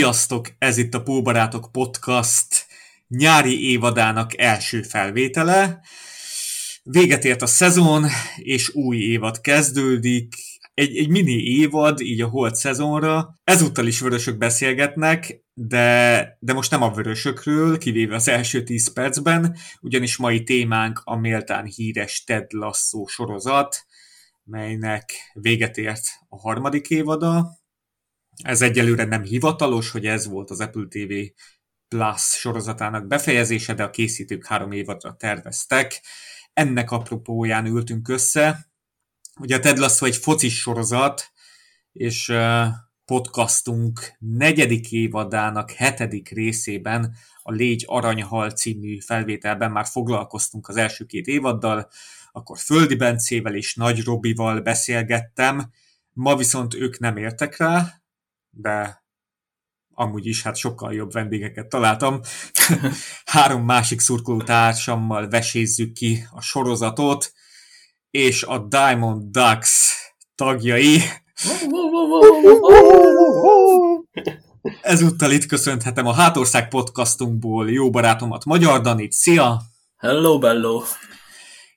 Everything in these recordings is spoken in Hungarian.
Sziasztok! Ez itt a Póbarátok Podcast nyári évadának első felvétele. Véget ért a szezon, és új évad kezdődik. Egy, egy mini évad, így a holt szezonra. Ezúttal is vörösök beszélgetnek, de, de most nem a vörösökről, kivéve az első 10 percben, ugyanis mai témánk a méltán híres Ted Lasso sorozat, melynek véget ért a harmadik évada, ez egyelőre nem hivatalos, hogy ez volt az Apple TV Plus sorozatának befejezése, de a készítők három évadra terveztek. Ennek apropóján ültünk össze. Ugye a Ted Lasso egy focis sorozat, és podcastunk negyedik évadának hetedik részében a Légy Aranyhal című felvételben már foglalkoztunk az első két évaddal, akkor Földi Bencével és Nagy Robival beszélgettem, ma viszont ők nem értek rá, de amúgy is hát sokkal jobb vendégeket találtam. Három másik szurkolótársammal vesézzük ki a sorozatot, és a Diamond Ducks tagjai. Ezúttal itt köszönhetem a Hátország podcastunkból jó barátomat, Magyar Danit. Szia! Hello, bello!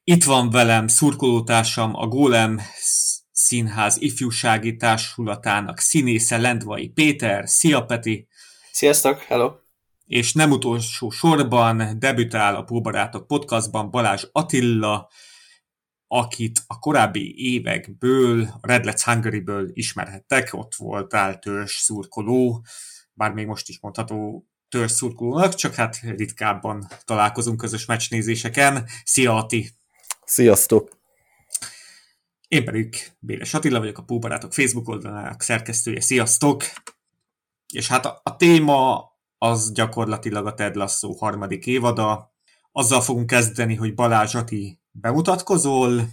Itt van velem szurkolótársam, a Golem Színház ifjúsági társulatának színésze Lendvai Péter. Szia Peti! Sziasztok, hello! És nem utolsó sorban debütál a Póbarátok podcastban Balázs Attila, akit a korábbi évekből, a Red Let's Hungary-ből ismerhettek, ott voltál törzs szurkoló, bár még most is mondható törzs szurkolónak, csak hát ritkábban találkozunk közös meccsnézéseken. Szia Ati! Sziasztok! Én pedig Béres Attila vagyok, a Póbarátok Facebook oldalának szerkesztője. Sziasztok! És hát a, a téma az gyakorlatilag a Ted Lasso harmadik évada. Azzal fogunk kezdeni, hogy Balázs Ati bemutatkozol,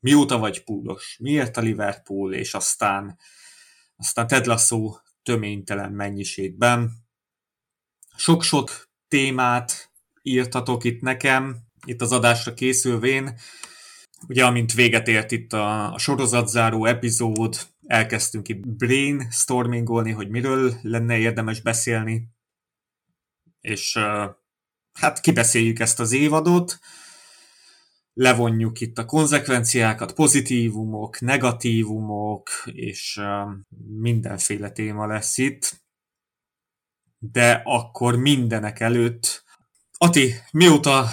mióta vagy púlos, miért a Liverpool, és aztán, aztán Ted Lasso töménytelen mennyiségben. Sok-sok témát írtatok itt nekem, itt az adásra készülvén, Ugye, amint véget ért itt a, a sorozatzáró epizód, elkezdtünk itt brainstormingolni, hogy miről lenne érdemes beszélni, és hát kibeszéljük ezt az évadot, levonjuk itt a konzekvenciákat, pozitívumok, negatívumok, és mindenféle téma lesz itt. De akkor mindenek előtt, Ati, mióta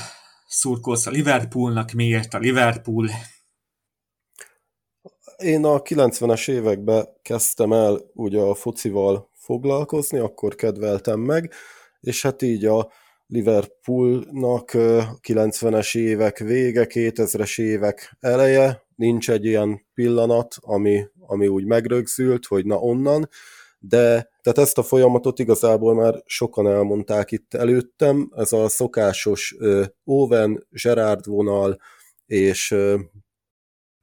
szurkolsz a Liverpoolnak, miért a Liverpool? Én a 90-es években kezdtem el ugye a focival foglalkozni, akkor kedveltem meg, és hát így a Liverpoolnak 90-es évek vége, 2000-es évek eleje, nincs egy ilyen pillanat, ami, ami úgy megrögzült, hogy na onnan, de tehát ezt a folyamatot igazából már sokan elmondták itt előttem, ez a szokásos uh, Owen, Gerard vonal, és uh,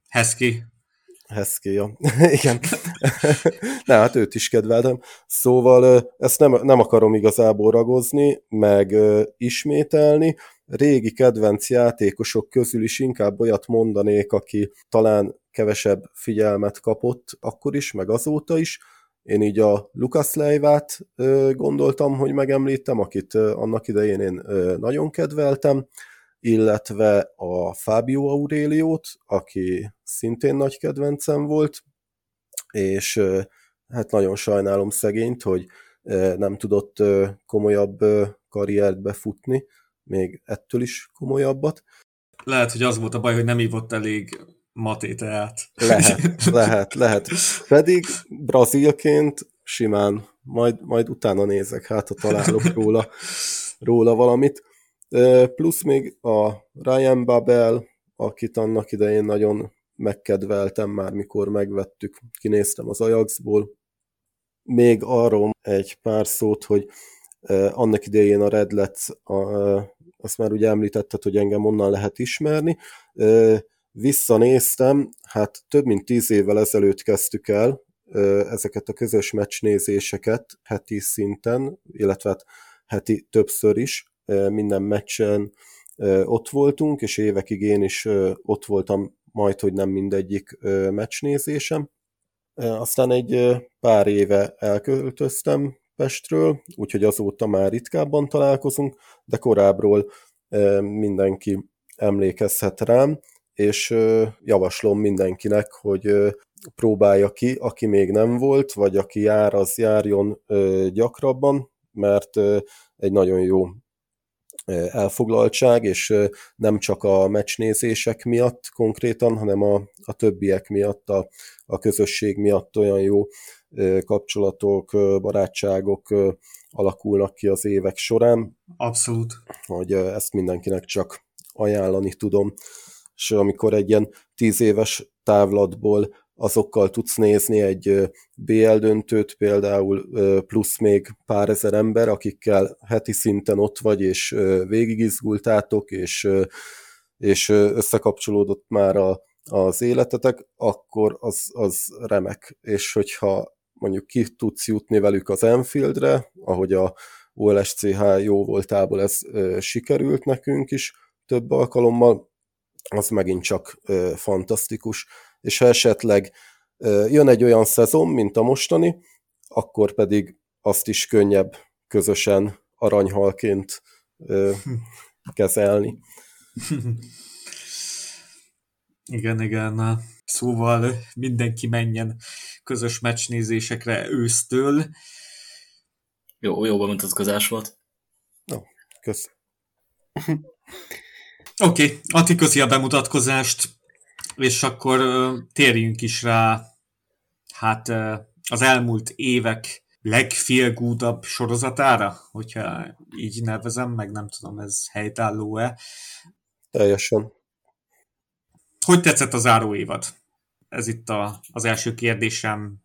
Hesky. Hesky, ja. Igen. Na, hát őt is kedveltem. Szóval ezt nem, nem akarom igazából ragozni, meg uh, ismételni. Régi kedvenc játékosok közül is inkább olyat mondanék, aki talán kevesebb figyelmet kapott akkor is, meg azóta is, én így a Lucas Leivát gondoltam, hogy megemlítem, akit annak idején én nagyon kedveltem, illetve a Fábio Aureliót, aki szintén nagy kedvencem volt, és hát nagyon sajnálom szegényt, hogy nem tudott komolyabb karriert befutni, még ettől is komolyabbat. Lehet, hogy az volt a baj, hogy nem ívott elég matéteát. Lehet, lehet, lehet. Pedig brazilként simán, majd, majd utána nézek, hát ha találok róla, róla valamit. Plusz még a Ryan Babel, akit annak idején nagyon megkedveltem már, mikor megvettük, kinéztem az Ajaxból. Még arról egy pár szót, hogy annak idején a Redlets, azt már ugye említetted, hogy engem onnan lehet ismerni, visszanéztem, hát több mint tíz évvel ezelőtt kezdtük el ezeket a közös meccsnézéseket heti szinten, illetve hát heti többször is, minden meccsen ott voltunk, és évekig én is ott voltam, majd, hogy nem mindegyik meccsnézésem. Aztán egy pár éve elköltöztem Budapestről, úgyhogy azóta már ritkábban találkozunk, de korábbról mindenki emlékezhet rám, és javaslom mindenkinek, hogy próbálja ki, aki még nem volt, vagy aki jár, az járjon gyakrabban, mert egy nagyon jó elfoglaltság, és nem csak a meccsnézések miatt konkrétan, hanem a, a többiek miatt, a, a közösség miatt olyan jó kapcsolatok, barátságok alakulnak ki az évek során. Abszolút. Hogy ezt mindenkinek csak ajánlani tudom. És amikor egy ilyen tíz éves távlatból azokkal tudsz nézni egy BL döntőt, például plusz még pár ezer ember, akikkel heti szinten ott vagy, és végigizgultátok, és, és összekapcsolódott már a, az életetek, akkor az, az remek. És hogyha mondjuk ki tudsz jutni velük az Enfieldre, ahogy a OLSCH jó voltából ez sikerült nekünk is több alkalommal, az megint csak fantasztikus és ha esetleg jön egy olyan szezon, mint a mostani, akkor pedig azt is könnyebb közösen aranyhalként kezelni. Igen, igen. Szóval mindenki menjen közös meccsnézésekre ősztől. Jó, jó bemutatkozás volt. No, kösz. Oké, okay, Ati köszi a bemutatkozást és akkor térjünk is rá, hát az elmúlt évek legfélgúdabb sorozatára, hogyha így nevezem, meg nem tudom, ez helytálló-e. Teljesen. Hogy tetszett a záró évad? Ez itt a, az első kérdésem,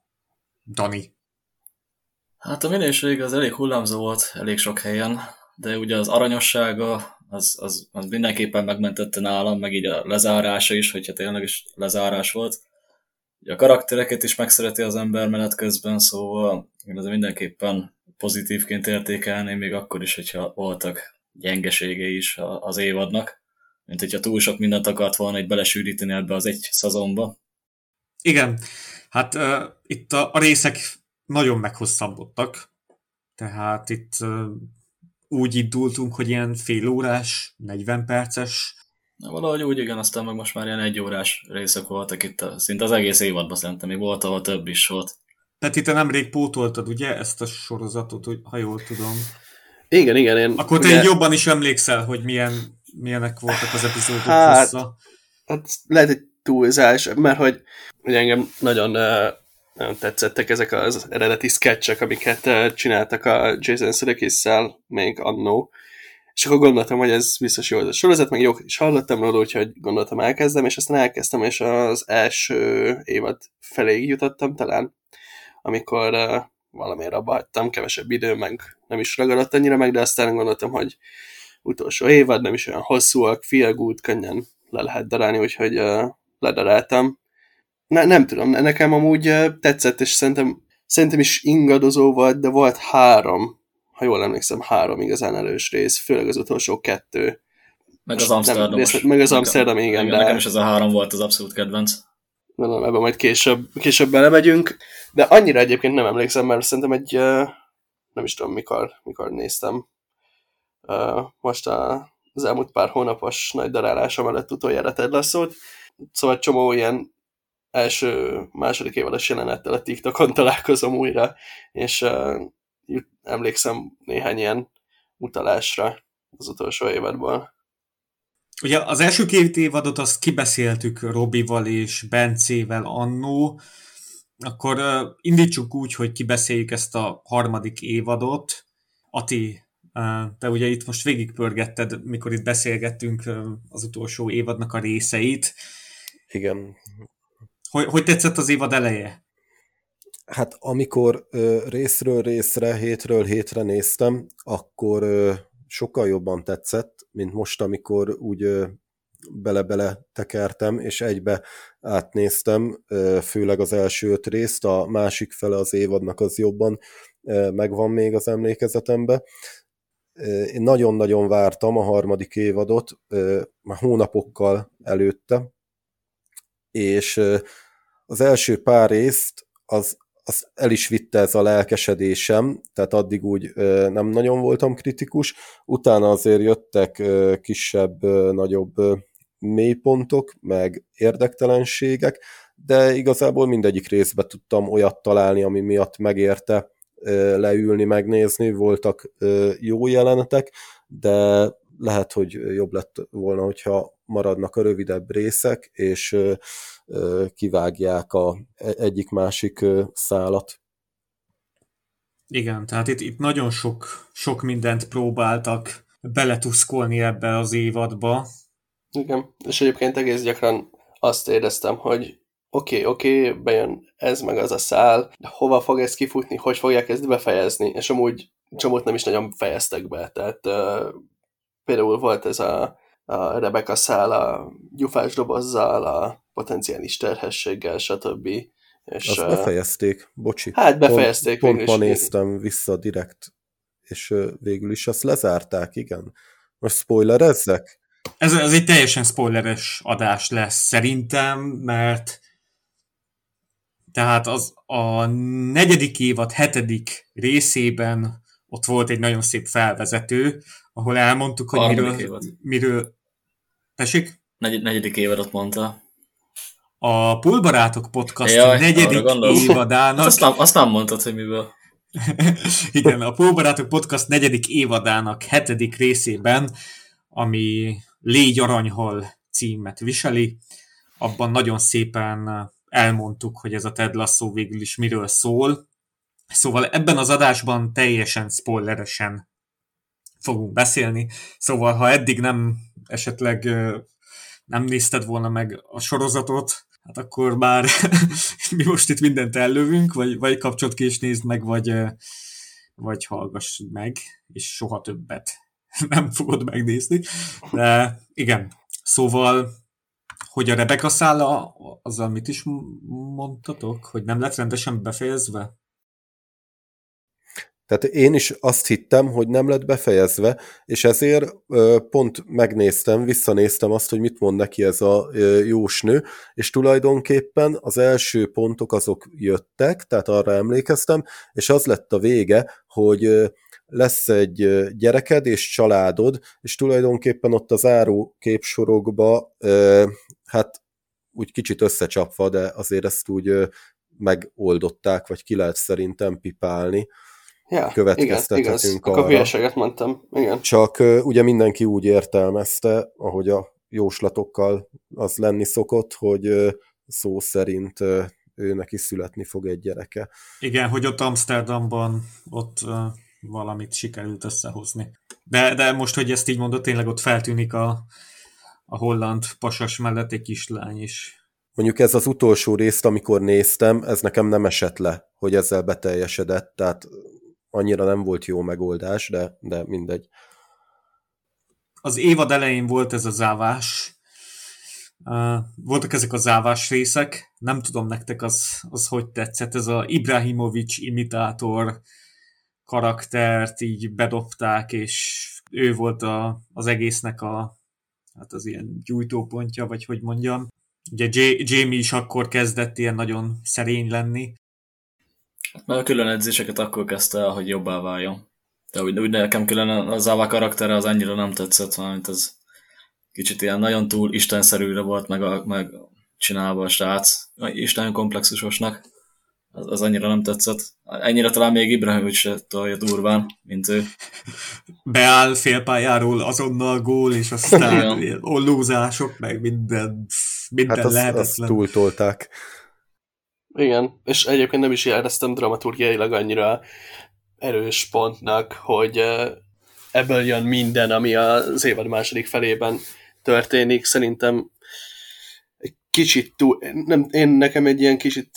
Dani. Hát a minőség az elég hullámzó volt elég sok helyen, de ugye az aranyossága az, az, az mindenképpen megmentette nálam, meg így a lezárása is, hogyha tényleg is lezárás volt. Ugye a karaktereket is megszereti az ember menet közben, szóval én ez mindenképpen pozitívként értékelném, még akkor is, hogyha voltak gyengeségei is az évadnak, mint hogyha túl sok mindent akart volna egy belesűríteni ebbe az egy szezonba. Igen, hát uh, itt a, a részek nagyon meghosszabbodtak, tehát itt uh, úgy indultunk, hogy ilyen fél órás, 40 perces. Na, valahogy úgy, igen, aztán meg most már ilyen egy órás részek voltak itt, a, szinte az egész évadban szerintem, még volt, ahol több is volt. Peti, te nemrég pótoltad, ugye, ezt a sorozatot, ha jól tudom. Igen, igen. Én, Akkor te ugye... jobban is emlékszel, hogy milyen, milyenek voltak az epizódok hát, hossza. Hát lehet egy túlzás, mert hogy, hogy engem nagyon uh, nagyon tetszettek ezek az eredeti sketchek, amiket eh, csináltak a Jason sudeikis még annó. És akkor gondoltam, hogy ez biztos jó az a sorozat, meg jó is hallottam róla, úgyhogy gondoltam elkezdem, és aztán elkezdtem, és az első évad felé jutottam talán, amikor uh, valamiért abba hagytam, kevesebb idő, meg nem is ragadott annyira meg, de aztán gondoltam, hogy utolsó évad, nem is olyan hosszúak, feel good, könnyen le lehet darálni, úgyhogy uh, ledaráltam, ne, nem tudom, nekem amúgy tetszett, és szerintem, szerintem is ingadozó volt, de volt három, ha jól emlékszem, három igazán erős rész, főleg az utolsó kettő. Meg az Amsterdam. Meg, az Amsterdam, igen. igen de... Nekem is ez a három volt az abszolút kedvenc. Nem, ebben majd később, később belemegyünk, de annyira egyébként nem emlékszem, mert szerintem egy, nem is tudom mikor, mikor néztem. Most a, az elmúlt pár hónapos nagy darálása mellett utoljára Ted Lasso-t, szóval csomó ilyen első, második évadas jelenettel a TikTokon találkozom újra, és uh, emlékszem néhány ilyen utalásra az utolsó évadból. Ugye az első két évadot azt kibeszéltük Robival és Bencével annó, akkor uh, indítsuk úgy, hogy kibeszéljük ezt a harmadik évadot. Ati, uh, te ugye itt most végigpörgetted, mikor itt beszélgettünk uh, az utolsó évadnak a részeit. Igen. Hogy, hogy tetszett az évad eleje? Hát amikor ö, részről részre, hétről hétre néztem, akkor ö, sokkal jobban tetszett, mint most, amikor úgy bele-bele tekertem, és egybe átnéztem, főleg az első öt részt, a másik fele az évadnak az jobban megvan még az emlékezetembe. Én nagyon-nagyon vártam a harmadik évadot, már hónapokkal előtte, és az első pár részt az az el is vitte ez a lelkesedésem, tehát addig úgy nem nagyon voltam kritikus. Utána azért jöttek kisebb, nagyobb mélypontok, meg érdektelenségek, de igazából mindegyik részbe tudtam olyat találni, ami miatt megérte leülni, megnézni, voltak jó jelenetek, de lehet, hogy jobb lett volna, hogyha maradnak a rövidebb részek, és kivágják a e-, egyik-másik szálat. Igen, tehát itt, itt nagyon sok, sok mindent próbáltak beletuszkolni ebbe az évadba. Igen, és egyébként egész gyakran azt éreztem, hogy oké, okay, oké, okay, bejön ez meg az a szál, de hova fog ez kifutni, hogy fogják ezt befejezni, és amúgy csomót nem is nagyon fejeztek be, tehát uh, például volt ez a, a Rebecca szál a gyufás dobozzal, a potenciális terhességgel, stb. És, Azt befejezték, bocsi. Hát befejezték. Pont, pont ma néztem vissza direkt, és végül is azt lezárták, igen. Most spoilerezzek? Ez, ez egy teljesen spoileres adás lesz szerintem, mert tehát az a negyedik évad hetedik részében ott volt egy nagyon szép felvezető, ahol elmondtuk, hogy miről, évad. miről... Tessék? Negy, negyedik évadot mondta. A Pulbarátok podcast Jaj, negyedik évadának... Azt nem, azt nem mondtad, hogy miből. Igen, a Pulbarátok podcast negyedik évadának hetedik részében, ami Légy Aranyhal címet viseli, abban nagyon szépen elmondtuk, hogy ez a Ted Lasso végül is miről szól. Szóval ebben az adásban teljesen spoileresen fogunk beszélni. Szóval, ha eddig nem esetleg nem nézted volna meg a sorozatot, hát akkor már mi most itt mindent ellövünk, vagy, vagy kapcsolat ki és nézd meg, vagy, vagy hallgass meg, és soha többet nem fogod megnézni. De igen, szóval hogy a Rebecca szála, azzal mit is mondtatok? Hogy nem lett rendesen befejezve? Tehát én is azt hittem, hogy nem lett befejezve, és ezért pont megnéztem, visszanéztem azt, hogy mit mond neki ez a jósnő, és tulajdonképpen az első pontok azok jöttek, tehát arra emlékeztem, és az lett a vége, hogy lesz egy gyereked és családod, és tulajdonképpen ott az áró képsorokba, hát úgy kicsit összecsapva, de azért ezt úgy megoldották, vagy ki lehet szerintem pipálni. Ja, következtethetünk igen, igaz. Akkor hülyeséget mondtam, igen. Csak ugye mindenki úgy értelmezte, ahogy a jóslatokkal az lenni szokott, hogy szó szerint ő neki születni fog egy gyereke. Igen, hogy ott Amsterdamban ott valamit sikerült összehozni. De, de most, hogy ezt így mondod, tényleg ott feltűnik a, a holland pasas mellett egy kislány is. Mondjuk ez az utolsó részt, amikor néztem, ez nekem nem esett le, hogy ezzel beteljesedett, tehát annyira nem volt jó megoldás, de, de mindegy. Az évad elején volt ez a závás, Uh, voltak ezek a závás részek, nem tudom nektek az, az hogy tetszett, ez a Ibrahimovics imitátor karaktert így bedobták, és ő volt a, az egésznek a, hát az ilyen gyújtópontja, vagy hogy mondjam. Ugye Jamie is akkor kezdett ilyen nagyon szerény lenni. Mert a külön edzéseket akkor kezdte el, hogy jobbá váljon. De úgy, úgy nekem külön az Ava karaktere az annyira nem tetszett, valamint az kicsit ilyen nagyon túl istenszerűre volt meg, a, meg csinálva a srác, isten komplexusosnak az, az annyira nem tetszett. Ennyire talán még Ibrahimovic se tolja durván, mint ő. Beáll félpályáról azonnal gól, és aztán ollózások, meg minden, minden hát az, lehetetlen. Azt túltolták. Igen, és egyébként nem is éreztem dramaturgiailag annyira erős pontnak, hogy ebből jön minden, ami az évad második felében történik. Szerintem egy kicsit túl, nem, én nekem egy ilyen kicsit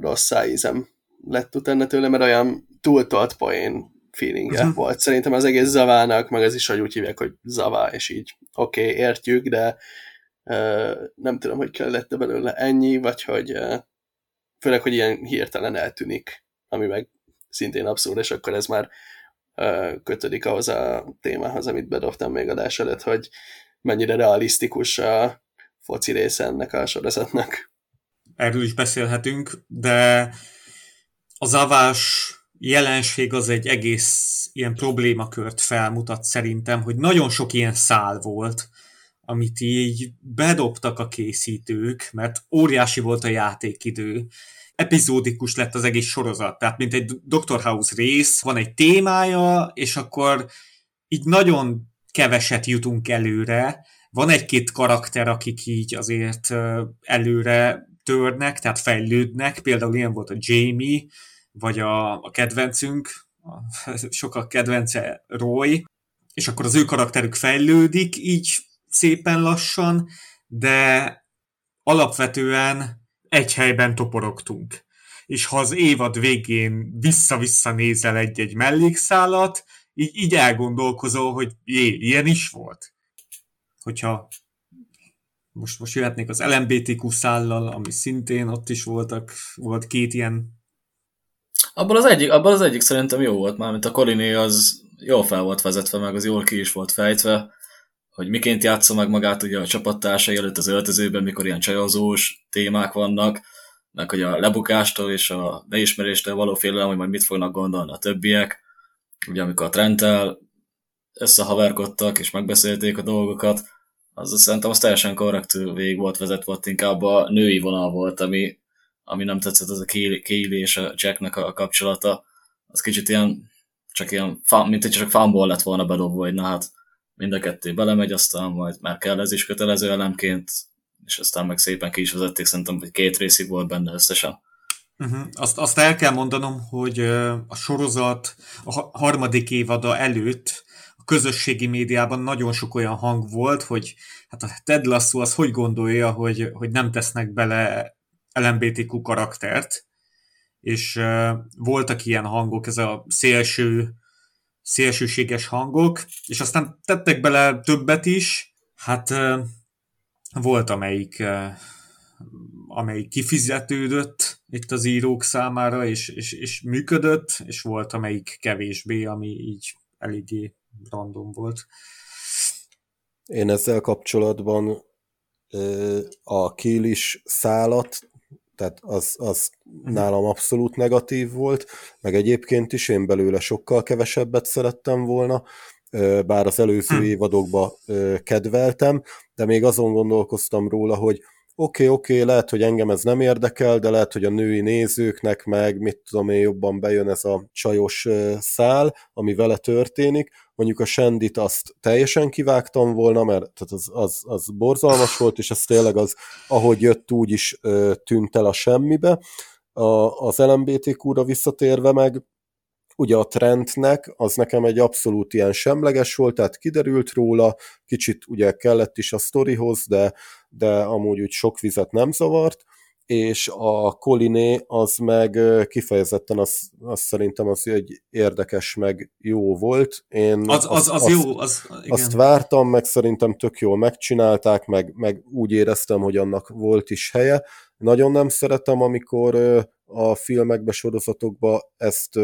rossz szájízem lett utána tőle, mert olyan túltolt poén feelingje uh-huh. volt. Szerintem az egész zavának, meg ez is, hogy úgy hívják, hogy zavá, és így oké, okay, értjük, de uh, nem tudom, hogy kellett belőle ennyi, vagy hogy uh, főleg, hogy ilyen hirtelen eltűnik, ami meg szintén abszurd, és akkor ez már kötődik ahhoz a témához, amit bedobtam még adás előtt, hogy mennyire realisztikus a foci része ennek a sorozatnak. Erről is beszélhetünk, de az avás jelenség az egy egész ilyen problémakört felmutat szerintem, hogy nagyon sok ilyen szál volt, amit így bedobtak a készítők, mert óriási volt a játékidő. Epizódikus lett az egész sorozat, tehát mint egy Dr. House rész, van egy témája, és akkor így nagyon keveset jutunk előre. Van egy-két karakter, akik így azért előre törnek, tehát fejlődnek, például ilyen volt a Jamie, vagy a, a kedvencünk, a, sokak kedvence Roy, és akkor az ő karakterük fejlődik, így szépen lassan, de alapvetően egy helyben toporogtunk. És ha az évad végén vissza-vissza nézel egy-egy mellékszálat, így, így elgondolkozol, hogy jé, ilyen is volt. Hogyha most, most jöhetnék az LMBTQ szállal, ami szintén ott is voltak, volt két ilyen. Abban az egyik, abban az egyik szerintem jó volt már, mint a Coliné az jól fel volt vezetve, meg az jól ki is volt fejtve, hogy miként játsza meg magát ugye a csapattársai előtt az öltözőben, mikor ilyen csajozós témák vannak, meg hogy a lebukástól és a beismeréstől való félelem, hogy majd mit fognak gondolni a többiek. Ugye amikor a Trenttel összehaverkodtak és megbeszélték a dolgokat, az szerintem az teljesen korrektül végig volt vezetve, ott inkább a női vonal volt, ami, ami nem tetszett, az a Kaylee és a Jacknek a kapcsolata, az kicsit ilyen, csak ilyen, mint hogy csak fánból lett volna bedobva, hogy na hát mind a kettő belemegy, aztán majd már kell ez is kötelező elemként, és aztán meg szépen ki is vezették, szerintem, hogy két részig volt benne összesen. Uh-huh. Azt, azt el kell mondanom, hogy a sorozat a harmadik évada előtt a közösségi médiában nagyon sok olyan hang volt, hogy hát a Ted Lasso az hogy gondolja, hogy, hogy nem tesznek bele LMBTQ karaktert, és voltak ilyen hangok, ez a szélső szélsőséges hangok, és aztán tettek bele többet is, hát volt amelyik, amelyik kifizetődött itt az írók számára, és, és, és működött, és volt amelyik kevésbé, ami így eléggé random volt. Én ezzel kapcsolatban a Kélis szálat tehát az, az nálam abszolút negatív volt, meg egyébként is én belőle sokkal kevesebbet szerettem volna, bár az előző hm. évadokban kedveltem, de még azon gondolkoztam róla, hogy oké, okay, oké, okay, lehet, hogy engem ez nem érdekel, de lehet, hogy a női nézőknek meg, mit tudom én, jobban bejön ez a csajos szál, ami vele történik. Mondjuk a Sendit azt teljesen kivágtam volna, mert tehát az, az, az borzalmas volt, és ez tényleg az, ahogy jött, úgy is tűnt el a semmibe. A, az LMBTQ-ra visszatérve meg, ugye a trendnek, az nekem egy abszolút ilyen semleges volt, tehát kiderült róla, kicsit ugye kellett is a sztorihoz, de, de amúgy úgy sok vizet nem zavart, és a Koliné az meg kifejezetten az, az szerintem az egy érdekes, meg jó volt. Én az, az, az, az jó, az, igen. Azt vártam, meg szerintem tök jól megcsinálták, meg, meg úgy éreztem, hogy annak volt is helye. Nagyon nem szeretem, amikor a filmekbe, sorozatokba ezt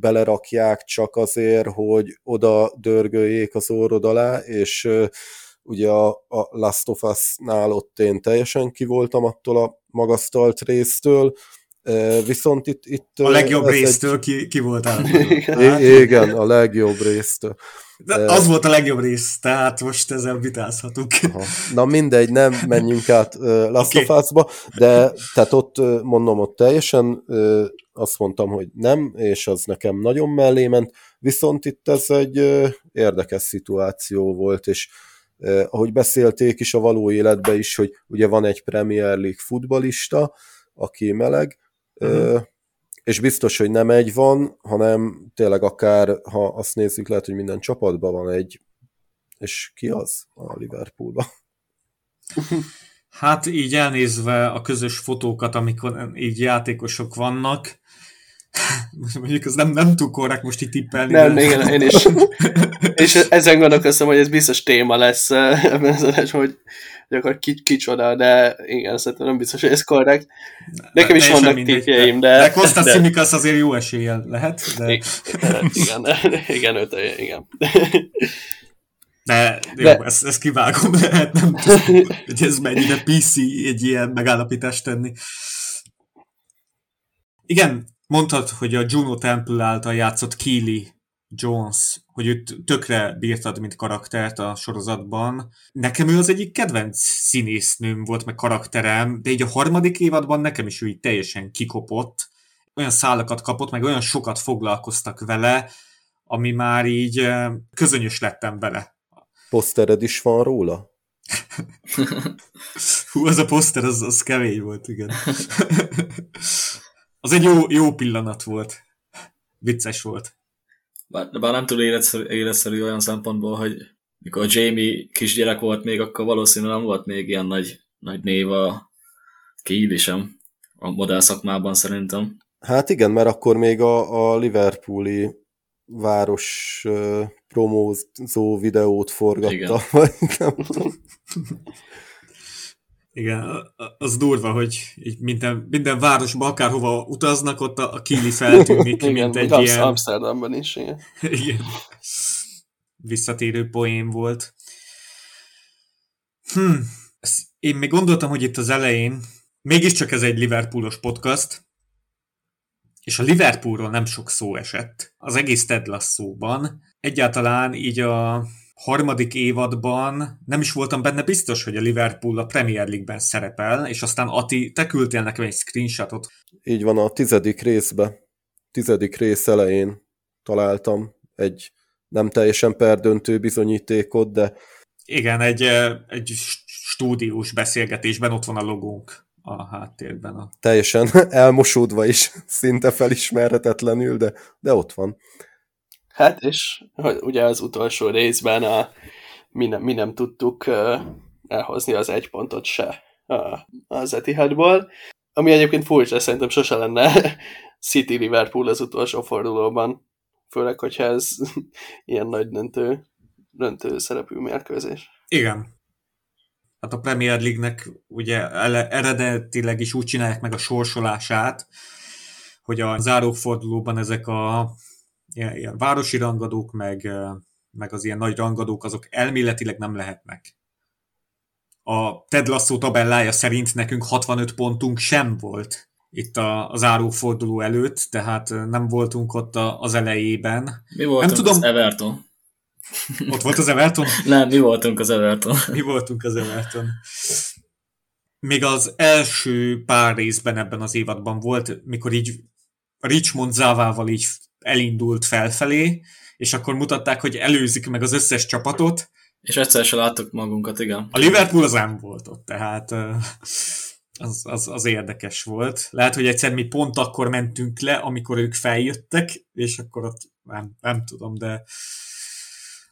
belerakják csak azért, hogy oda dörgöljék az orrod alá, és ugye a, a Last of Us-nál ott én teljesen kivoltam attól a magasztalt résztől, viszont itt... itt a legjobb résztől egy... ki, ki voltál? Igen, igen, a legjobb résztől. De az volt a legjobb rész, tehát most ezzel vitázhatunk. Aha. Na mindegy, nem menjünk át Last okay. of Us-ba, de tehát ott mondom, ott teljesen azt mondtam, hogy nem, és az nekem nagyon mellé ment, viszont itt ez egy érdekes szituáció volt, és ahogy beszélték is a való életbe is, hogy ugye van egy Premier League futbalista, aki meleg, uh-huh. és biztos, hogy nem egy van, hanem tényleg akár, ha azt nézzük, lehet, hogy minden csapatban van egy, és ki az a Liverpoolban? Hát így elnézve a közös fotókat, amikor így játékosok vannak, mondjuk ez nem, nem túl korrekt most itt tippelni. Nem, de... igen, én is. és ezen gondolkoztam, hogy ez biztos téma lesz ebben az hogy hogy akkor ki, kicsoda, de igen, szerintem nem biztos, hogy ez korrekt. Nekem is vannak tippjeim, de... De Kostas de... Simikas azért jó eséllyel lehet, de... Igen, igen, őt, igen. De jó, de... ezt, ezt kivágom, lehet nem tudom, hogy ez mennyire PC egy ilyen megállapítást tenni. Igen, mondtad, hogy a Juno Temple által játszott Keely Jones, hogy őt tökre bírtad, mint karaktert a sorozatban. Nekem ő az egyik kedvenc színésznőm volt, meg karakterem, de így a harmadik évadban nekem is ő így teljesen kikopott. Olyan szálakat kapott, meg olyan sokat foglalkoztak vele, ami már így közönyös lettem vele. Posztered is van róla? Hú, az a poszter, az, az kemény volt, igen. az egy jó, jó pillanat volt. Vicces volt. Bár, bár nem túl életszerű, életszerű olyan szempontból, hogy mikor Jamie kisgyerek volt még, akkor valószínűleg nem volt még ilyen nagy, nagy név a Kiili sem a modell szakmában szerintem. Hát igen, mert akkor még a, a Liverpooli város uh, promózó videót forgatta, igen. vagy nem tudom. Igen, az durva, hogy így minden, minden városba, akárhova utaznak, ott a, a Kili feltűnik, igen, mint egy Amsz- ilyen... Amsterdamban is, igen. igen. Visszatérő poén volt. Hm, én még gondoltam, hogy itt az elején, mégiscsak ez egy Liverpoolos podcast, és a Liverpoolról nem sok szó esett. Az egész Ted Lasso-ban. Egyáltalán így a harmadik évadban nem is voltam benne biztos, hogy a Liverpool a Premier League-ben szerepel, és aztán Ati, te küldtél nekem egy screenshotot. Így van, a tizedik részbe, tizedik rész elején találtam egy nem teljesen perdöntő bizonyítékot, de... Igen, egy, egy stúdiós beszélgetésben ott van a logónk a háttérben. A... Teljesen elmosódva is, szinte felismerhetetlenül, de, de ott van. Hát, és ugye az utolsó részben a, mi, nem, mi nem tudtuk uh, elhozni az egy pontot se uh, az Etihadból, ami egyébként furcsa, szerintem sose lenne City Liverpool az utolsó fordulóban, főleg, hogyha ez ilyen nagy döntő, döntő szerepű mérkőzés. Igen. Hát a Premier League-nek ugye eredetileg is úgy csinálják meg a sorsolását, hogy a zárófordulóban ezek a ilyen, ilyen városi rangadók, meg, meg az ilyen nagy rangadók, azok elméletileg nem lehetnek. A Ted Lasso tabellája szerint nekünk 65 pontunk sem volt itt a, a záróforduló előtt, tehát nem voltunk ott a, az elejében. Mi voltunk nem tudom, az Everton? Ott volt az Everton? nem, mi voltunk az Everton. mi voltunk az Everton. Még az első pár részben ebben az évadban volt, mikor így Richmond Závával így elindult felfelé, és akkor mutatták, hogy előzik meg az összes csapatot. És egyszer se láttuk magunkat, igen. A Liverpool az nem volt ott, tehát az, az, az érdekes volt. Lehet, hogy egyszer mi pont akkor mentünk le, amikor ők feljöttek, és akkor ott nem, nem tudom, de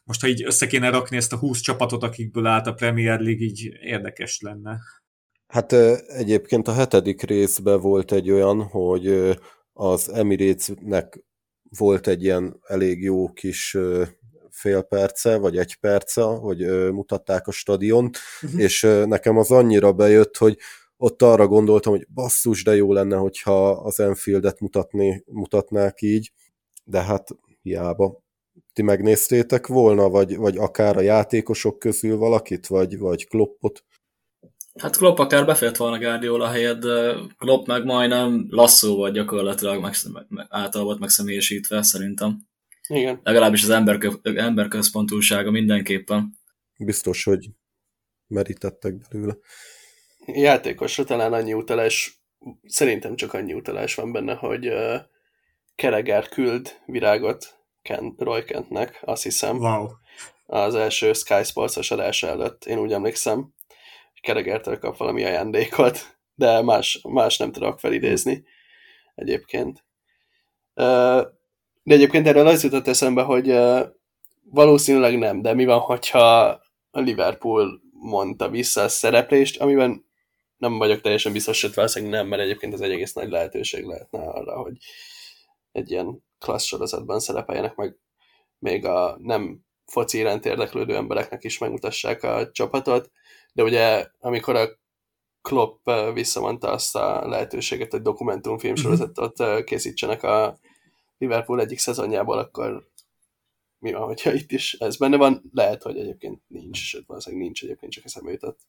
most, ha így össze kéne rakni ezt a 20 csapatot, akikből állt a Premier League, így érdekes lenne. Hát egyébként a hetedik részben volt egy olyan, hogy az Emiratesnek volt egy ilyen elég jó kis fél perce, vagy egy perce, hogy mutatták a stadiont, uh-huh. és nekem az annyira bejött, hogy ott arra gondoltam, hogy basszus, de jó lenne, hogyha az Enfieldet mutatni, mutatnák így, de hát hiába. Ti megnéztétek volna, vagy, vagy akár a játékosok közül valakit, vagy, vagy Kloppot? Hát Klopp akár befért volna Guardiola helyett, de Klopp meg majdnem lasszó volt gyakorlatilag meg, által volt megszemélyesítve, szerintem. Igen. Legalábbis az ember, emberközpontúsága mindenképpen. Biztos, hogy merítettek belőle. Játékosra talán annyi utalás, szerintem csak annyi utalás van benne, hogy uh, Kereger küld virágot Ken, Roy Kentnek, azt hiszem. Wow. Az első Sky Sports-os adása előtt, én úgy emlékszem Keregertől kap valami ajándékot, de más, más nem tudok felidézni egyébként. De egyébként erről az jutott eszembe, hogy valószínűleg nem, de mi van, hogyha a Liverpool mondta vissza a szereplést, amiben nem vagyok teljesen biztos, hogy valószínűleg nem, mert egyébként ez egy egész nagy lehetőség lehetne arra, hogy egy ilyen klassz sorozatban szerepeljenek meg még a nem foci iránt érdeklődő embereknek is megmutassák a csapatot, de ugye amikor a Klopp visszamondta azt a lehetőséget, hogy dokumentumfilm sorozatot készítsenek a Liverpool egyik szezonjából, akkor mi van, hogyha itt is ez benne van? Lehet, hogy egyébként nincs, sőt, valószínűleg nincs egyébként, csak eszembe jutott.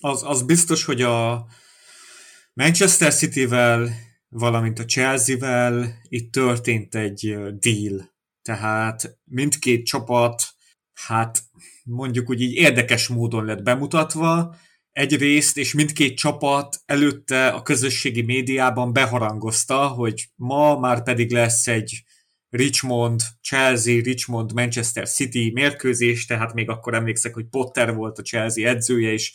Az, az biztos, hogy a Manchester City-vel valamint a Chelsea-vel itt történt egy deal. Tehát mindkét csapat, hát mondjuk úgy így érdekes módon lett bemutatva, egyrészt, és mindkét csapat előtte a közösségi médiában beharangozta, hogy ma már pedig lesz egy Richmond, Chelsea, Richmond, Manchester City mérkőzés, tehát még akkor emlékszek, hogy Potter volt a Chelsea edzője, és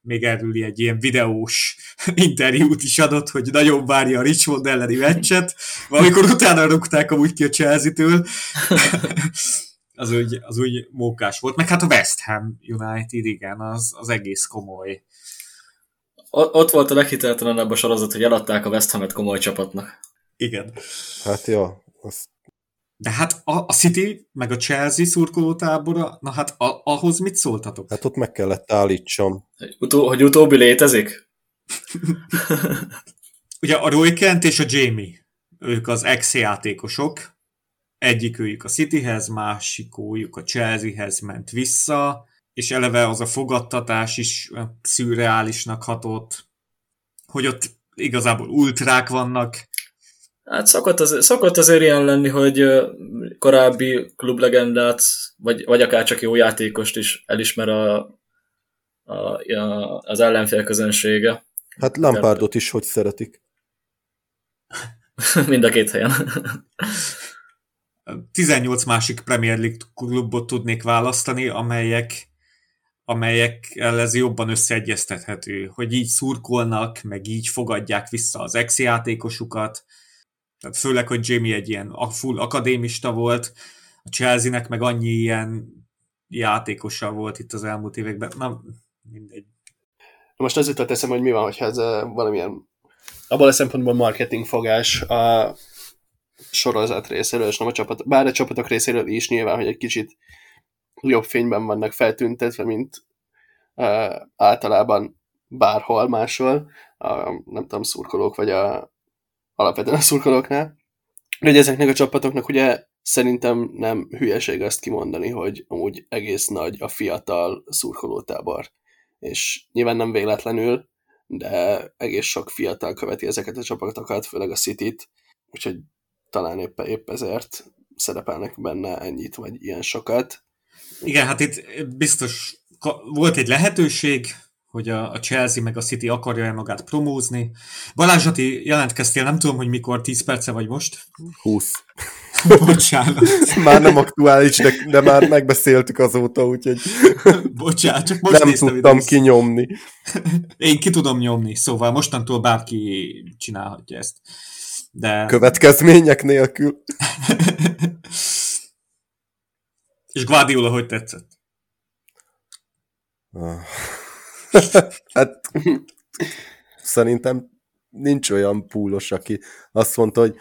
még erről egy ilyen videós interjút is adott, hogy nagyon várja a Richmond elleni meccset, amikor utána rúgták amúgy ki a Chelsea-től. az úgy, az úgy mókás volt. Meg hát a West Ham United, igen, az, az egész komoly. Ott volt a leghiteltelenebb a sorozat, hogy eladták a West Hamet komoly csapatnak. Igen. Hát ja, az de hát a, a City, meg a Chelsea szurkolótábora, na hát a, ahhoz mit szóltatok? Hát ott meg kellett állítsam. Utó, hogy utóbbi létezik? Ugye a Roy Kent és a Jamie, ők az ex-játékosok, egyikőjük a Cityhez, másikójuk a Chelseahez ment vissza, és eleve az a fogadtatás is szürreálisnak hatott, hogy ott igazából ultrák vannak, Hát szokott, az, szokott azért ilyen lenni, hogy korábbi klublegendát, vagy, vagy akár csak jó játékost is elismer a, a, a, az ellenfél közönsége. Hát Lampardot is hogy szeretik. Mind a két helyen. 18 másik Premier League klubot tudnék választani, amelyek amelyekkel ez jobban összeegyeztethető, hogy így szurkolnak, meg így fogadják vissza az ex-játékosukat, tehát főleg, hogy Jamie egy ilyen full akadémista volt, a Chelsea-nek meg annyi ilyen játékosa volt itt az elmúlt években. Na, mindegy. Most az jutott eszem, hogy mi van, hogyha ez valamilyen abban a szempontból marketing fogás a sorozat részéről, és nem a csapat, bár a csapatok részéről is nyilván, hogy egy kicsit jobb fényben vannak feltüntetve, mint uh, általában bárhol máshol, a, nem tudom, szurkolók, vagy a alapvetően a szurkolóknál, hogy ezeknek a csapatoknak ugye szerintem nem hülyeség azt kimondani, hogy amúgy egész nagy a fiatal szurkolótábor. És nyilván nem véletlenül, de egész sok fiatal követi ezeket a csapatokat, főleg a City-t, úgyhogy talán épp, épp ezért szerepelnek benne ennyit, vagy ilyen sokat. Igen, hát itt biztos volt egy lehetőség, hogy a, a Chelsea meg a City akarja-e magát promózni. Balázs Ati, jelentkeztél, nem tudom, hogy mikor, 10 perce vagy most? 20. Bocsánat. már nem aktuális, de, de már megbeszéltük azóta, úgyhogy Bocsánat, csak most nem tudtam ide kinyomni. Én ki tudom nyomni, szóval mostantól bárki csinálhatja ezt. De... Következmények nélkül. És Guardiola hogy tetszett? Ah. hát szerintem nincs olyan púlos, aki azt mondta, hogy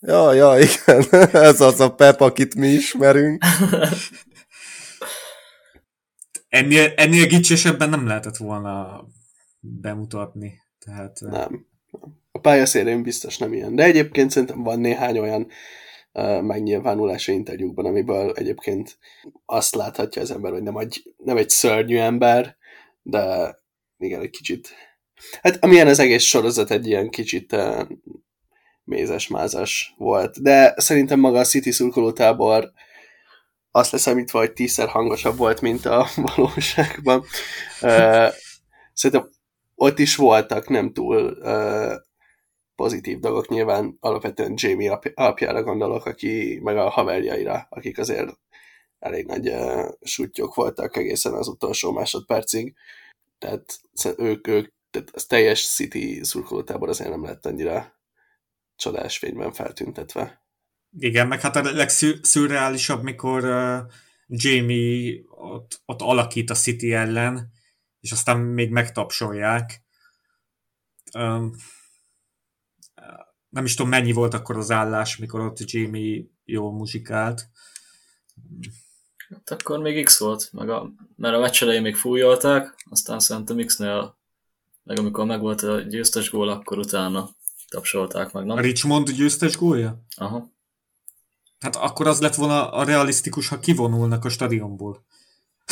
ja, ja, igen, ez az a Pep, akit mi ismerünk. Ennél, ennél gicsesebben nem lehetett volna bemutatni. Tehát, nem. Pályaszélén biztos nem ilyen. De egyébként szerintem van néhány olyan uh, megnyilvánulása interjúkban, amiből egyébként azt láthatja az ember, hogy nem egy, nem egy szörnyű ember, de igen, egy kicsit. Hát amilyen az egész sorozat egy ilyen kicsit uh, mézes-mázas volt, de szerintem maga a City szurkolótábor azt leszámítva, hogy tízszer hangosabb volt, mint a valóságban. Uh, szerintem ott is voltak nem túl uh, pozitív dolgok, nyilván alapvetően Jamie apjára gondolok, aki meg a haverjaira, akik azért elég nagy uh, sutyok voltak egészen az utolsó másodpercig. Tehát ők, ők tehát az teljes City szurkolótábor azért nem lett annyira csodás fényben feltüntetve. Igen, meg hát a legszürreálisabb, mikor uh, Jamie ott, ott alakít a City ellen, és aztán még megtapsolják. Um, nem is tudom, mennyi volt akkor az állás, mikor ott Jamie jól muzsikált. Hát akkor még X volt, meg a, mert a meccs elején még fújolták, aztán szerintem X-nél, meg amikor megvolt a győztes gól, akkor utána tapsolták meg, nem? A Richmond győztes gólja? Aha. Hát akkor az lett volna a realisztikus, ha kivonulnak a stadionból.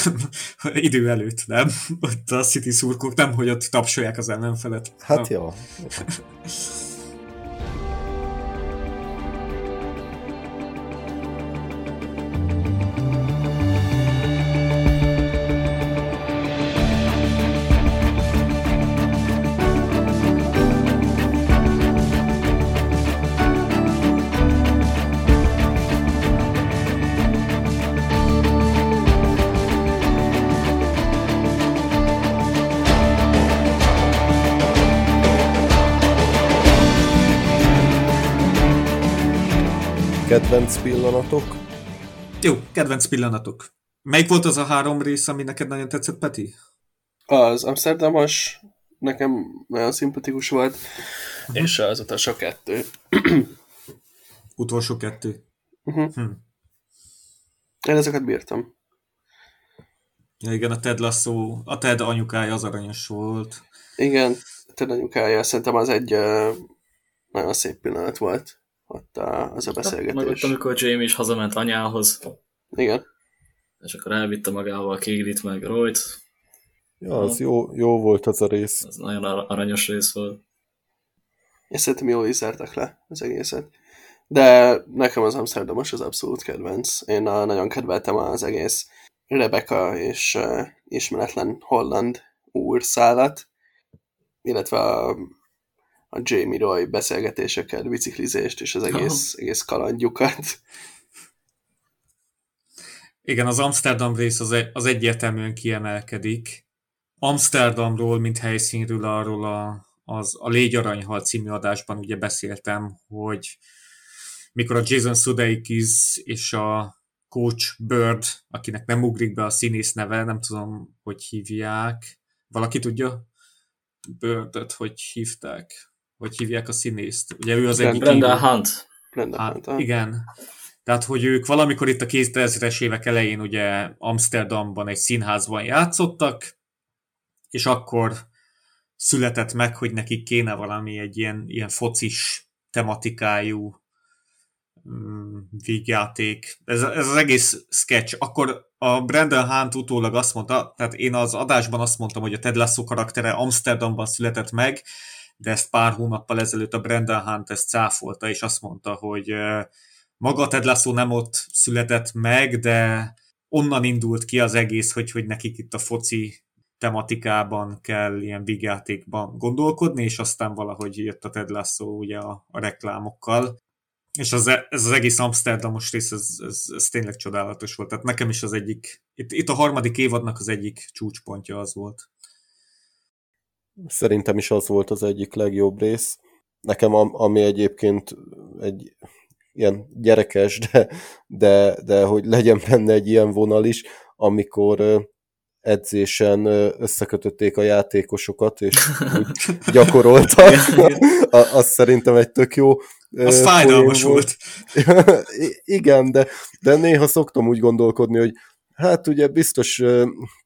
Idő előtt, nem? Ott a City szurkok nem, hogy ott tapsolják az ellenfelet. Hát jó. kedvenc pillanatok? Jó, kedvenc pillanatok. Melyik volt az a három rész, ami neked nagyon tetszett, Peti? Az Amsterdamos nekem nagyon szimpatikus volt, és az utolsó kettő. Utolsó kettő. Uh-huh. Hm. Én ezeket bírtam. Ja, igen, a Ted Lasso, a Ted anyukája az aranyos volt. Igen, te anyukája, szerintem az egy uh, nagyon szép pillanat volt ott a, az a Meg ott, beszélgetés. amikor Jamie is hazament anyához, Igen. és akkor elvitte magával Kéglit meg Royt, Ja, az jó, jó volt az a rész. az nagyon ar- aranyos rész volt. És szerintem jól is zártak le az egészet. De nekem az Amsterdamos az abszolút kedvenc. Én a, nagyon kedveltem az egész Rebecca és uh, ismeretlen holland úr szállat, illetve a, a Jamie Roy beszélgetéseket, biciklizést és az egész, egész kalandjukat. Igen, az Amsterdam rész az, egy, az egyértelműen kiemelkedik. Amsterdamról, mint helyszínről, arról a, az, a Légy Aranyhal című adásban ugye beszéltem, hogy mikor a Jason Sudeikis és a Coach Bird, akinek nem ugrik be a színész neve, nem tudom, hogy hívják. Valaki tudja? Birdöt, hogy hívták? Hogy hívják a színészt? Ugye ő az Igen, egyik Brendan író. Hunt. Brenda Hát, Hunt, ah. igen. Tehát, hogy ők valamikor itt a 2000-es évek elején ugye Amsterdamban egy színházban játszottak, és akkor született meg, hogy nekik kéne valami egy ilyen, ilyen focis tematikájú mm, vígjáték. Ez, ez az egész sketch. Akkor a Brandon Hunt utólag azt mondta, tehát én az adásban azt mondtam, hogy a Ted Lasso karaktere Amsterdamban született meg, de ezt pár hónappal ezelőtt a Brandon Hunt ezt cáfolta, és azt mondta, hogy maga Ted Lasso nem ott született meg, de onnan indult ki az egész, hogy, hogy nekik itt a foci tematikában kell ilyen vígjátékban gondolkodni, és aztán valahogy jött a Ted Lasso ugye a, a reklámokkal. És az, ez az egész Amsterdamos rész, ez, ez, ez tényleg csodálatos volt. Tehát nekem is az egyik, itt, itt a harmadik évadnak az egyik csúcspontja az volt. Szerintem is az volt az egyik legjobb rész. Nekem, am- ami egyébként egy ilyen gyerekes, de, de, de hogy legyen benne egy ilyen vonal is, amikor edzésen összekötötték a játékosokat, és úgy gyakoroltak. A- Az szerintem egy tök jó Az fájdalmas volt. I- Igen, de, de néha szoktam úgy gondolkodni, hogy hát ugye biztos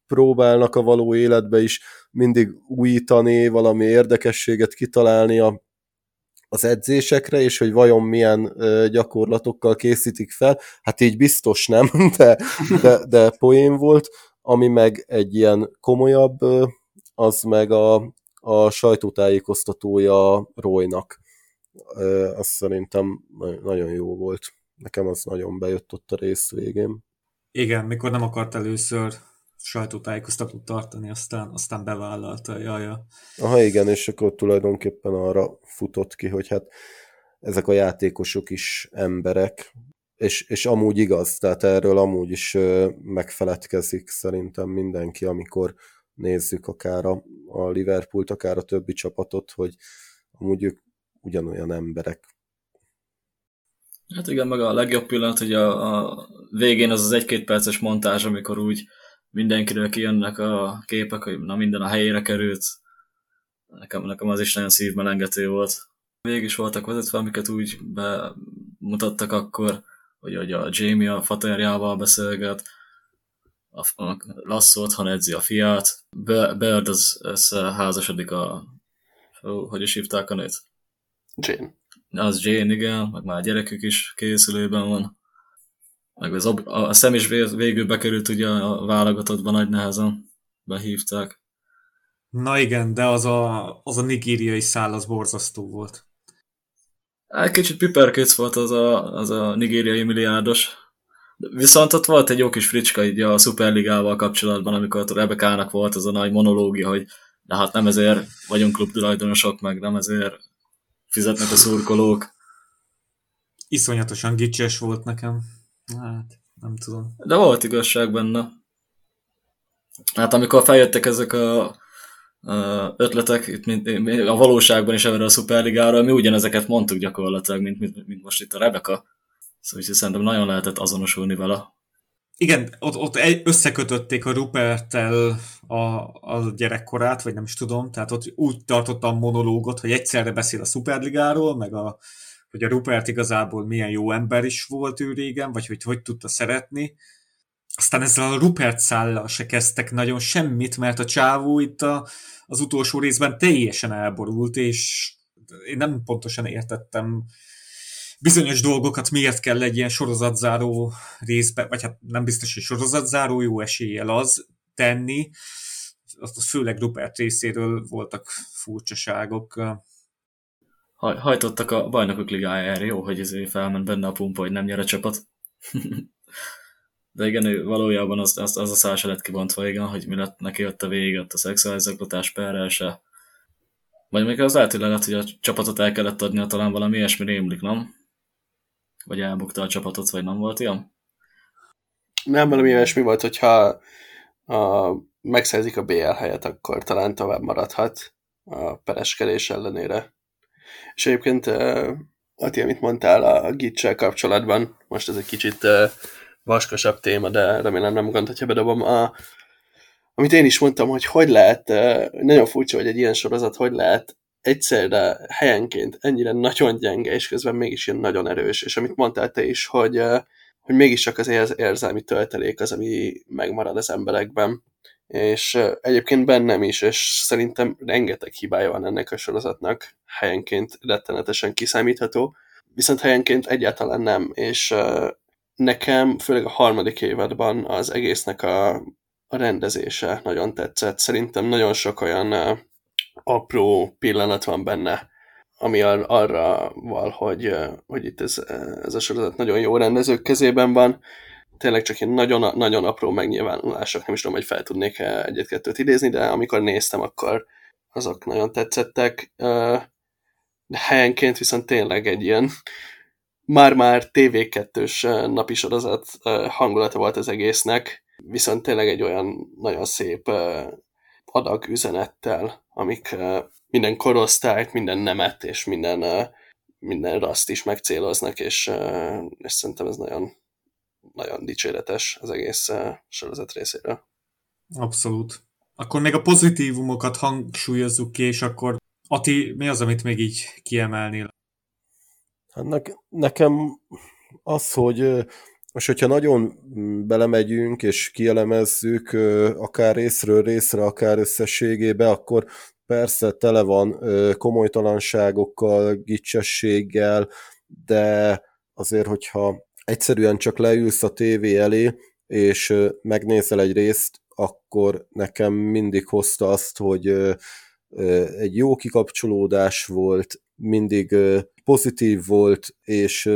próbálnak a való életbe is mindig újítani, valami érdekességet kitalálni a, az edzésekre, és hogy vajon milyen gyakorlatokkal készítik fel. Hát így biztos nem, de, de, de poén volt, ami meg egy ilyen komolyabb, az meg a, a sajtótájékoztatója Roynak. Ö, Az szerintem na- nagyon jó volt. Nekem az nagyon bejött ott a rész végén. Igen, mikor nem akart először sajtótájékoztatót tartani, aztán, aztán bevállalta. Jaja. Aha, igen, és akkor tulajdonképpen arra futott ki, hogy hát ezek a játékosok is emberek, és, és amúgy igaz, tehát erről amúgy is megfeledkezik szerintem mindenki, amikor nézzük akár a, a Liverpoolt, akár a többi csapatot, hogy amúgy ők ugyanolyan emberek. Hát igen, meg a legjobb pillanat, hogy a, a végén az az egy-két perces montázs, amikor úgy mindenkiről kijönnek a képek, hogy na minden a helyére került. Nekem, nekem az is nagyon szívmelengető volt. Végig is voltak vezetve, amiket úgy bemutattak akkor, hogy, hogy a Jamie a faterjával beszélget, a, a Lasso otthon edzi a fiát, Bird az, az házasodik a... Hogy is hívták a nőt? Jane. Az Jane, igen, meg már a gyerekük is készülőben van. Meg az a, a szem is vég- végül bekerült ugye a válogatottban nagy nehezen. Behívták. Na igen, de az a, az a nigériai szál az borzasztó volt. Hát kicsit piperkéc volt az a, az a nigériai milliárdos. Viszont ott volt egy jó kis fricska így a Superligával kapcsolatban, amikor Rebekának volt az a nagy monológia, hogy de hát nem ezért vagyunk klubtulajdonosok, meg nem ezért fizetnek a szurkolók. Iszonyatosan gicses volt nekem. Hát, nem tudom. De volt igazság benne. Hát amikor feljöttek ezek a, ötletek, itt mint, a valóságban is erre a szuperligára, mi ugyanezeket mondtuk gyakorlatilag, mint, mint, mint most itt a Rebeka. Szóval szerintem nagyon lehetett azonosulni vele. Igen, ott, ott összekötötték a Ruperttel a, a gyerekkorát, vagy nem is tudom, tehát ott úgy tartotta a monológot, hogy egyszerre beszél a Superligáról, meg a, hogy a Rupert igazából milyen jó ember is volt ő régen, vagy hogy hogy tudta szeretni. Aztán ezzel a Rupert szállal se kezdtek nagyon semmit, mert a csávó itt a, az utolsó részben teljesen elborult, és én nem pontosan értettem bizonyos dolgokat miért kell egy ilyen sorozatzáró részbe, vagy hát nem biztos, hogy sorozatzáró, jó eséllyel az tenni. Azt főleg Rupert részéről voltak furcsaságok. Haj, hajtottak a bajnokok ligájára, jó, hogy ezért felment benne a pumpa, hogy nem nyer a csapat. De igen, ő valójában az, az, az a szál se lett kibontva, igen, hogy mi lett neki ott a vége, ott a szexuális zaklatás perrel se. Vagy még az lehet, hogy lehet, hogy a csapatot el kellett adnia, talán valami ilyesmi rémlik, nem? Vagy elbukta a csapatot, vagy nem volt ilyen? Nem, valami ilyesmi volt, hogyha a, megszerzik a BL helyet, akkor talán tovább maradhat a pereskedés ellenére. És egyébként, Ati, amit mondtál a git kapcsolatban, most ez egy kicsit vaskosabb téma, de remélem nem gond, hogyha bedobom. A, amit én is mondtam, hogy hogy lehet, nagyon furcsa, hogy egy ilyen sorozat hogy lehet egyszerre helyenként ennyire nagyon gyenge, és közben mégis ilyen nagyon erős, és amit mondtál te is, hogy, hogy mégiscsak az érzelmi töltelék az, ami megmarad az emberekben, és egyébként bennem is, és szerintem rengeteg hibája van ennek a sorozatnak, helyenként rettenetesen kiszámítható, viszont helyenként egyáltalán nem, és nekem, főleg a harmadik évadban az egésznek a, a rendezése nagyon tetszett. Szerintem nagyon sok olyan apró pillanat van benne, ami ar- arra val, hogy, hogy itt ez, ez a sorozat nagyon jó rendezők kezében van. Tényleg csak ilyen nagyon, nagyon apró megnyilvánulások, nem is tudom, hogy fel tudnék egyet-kettőt idézni, de amikor néztem, akkor azok nagyon tetszettek. De helyenként viszont tényleg egy ilyen már-már TV2-s napi sorozat hangulata volt az egésznek, viszont tényleg egy olyan nagyon szép adag üzenettel, amik minden korosztályt, minden nemet és minden, minden raszt is megcéloznak, és, és szerintem ez nagyon, nagyon dicséretes az egész sorozat részéről. Abszolút. Akkor még a pozitívumokat hangsúlyozzuk ki, és akkor Ati, mi az, amit még így kiemelnél? Hát ne, nekem az, hogy most, hogyha nagyon belemegyünk és kielemezzük akár részről részre, akár összességébe, akkor persze tele van komolytalanságokkal, gicsességgel, de azért, hogyha egyszerűen csak leülsz a tévé elé, és megnézel egy részt, akkor nekem mindig hozta azt, hogy egy jó kikapcsolódás volt, mindig pozitív volt, és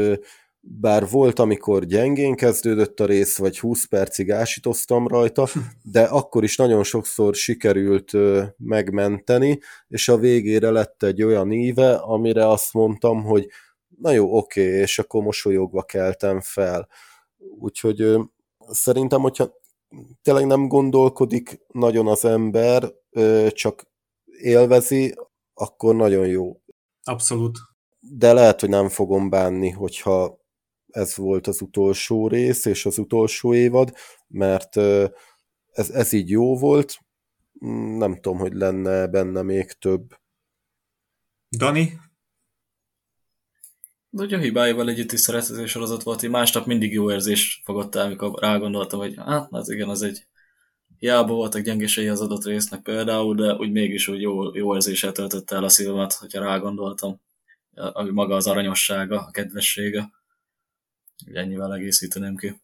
bár volt, amikor gyengén kezdődött a rész, vagy 20 percig ásítoztam rajta, de akkor is nagyon sokszor sikerült megmenteni, és a végére lett egy olyan íve, amire azt mondtam, hogy na jó, oké, és akkor mosolyogva keltem fel. Úgyhogy szerintem, hogyha tényleg nem gondolkodik nagyon az ember, csak élvezi, akkor nagyon jó. Abszolút. De lehet, hogy nem fogom bánni, hogyha ez volt az utolsó rész és az utolsó évad, mert ez, ez így jó volt, nem tudom, hogy lenne benne még több. Dani? De ugye a hibáival együtt is szeretető sorozat volt, hogy másnap mindig jó érzés fogott el, amikor rágondoltam, hogy hát, az igen, az egy hiába voltak gyengesei az adott résznek például, de úgy mégis úgy jó, jó érzéssel töltötte el a szívemet, hogyha rágondoltam. Ami maga az aranyossága, a kedvessége. Ennyivel egészíteném ki.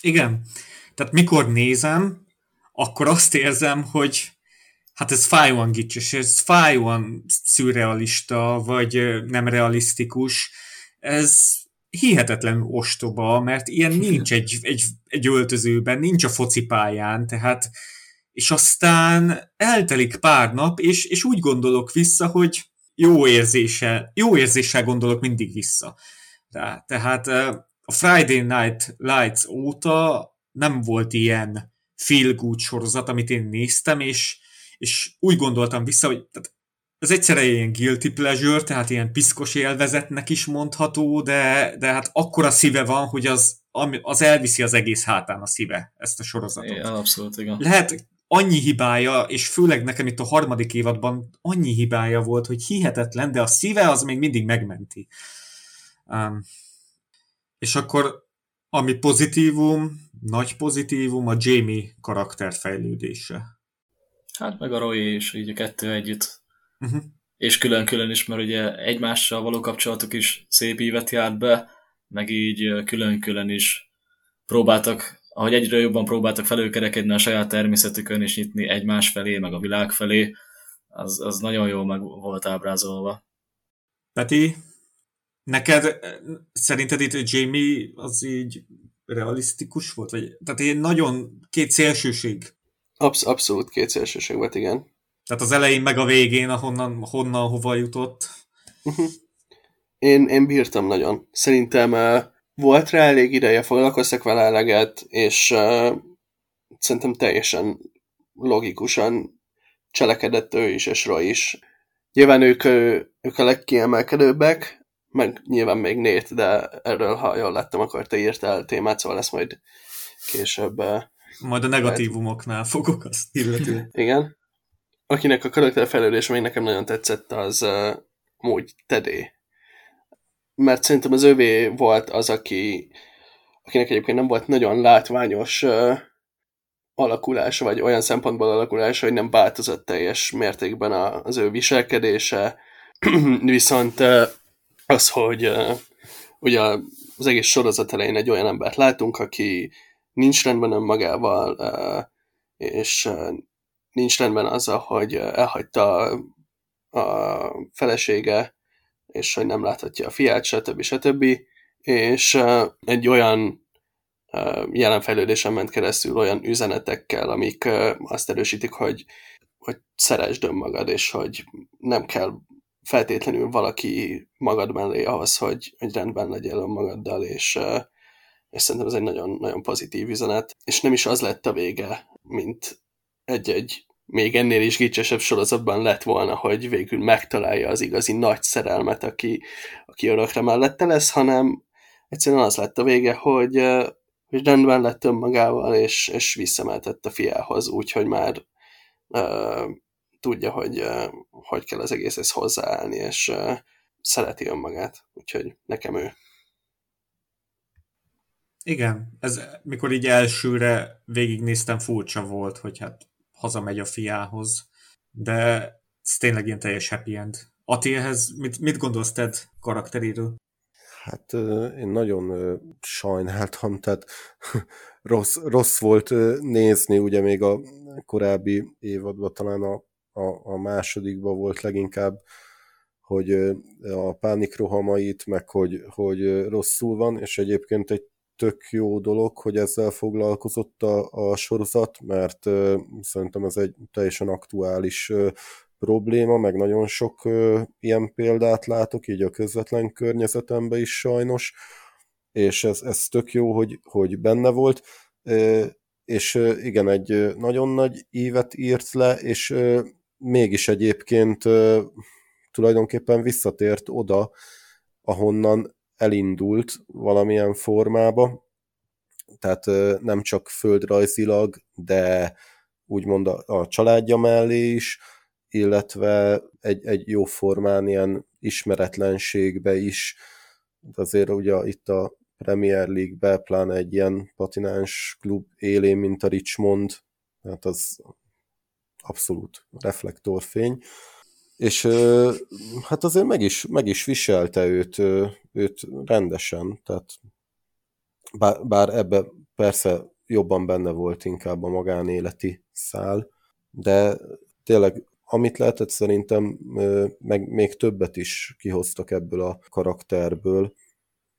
Igen. Tehát mikor nézem, akkor azt érzem, hogy hát ez fájóan gicses, ez fájóan szürrealista, vagy nem realisztikus. Ez hihetetlen ostoba, mert ilyen nincs egy, egy, egy öltözőben, nincs a focipályán, tehát és aztán eltelik pár nap, és, és úgy gondolok vissza, hogy jó érzéssel, jó érzéssel gondolok mindig vissza. De, tehát a Friday Night Lights óta nem volt ilyen feel good sorozat, amit én néztem, és, és úgy gondoltam vissza, hogy tehát ez egyszerre ilyen guilty pleasure, tehát ilyen piszkos élvezetnek is mondható, de, de hát akkora szíve van, hogy az, az elviszi az egész hátán a szíve, ezt a sorozatot. Igen, abszolút, igen. Lehet annyi hibája, és főleg nekem itt a harmadik évadban annyi hibája volt, hogy hihetetlen, de a szíve az még mindig megmenti. Um, és akkor ami pozitívum, nagy pozitívum a Jamie karakter fejlődése. Hát meg a Roy is, így a kettő együtt. Uh-huh. És külön-külön is, mert ugye egymással való kapcsolatuk is szép ívet járt be, meg így külön-külön is próbáltak, ahogy egyre jobban próbáltak felőkerekedni a saját természetükön, és nyitni egymás felé, meg a világ felé, az, az nagyon jól meg volt ábrázolva. Peti, neked szerinted itt Jamie az így realisztikus volt? Vagy, tehát egy nagyon két szélsőség. Absz- abszolút két szélsőség volt, igen. Tehát az elején meg a végén, ahonnan, honnan, hova jutott. Uh-huh. Én, én bírtam nagyon. Szerintem uh, volt rá elég ideje, foglalkoztak vele eleget, és uh, szerintem teljesen logikusan cselekedett ő is, és Roy is. Nyilván ők, ők a legkiemelkedőbbek, meg nyilván még Nét, de erről, ha jól láttam, akkor te írtál témát, szóval lesz majd később. Majd a negatívumoknál fogok azt illetően. Igen. Akinek a karakterfejlődés még nekem nagyon tetszett, az uh, úgy Tedé. Mert szerintem az övé volt az, aki, akinek egyébként nem volt nagyon látványos uh, alakulása, vagy olyan szempontból alakulása, hogy nem változott teljes mértékben az ő viselkedése, viszont uh, az, hogy uh, ugye az egész sorozat elején egy olyan embert látunk, aki nincs rendben önmagával, uh, és uh, nincs rendben azzal, hogy elhagyta a felesége, és hogy nem láthatja a fiát, stb. stb. És egy olyan jelenfejlődésen ment keresztül olyan üzenetekkel, amik azt erősítik, hogy, hogy szeresd önmagad, és hogy nem kell feltétlenül valaki magad mellé ahhoz, hogy, hogy rendben legyél önmagaddal, és, és szerintem ez egy nagyon, nagyon pozitív üzenet. És nem is az lett a vége, mint egy-egy még ennél is gicsesebb sorozatban lett volna, hogy végül megtalálja az igazi nagy szerelmet, aki, aki örökre mellette lesz, hanem egyszerűen az lett a vége, hogy, hogy rendben lett önmagával, és, és visszameltett a fiához, úgyhogy már tudja, hogy hogy kell az egészhez hozzáállni, és szereti önmagát, úgyhogy nekem ő. Igen, ez mikor így elsőre végignéztem, furcsa volt, hogy hát hazamegy a fiához, de ez tényleg ilyen teljes happy end. ehhez mit, mit gondolsz Ted karakteréről? Hát én nagyon sajnáltam, tehát rossz, rossz volt nézni, ugye még a korábbi évadban talán a, a, a másodikban volt leginkább, hogy a pánikrohamait, meg hogy, hogy rosszul van, és egyébként egy tök jó dolog, hogy ezzel foglalkozott a, a sorozat, mert uh, szerintem ez egy teljesen aktuális probléma, meg nagyon sok uh, ilyen példát látok, így a közvetlen környezetemben is sajnos, és ez, ez tök jó, hogy, hogy benne volt, és igen, egy nagyon nagy évet írt le, és mégis egyébként tulajdonképpen visszatért oda, ahonnan elindult valamilyen formába, tehát nem csak földrajzilag, de úgymond a, a családja mellé is, illetve egy, egy jó formán ilyen ismeretlenségbe is. Azért ugye itt a Premier League-be, pláne egy ilyen patináns klub élén, mint a Richmond, tehát az abszolút reflektorfény és hát azért meg is, meg is viselte őt, őt rendesen, tehát bár, bár ebbe persze jobban benne volt inkább a magánéleti szál, de tényleg amit lehetett szerintem meg még többet is kihoztak ebből a karakterből.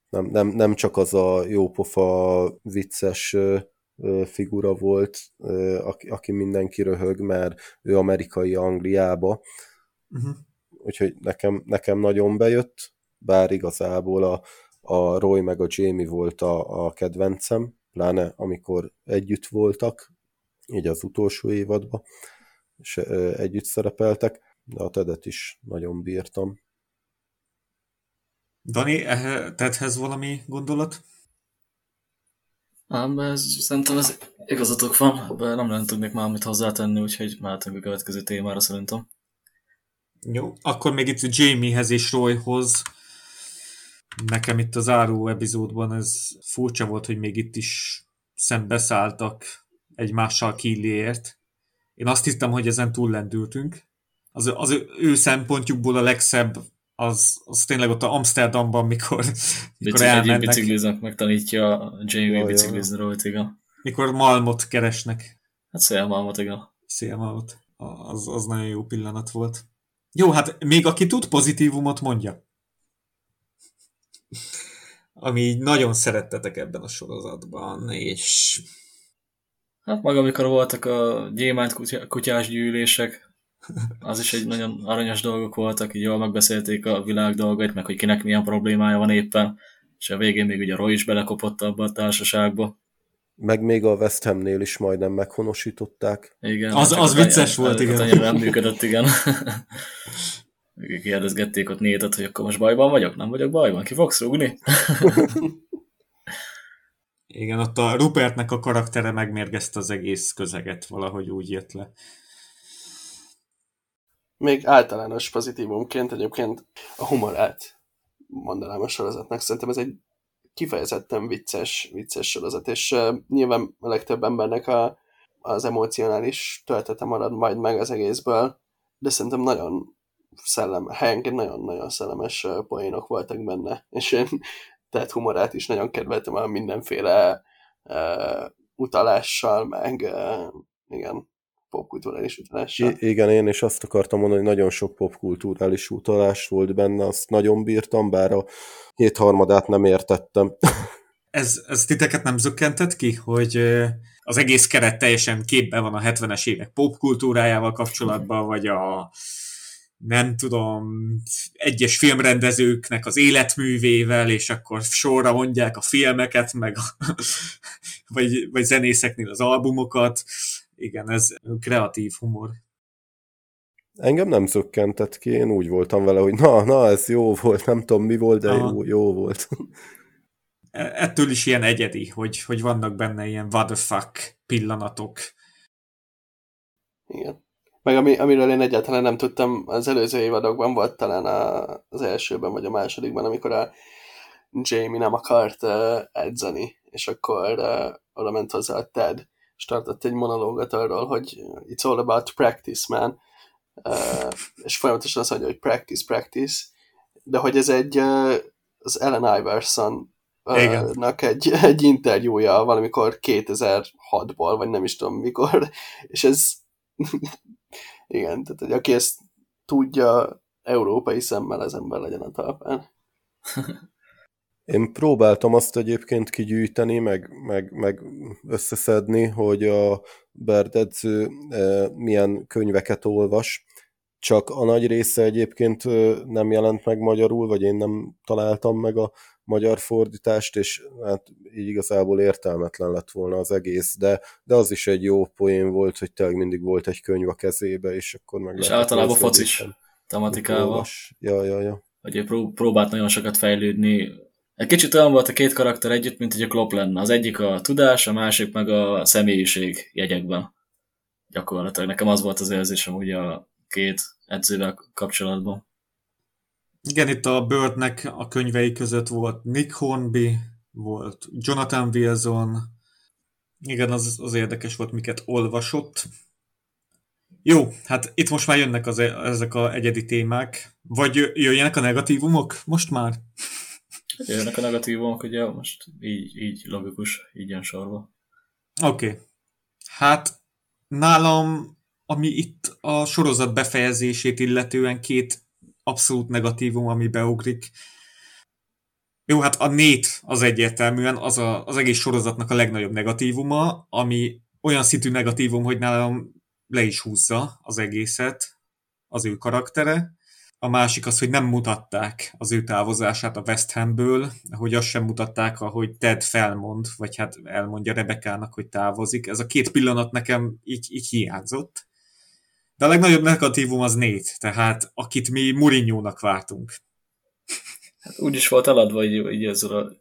Nem, nem, nem csak az a jópofa vicces figura volt, aki, mindenki röhög, mert ő amerikai Angliába, Uh-huh. Úgyhogy nekem, nekem nagyon bejött, bár igazából a, a Roy meg a Jamie volt a, a kedvencem, pláne amikor együtt voltak, így az utolsó évadban, és együtt szerepeltek, de a Tedet is nagyon bírtam. Dani, Tedhez valami gondolat? Ám, ez, szerintem ez igazatok van, de nem nagyon tudnék már mit hozzátenni, úgyhogy mehetünk a következő témára szerintem. Jó, akkor még itt Jamiehez és Royhoz. Nekem itt az áró epizódban ez furcsa volt, hogy még itt is szembeszálltak egymással Killiért. Én azt hittem, hogy ezen túllendültünk. Az, az ő szempontjukból a legszebb az, az tényleg ott a Amsterdamban, mikor, mikor elmennek. bicikliznek, megtanítja Jamie biciklizni róla, igen. Mikor Malmot keresnek. Hát szélmalmot, igen. Szélmalmot. Az, az nagyon jó pillanat volt. Jó, hát még aki tud pozitívumot, mondja. Ami így nagyon szerettetek ebben a sorozatban, és... Hát maga, amikor voltak a gyémánt kutyás gyűlések, az is egy nagyon aranyos dolgok voltak, jól megbeszélték a világ dolgait, meg hogy kinek milyen problémája van éppen, és a végén még ugye Roy is belekopott abba a társaságba. Meg még a West Hamnél is majdnem meghonosították. Igen. Az, az vicces anyag, volt, igen. Annyira nem működött, igen. Kérdezgették ott nétet, hogy akkor most bajban vagyok? Nem vagyok bajban? Ki fogsz rúgni? igen, ott a Rupertnek a karaktere megmérgezte az egész közeget, valahogy úgy jött le még általános pozitívumként egyébként a humorát mondanám a sorozatnak. Szerintem ez egy kifejezetten vicces, vicces sorozat, és uh, nyilván a legtöbb embernek a, az emocionális töltete marad majd meg az egészből, de szerintem nagyon szellem, helyenként nagyon-nagyon szellemes uh, poénok voltak benne, és én tehát humorát is nagyon kedveltem a mindenféle uh, utalással, meg uh, igen, popkulturális utalással. I- igen, én is azt akartam mondani, hogy nagyon sok popkulturális utalás volt benne, azt nagyon bírtam, bár a kétharmadát nem értettem. ez, ez titeket nem zökkentett ki, hogy az egész keret teljesen képben van a 70-es évek popkultúrájával kapcsolatban, vagy a nem tudom, egyes filmrendezőknek az életművével, és akkor sorra mondják a filmeket, meg a, vagy, vagy zenészeknél az albumokat igen, ez kreatív humor. Engem nem zökkentett ki, én úgy voltam vele, hogy na, na, ez jó volt, nem tudom mi volt, de jó, jó volt. E, ettől is ilyen egyedi, hogy, hogy vannak benne ilyen what the fuck pillanatok. Igen. Meg ami, amiről én egyáltalán nem tudtam, az előző évadokban volt talán a, az elsőben vagy a másodikban, amikor a Jamie nem akart uh, edzeni, és akkor uh, oda ment hozzá a Ted, és tartott egy monológot arról, hogy it's all about practice, man. Uh, és folyamatosan azt mondja, hogy practice, practice, de hogy ez egy uh, az Ellen Iverson uh, nak egy, egy interjúja valamikor 2006-ból, vagy nem is tudom mikor, és ez igen, tehát hogy aki ezt tudja, európai szemmel az ember legyen a talpán. Én próbáltam azt egyébként kigyűjteni, meg, meg, meg összeszedni, hogy a Berdedző e, milyen könyveket olvas, csak a nagy része egyébként e, nem jelent meg magyarul, vagy én nem találtam meg a magyar fordítást, és hát így igazából értelmetlen lett volna az egész, de, de az is egy jó poén volt, hogy tényleg mindig volt egy könyv a kezébe, és akkor meg És általában focis tematikával. Ja, ja, ja. Hogy próbált nagyon sokat fejlődni egy kicsit olyan volt a két karakter együtt, mint hogy a Klopp lenne. Az egyik a tudás, a másik meg a személyiség jegyekben. Gyakorlatilag nekem az volt az érzésem ugye a két edzővel kapcsolatban. Igen, itt a Birdnek a könyvei között volt Nick Hornby, volt Jonathan Wilson, igen, az, az érdekes volt, miket olvasott. Jó, hát itt most már jönnek az, ezek a egyedi témák. Vagy jöjjenek a negatívumok? Most már? Jönnek a negatívumok, ugye most így, így logikus, így jön sorba. Oké. Okay. Hát nálam, ami itt a sorozat befejezését illetően két abszolút negatívum, ami beugrik. Jó, hát a nét az egyértelműen az a, az egész sorozatnak a legnagyobb negatívuma, ami olyan szintű negatívum, hogy nálam le is húzza az egészet, az ő karaktere. A másik az, hogy nem mutatták az ő távozását a West Hamből, hogy azt sem mutatták, ahogy Ted felmond, vagy hát elmondja Rebekának, hogy távozik. Ez a két pillanat nekem így, így hiányzott. De a legnagyobb negatívum az Nét, tehát akit mi Murinyónak vártunk. Hát úgy is volt eladva így, így ezzel a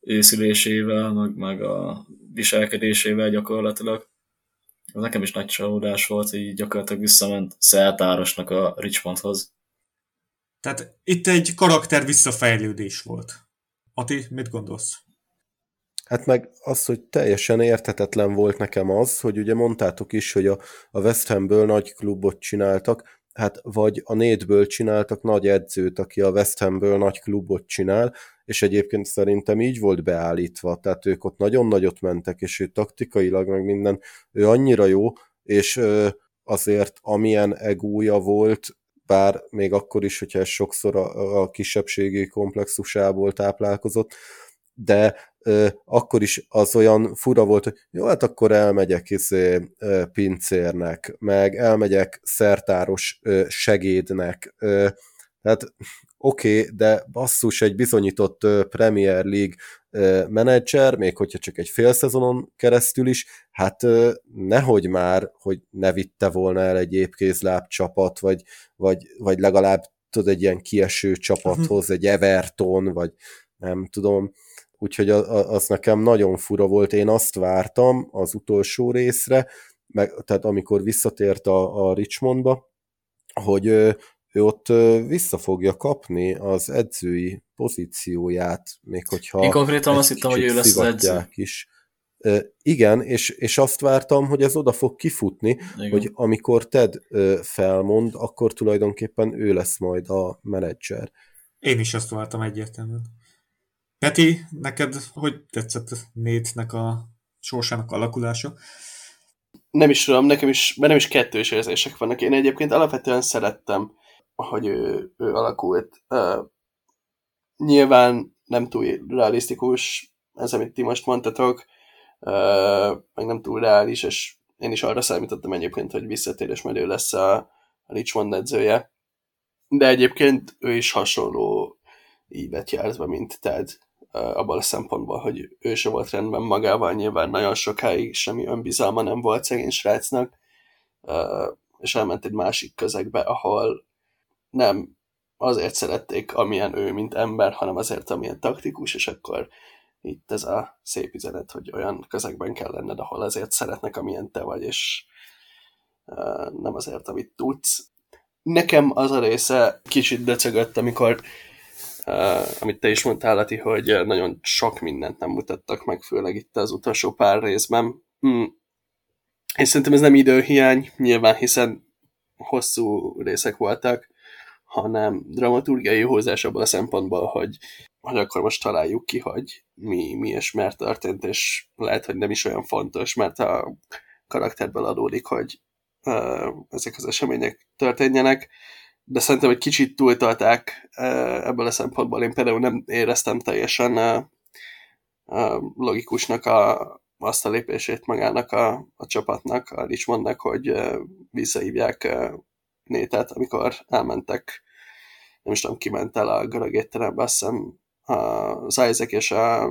őszülésével, meg, meg a viselkedésével gyakorlatilag. Ez nekem is nagy csalódás volt, hogy gyakorlatilag visszament Szeltárosnak a Richmondhoz. Tehát itt egy karakter visszafejlődés volt. Ati, mit gondolsz? Hát meg az, hogy teljesen értetetlen volt nekem az, hogy ugye mondtátok is, hogy a, a West Hamből nagy klubot csináltak, hát vagy a nétből csináltak nagy edzőt, aki a West Hamből nagy klubot csinál, és egyébként szerintem így volt beállítva, tehát ők ott nagyon nagyot mentek, és ő taktikailag meg minden, ő annyira jó, és azért amilyen egója volt, bár még akkor is, hogyha sokszor a, a kisebbségi komplexusából táplálkozott, de ö, akkor is az olyan fura volt, hogy jó, hát akkor elmegyek izé, ö, pincérnek, meg elmegyek szertáros ö, segédnek, ö, tehát oké, okay, de basszus egy bizonyított Premier League menedzser, még hogyha csak egy fél szezonon keresztül is, hát nehogy már, hogy ne vitte volna el egy épkézláb csapat, vagy, vagy, vagy legalább tudod, egy ilyen kieső csapathoz, egy Everton, vagy nem tudom, úgyhogy az nekem nagyon fura volt. Én azt vártam az utolsó részre, meg, tehát amikor visszatért a, a Richmondba, hogy ő, ott vissza fogja kapni az edzői pozícióját, még hogyha Én konkrétan azt hittem, hogy ő lesz az edző. Is. Igen, és, és azt vártam, hogy ez oda fog kifutni, Igen. hogy amikor Ted felmond, akkor tulajdonképpen ő lesz majd a menedzser. Én is azt vártam egyértelműen. Peti, neked hogy tetszett Nétnek a sorsának alakulása? Nem is tudom, nekem is, mert nem is kettős érzések vannak. Én egyébként alapvetően szerettem, hogy ő, ő alakult. Uh, nyilván nem túl realisztikus, ez, amit ti most mondtatok, uh, meg nem túl reális, és én is arra számítottam egyébként, hogy visszatér és majd ő lesz a, a Richmond edzője. De egyébként ő is hasonló ívet járt be, mint Ted abban a szempontból, hogy ő se volt rendben magával, nyilván nagyon sokáig semmi önbizalma nem volt szegény srácnak, és elment egy másik közegbe, ahol nem azért szerették, amilyen ő, mint ember, hanem azért, amilyen taktikus, és akkor itt ez a szép üzenet, hogy olyan közegben kell lenned, ahol azért szeretnek, amilyen te vagy, és nem azért, amit tudsz. Nekem az a része kicsit decegött, amikor Uh, amit te is mondtál, Lati, hogy nagyon sok mindent nem mutattak meg, főleg itt az utolsó pár részben. Hmm. És szerintem ez nem időhiány, nyilván, hiszen hosszú részek voltak, hanem dramaturgiai hozás abban a szempontból, hogy, hogy akkor most találjuk ki, hogy mi, mi és miért történt, és lehet, hogy nem is olyan fontos, mert a karakterből adódik, hogy uh, ezek az események történjenek de szerintem egy kicsit túltolták ebből a szempontból. Én például nem éreztem teljesen logikusnak a, azt a lépését magának a, a csapatnak, a Richmondnak, hogy visszahívják Nétet, amikor elmentek, nem is tudom, ki ment el a görög étterembe, azt hiszem az Isaac és a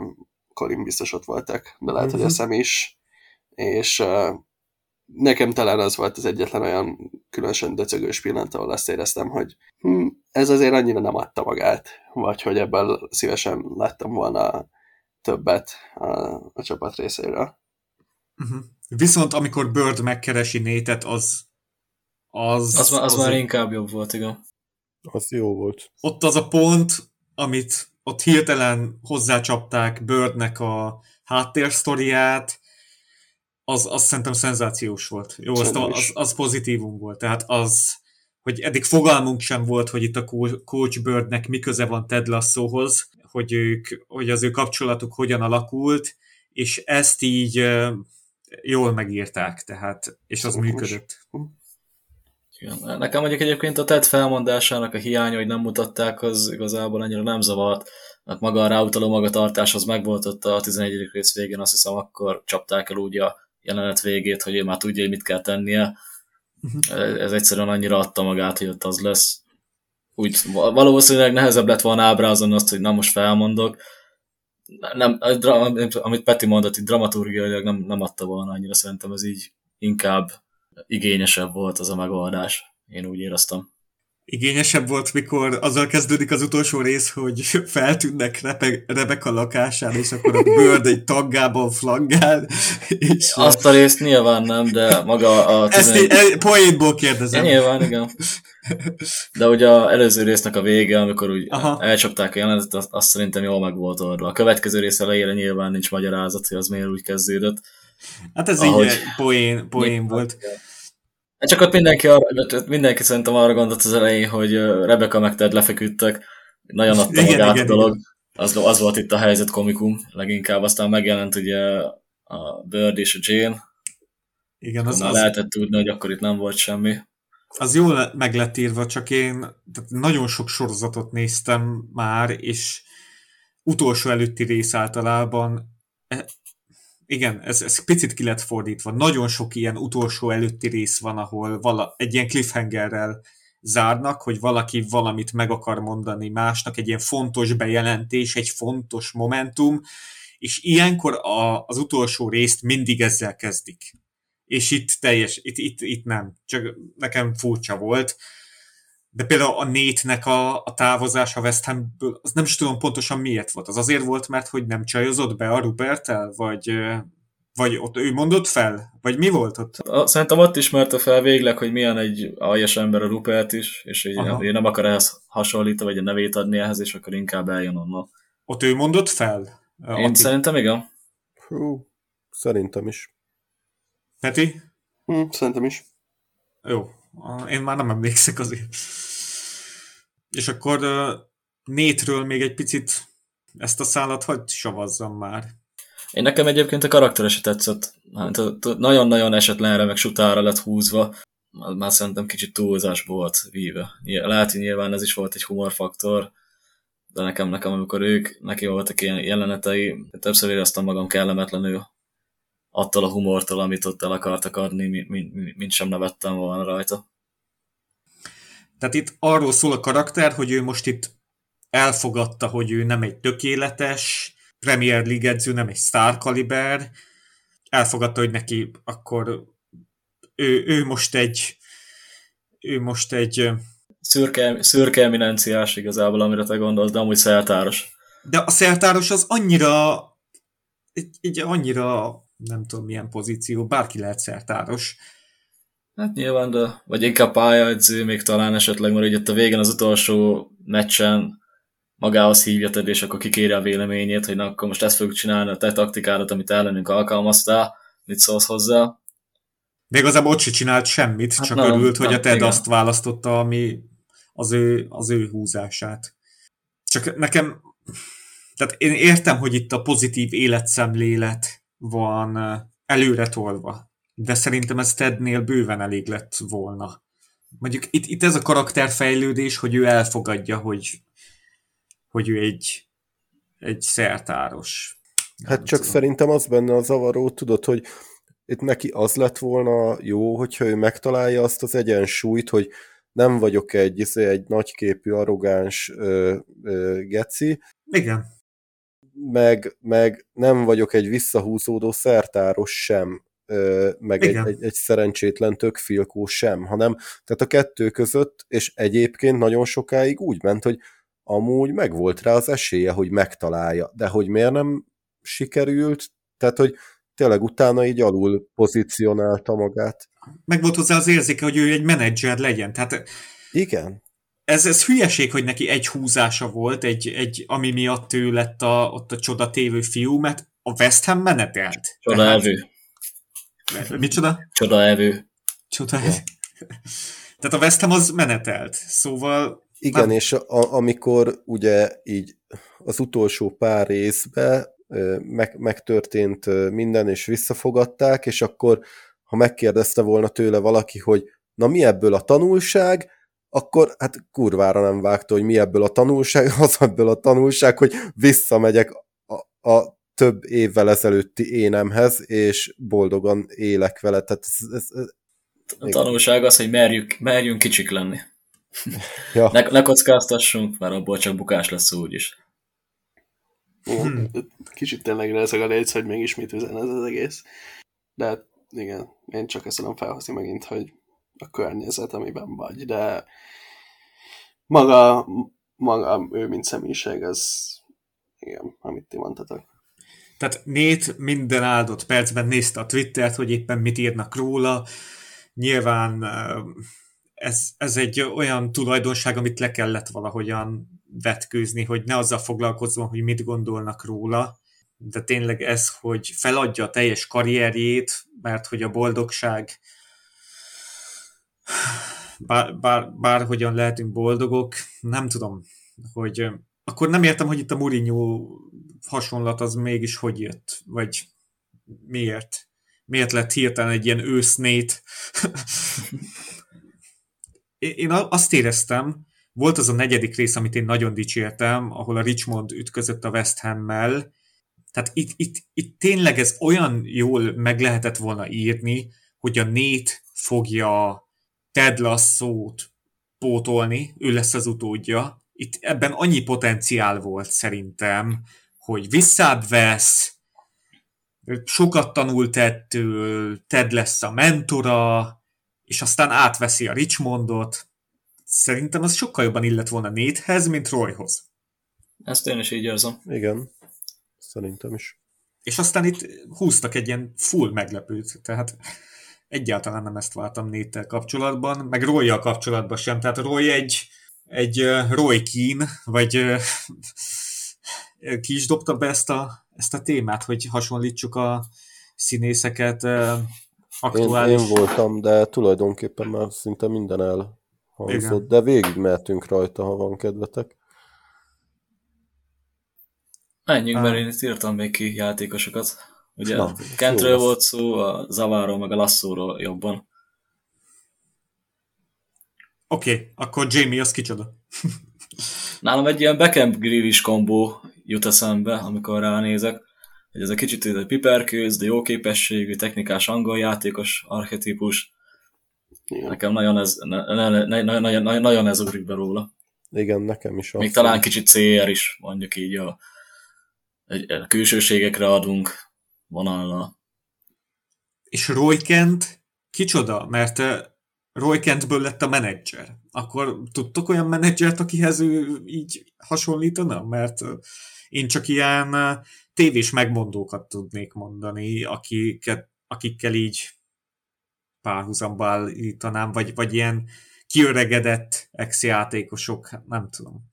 Colin biztos ott voltak, de lehet, mm-hmm. hogy a szem is, és nekem talán az volt az egyetlen olyan különösen döcögős pillanat, ahol azt éreztem, hogy hm, ez azért annyira nem adta magát, vagy hogy ebből szívesen láttam volna többet a, a csapat részéről. Uh-huh. Viszont amikor Bird megkeresi Nétet, az az, az, az, az már inkább jobb volt, igen. Az jó volt. Ott az a pont, amit ott hirtelen hozzácsapták Birdnek a háttérsztoriát, az, az szerintem szenzációs volt. Jó, az, az, az pozitívum volt. Tehát az, hogy eddig fogalmunk sem volt, hogy itt a Coach Birdnek mi köze van Ted Lasso-hoz, hogy, ők, hogy az ő kapcsolatuk hogyan alakult, és ezt így jól megírták, tehát, és az működött. Igen. Nekem mondjuk egyébként a Ted felmondásának a hiánya, hogy nem mutatták, az igazából annyira nem zavart, mert maga a ráutaló magatartás az megvolt ott a 11. rész végén, azt hiszem akkor csapták el úgy a jelenet végét, hogy ő már tudja, hogy mit kell tennie. Uh-huh. Ez egyszerűen annyira adta magát, hogy ott az lesz. Úgy valószínűleg nehezebb lett volna ábrázolni azt, hogy na most felmondok. Nem, amit Peti mondott, hogy dramaturgiailag nem, nem adta volna annyira, szerintem ez így inkább igényesebb volt az a megoldás. Én úgy éreztem. Igényesebb volt, mikor azzal kezdődik az utolsó rész, hogy feltűnnek Rebe- Rebecca lakásán, és akkor a Bird egy taggában flaggál. És Azt a részt nyilván nem, de maga a... Ezt én, poénból kérdezem. Ja, nyilván, igen. De ugye az előző résznek a vége, amikor úgy Aha. elcsapták a jelenetet, azt, azt szerintem jól meg volt orra. A következő rész elejére nyilván nincs magyarázat, hogy az miért úgy kezdődött. Hát ez Ahogy- így poén, poén volt. Hát Csak ott mindenki, arra, ott mindenki szerintem arra gondolt az elején, hogy Rebecca meg Ted lefeküdtek, nagyon adta Igen, magát igen, a dolog. Az, az volt itt a helyzet komikum leginkább, aztán megjelent ugye a Bird és a Jane, Igen, az, az, lehetett tudni, hogy akkor itt nem volt semmi. az jól meg lett írva, csak én tehát nagyon sok sorozatot néztem már, és utolsó előtti rész általában e, igen, ez, ez picit ki lett fordítva. Nagyon sok ilyen utolsó előtti rész van, ahol vala, egy ilyen cliffhangerrel zárnak, hogy valaki valamit meg akar mondani másnak, egy ilyen fontos bejelentés, egy fontos momentum, és ilyenkor a, az utolsó részt mindig ezzel kezdik. És itt teljes, itt, itt, itt nem. Csak nekem furcsa volt. De például a Nétnek a, a távozása West Hamből, az nem is tudom pontosan miért volt. Az azért volt, mert hogy nem csajozott be a Rupertel, vagy, vagy ott ő mondott fel? Vagy mi volt ott? Szerintem ott ismerte fel végleg, hogy milyen egy aljas ember a Rupert is, és hogy Aha. ő nem akar ehhez hasonlítani, vagy a nevét adni ehhez, és akkor inkább eljön onnan. Ott ő mondott fel? Én Atti? szerintem igen. Hú, szerintem is. Peti? Hm, szerintem is. Jó. Én már nem emlékszek azért. És akkor Nétről még egy picit ezt a szállat hagyd savazzam már. Én nekem egyébként a karaktere se tetszett. Hát, nagyon-nagyon esetlenre, meg sutára lett húzva. Már szerintem kicsit túlzás volt víve. Lehet, hogy nyilván ez is volt egy humorfaktor, de nekem, nekem amikor ők, neki voltak ilyen jelenetei, többször éreztem magam kellemetlenül attól a humortól, amit ott el akartak adni, mint sem nevettem volna rajta. Tehát itt arról szól a karakter, hogy ő most itt elfogadta, hogy ő nem egy tökéletes Premier League edző, nem egy star kaliber. Elfogadta, hogy neki akkor ő, ő most egy ő most egy Szürke, szürke eminenciás igazából, amire te gondolsz, de amúgy szeltáros. de a szertáros az annyira egy, egy annyira nem tudom milyen pozíció, bárki lehet szertáros. Hát nyilván, de vagy inkább pályaedző, még talán esetleg, mert ugye itt a végén az utolsó meccsen magához hívja Ted, és akkor kikéri a véleményét, hogy na, akkor most ezt fogjuk csinálni, a te taktikádat, amit ellenünk alkalmaztál, mit szólsz hozzá. De igazából ott se csinált semmit, Hát csak nem, örült, hogy nem, a Ted igen. azt választotta, ami az ő, az ő húzását. Csak nekem, tehát én értem, hogy itt a pozitív életszemlélet van előre tolva, de szerintem ez Tednél bőven elég lett volna. Mondjuk itt, itt ez a karakterfejlődés, hogy ő elfogadja, hogy, hogy ő egy, egy szertáros. Hát Nem csak tudom. szerintem az benne a zavaró, tudod, hogy itt neki az lett volna jó, hogyha ő megtalálja azt az egyensúlyt, hogy nem vagyok egy, izé, egy nagyképű, arrogáns ö, ö, geci, Igen. meg, meg nem vagyok egy visszahúzódó szertáros sem, meg egy, Igen. egy, egy szerencsétlen tökfilkó sem, hanem tehát a kettő között, és egyébként nagyon sokáig úgy ment, hogy amúgy megvolt rá az esélye, hogy megtalálja, de hogy miért nem sikerült, tehát hogy tényleg utána így alul pozícionálta magát. Meg volt hozzá az érzéke, hogy ő egy menedzser legyen. Tehát Igen, ez, ez hülyeség, hogy neki egy húzása volt, egy, egy, ami miatt ő lett a, ott a csoda tévő fiú, mert a West Ham menetelt. Csoda evő. Micsoda? Csoda evő. Csoda. Tehát a West Ham az menetelt. Szóval Igen, Nem. és a, amikor ugye így az utolsó pár részbe meg, megtörtént minden, és visszafogadták, és akkor ha megkérdezte volna tőle valaki, hogy na mi ebből a tanulság, akkor hát kurvára nem vágta, hogy mi ebből a tanulság, az ebből a tanulság, hogy visszamegyek a, a több évvel ezelőtti énemhez, és boldogan élek vele. Tehát ez, ez, ez, A tanulság az, hogy merjük, merjünk kicsik lenni. ja. Ne, ne kockáztassunk, mert abból csak bukás lesz úgyis. Hmm. Kicsit tényleg ez a léc, hogy mégis mit üzen ez az egész. De hát igen, én csak ezt tudom felhozni megint, hogy a környezet, amiben vagy, de maga, maga ő, mint személyiség, az igen, amit ti mondtatok. Tehát Nét minden áldott percben nézte a Twittert, hogy éppen mit írnak róla. Nyilván ez, ez egy olyan tulajdonság, amit le kellett valahogyan vetkőzni, hogy ne azzal foglalkozzon, hogy mit gondolnak róla, de tényleg ez, hogy feladja a teljes karrierjét, mert hogy a boldogság bár, bár, bárhogyan lehetünk boldogok, nem tudom, hogy akkor nem értem, hogy itt a Mourinho hasonlat az mégis hogy jött, vagy miért? Miért lett hirtelen egy ilyen ősznét? én azt éreztem, volt az a negyedik rész, amit én nagyon dicsértem, ahol a Richmond ütközött a West Ham-mel. Tehát itt, itt, itt tényleg ez olyan jól meg lehetett volna írni, hogy a Nét fogja Ted Lasso-t pótolni, ő lesz az utódja. Itt ebben annyi potenciál volt szerintem, hogy visszább vesz, sokat tanult ettől, Ted lesz a mentora, és aztán átveszi a Richmondot. Szerintem az sokkal jobban illet volna Néthez, mint Royhoz. Ezt én is így érzem. Igen, szerintem is. És aztán itt húztak egy ilyen full meglepőt, tehát egyáltalán nem ezt váltam Néttel kapcsolatban, meg roy kapcsolatban sem. Tehát Roy egy, egy Roy Keane, vagy ki is dobta be ezt a, ezt a témát, hogy hasonlítsuk a színészeket aktuális... Én, én voltam, de tulajdonképpen már szinte minden elhangzott, Igen. de végig mehetünk rajta, ha van kedvetek. Menjünk, mert én itt írtam még ki játékosokat. Ugye Na, Kentről volt szó, a Zaváról, meg a Lasszóról jobban. Oké, okay, akkor Jamie az kicsoda? Nálam egy ilyen Beckham Grealish kombó jut eszembe, amikor ránézek, hogy ez a kicsit egy piperkőz, de jó képességű, technikás angol játékos archetípus. Igen. Nekem nagyon ez, ne, ne, ne, ne, nagyon, nagyon ez ugrik be róla. Igen, nekem is. Még talán kicsit CR is, mondjuk így a, a külsőségekre adunk, vonalna. És Roy Kent kicsoda? Mert Roy Kentből lett a menedzser. Akkor tudtok olyan menedzsert, akihez ő így hasonlítana? Mert én csak ilyen tévés megmondókat tudnék mondani, akiket, akikkel így párhuzamba állítanám, vagy, vagy ilyen kiöregedett ex-játékosok, nem tudom.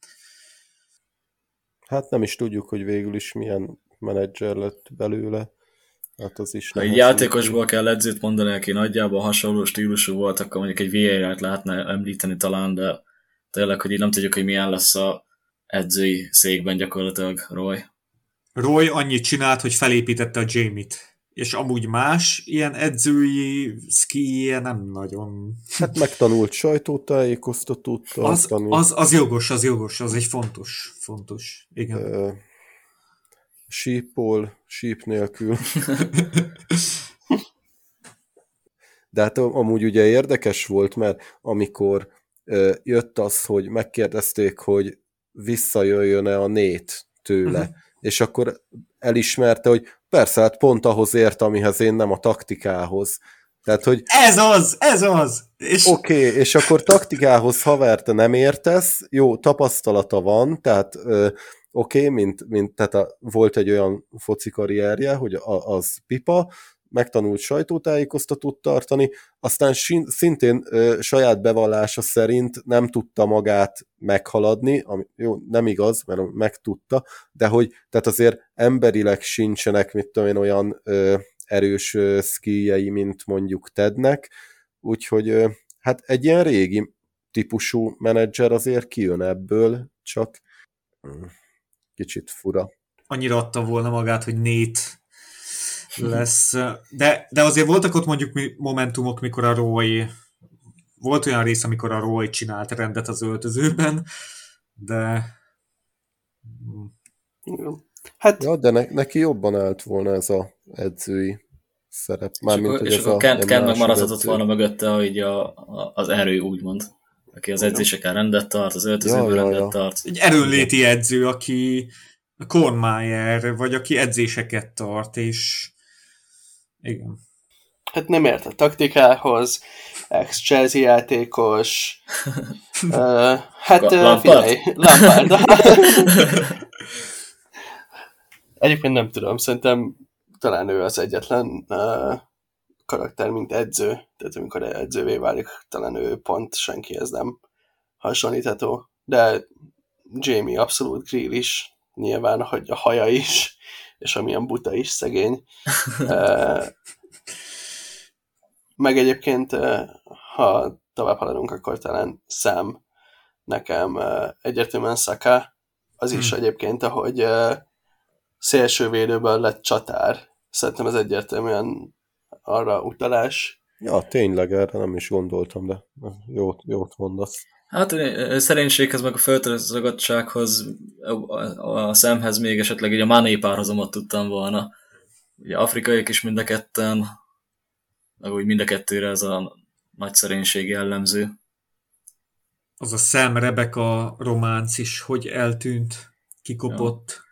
Hát nem is tudjuk, hogy végül is milyen menedzser lett belőle. Hát az is ha egy játékosból kell edzőt mondani, aki nagyjából hasonló stílusú volt, akkor mondjuk egy VAR-t lehetne említeni talán, de tényleg, hogy így nem tudjuk, hogy milyen lesz a edzői székben gyakorlatilag Roy. Roy annyit csinált, hogy felépítette a Jamie-t. És amúgy más ilyen edzői szkije nem nagyon. Hát megtanult sajtótájékoztatót. Az, az, az jogos, az jogos, az egy fontos, fontos, igen sípol, síp nélkül. De hát amúgy ugye érdekes volt, mert amikor jött az, hogy megkérdezték, hogy visszajöjjön-e a nét tőle, uh-huh. és akkor elismerte, hogy persze, hát pont ahhoz ért, amihez én nem a taktikához. Tehát, hogy... Ez az! Ez az! És... Oké, okay, és akkor taktikához haverte nem értesz, jó, tapasztalata van, tehát oké, okay, mint, mint tehát a, volt egy olyan foci karrierje, hogy a, az pipa, megtanult sajtótájékoztatót tartani, aztán szintén ö, saját bevallása szerint nem tudta magát meghaladni, ami jó, nem igaz, mert megtudta, de hogy tehát azért emberileg sincsenek, mit tudom én, olyan ö, erős ö, szkíjei, mint mondjuk Tednek, úgyhogy ö, hát egy ilyen régi típusú menedzser azért kijön ebből, csak kicsit fura. Annyira adta volna magát, hogy nét lesz. De, de azért voltak ott mondjuk momentumok, mikor a Roy volt olyan rész, amikor a Roy csinált rendet az öltözőben, de Hát... Ja, de ne, neki jobban állt volna ez a edzői szerep. Mármint, és, akkor, és ez akkor Kent, Kent megmaradhatott volna mögötte, hogy a, a, az erő úgymond aki az edzéseken rendet tart, az öltözőben ja, rendet ja, tart. Egy erőnléti edző, aki Kornmaier, vagy aki edzéseket tart, és igen. Hát nem ért a taktikához, ex-Chelsea játékos, uh, hát uh, figyelj, Lampard. Egyébként nem tudom, szerintem talán ő az egyetlen uh, karakter, mint edző, tehát amikor edzővé válik, talán ő pont senkihez nem hasonlítható, de Jamie abszolút grill is, nyilván, hogy a haja is, és amilyen buta is szegény. meg egyébként, ha tovább haladunk, akkor talán szem nekem egyértelműen Saka, az is hmm. egyébként, ahogy szélsővédőből lett csatár. Szerintem ez egyértelműen arra utalás. Ja, tényleg, erre nem is gondoltam, de jót, jót mondasz. Hát a szerénységhez, meg a föltözögottsághoz, a szemhez még esetleg egy a Mané párhozomot tudtam volna. Ugye afrikaiak is mind a ketten, meg úgy mind a kettőre ez a nagy szerénység jellemző. Az a Sam Rebecca románc is, hogy eltűnt, kikopott. Ja.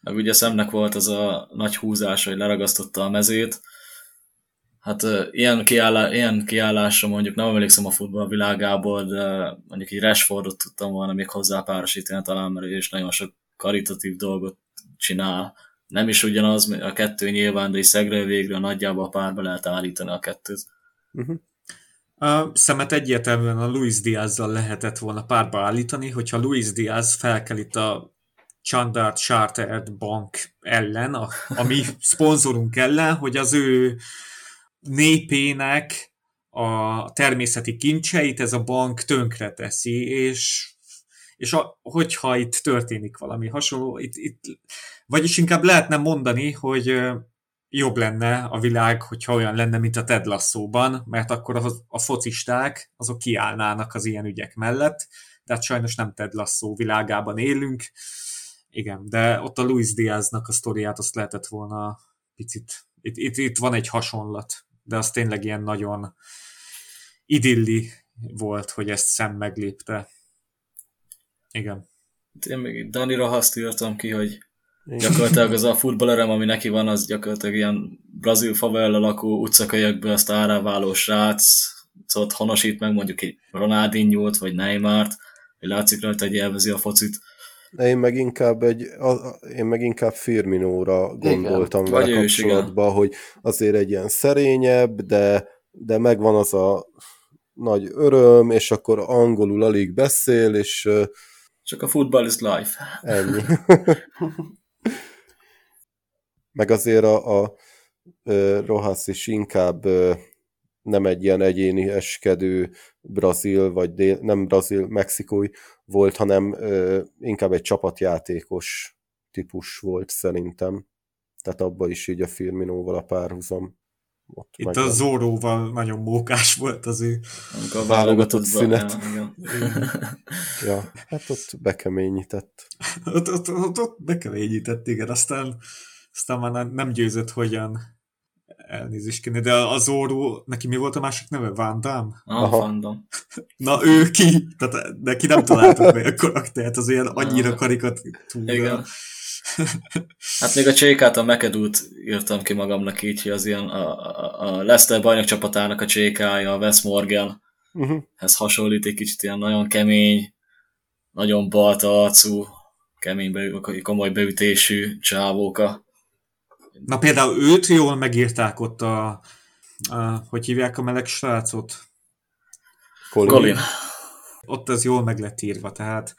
Meg ugye Szemnek volt az a nagy húzás, hogy leragasztotta a mezét. Hát ilyen, kiállá, ilyen kiállásra mondjuk nem emlékszem a futball világából, de mondjuk egy Rashfordot tudtam volna még hozzá párosítani talán, mert ő is nagyon sok karitatív dolgot csinál nem is ugyanaz, a kettő nyilván, de is szegről végre nagyjából párba lehet állítani a kettőt. Uh-huh. A szemet egyértelműen a Luis Diazzal lehetett volna párba állítani, hogyha Luis Diaz felkel itt a Chandart Chartered Bank ellen, a, a mi szponzorunk ellen, hogy az ő népének a természeti kincseit ez a bank tönkre teszi, és, és a, hogyha itt történik valami hasonló, itt, itt vagyis inkább lehetne mondani, hogy jobb lenne a világ, hogyha olyan lenne, mint a Ted Lasso-ban, mert akkor a, a focisták azok kiállnának az ilyen ügyek mellett, tehát sajnos nem Ted Lasso világában élünk. Igen, de ott a Luis Diaznak a sztoriát azt lehetett volna picit, itt, itt, itt van egy hasonlat, de az tényleg ilyen nagyon idilli volt, hogy ezt szem meglépte. Igen. Én még Danira azt írtam ki, hogy Gyakorlatilag az a futballerem, ami neki van, az gyakorlatilag ilyen brazil favela lakó utcakölyökből azt áráváló srác, szóval honosít meg mondjuk egy Ronaldinho-t, vagy Neymart, hogy látszik rajta, hogy élvezi a focit. Én meg inkább egy, a, én meg inkább Firminóra gondoltam igen. vele kapcsolatban, hogy azért egy ilyen szerényebb, de, de megvan az a nagy öröm, és akkor angolul alig beszél, és csak a football is life. Ennyi. Meg azért a, a Rojas is inkább nem egy ilyen egyéni eskedő brazil, vagy dél, nem brazil, mexikói volt, hanem ö, inkább egy csapatjátékos típus volt szerintem. Tehát abba is így a Firminóval a párhuzam. Ott Itt megvan. a Zoróval nagyon mókás volt az ő a válogatott szünet. Ja, ja, hát ott bekeményített. ott, ott, ott, ott bekeményített, igen, aztán aztán már nem győzött hogyan elnézést kérni, de az Zoro, neki mi volt a másik neve? Van Damme? Ah, Van Damme. Na ő ki? Tehát neki nem találtak meg a karaktert, az olyan annyira karikatúra. Igen. Hát még a Csékát, a Mekedút írtam ki magamnak így, hogy az ilyen a, a, a Leicester bajnok csapatának a Csékája, a Wes Morgan, uh-huh. ez hasonlít egy kicsit ilyen nagyon kemény, nagyon balta arcú, kemény, komoly beütésű csávóka. Na például őt jól megírták ott a, a hogy hívják a meleg srácot? Colin. Colin. Ott ez jól meg lett írva, tehát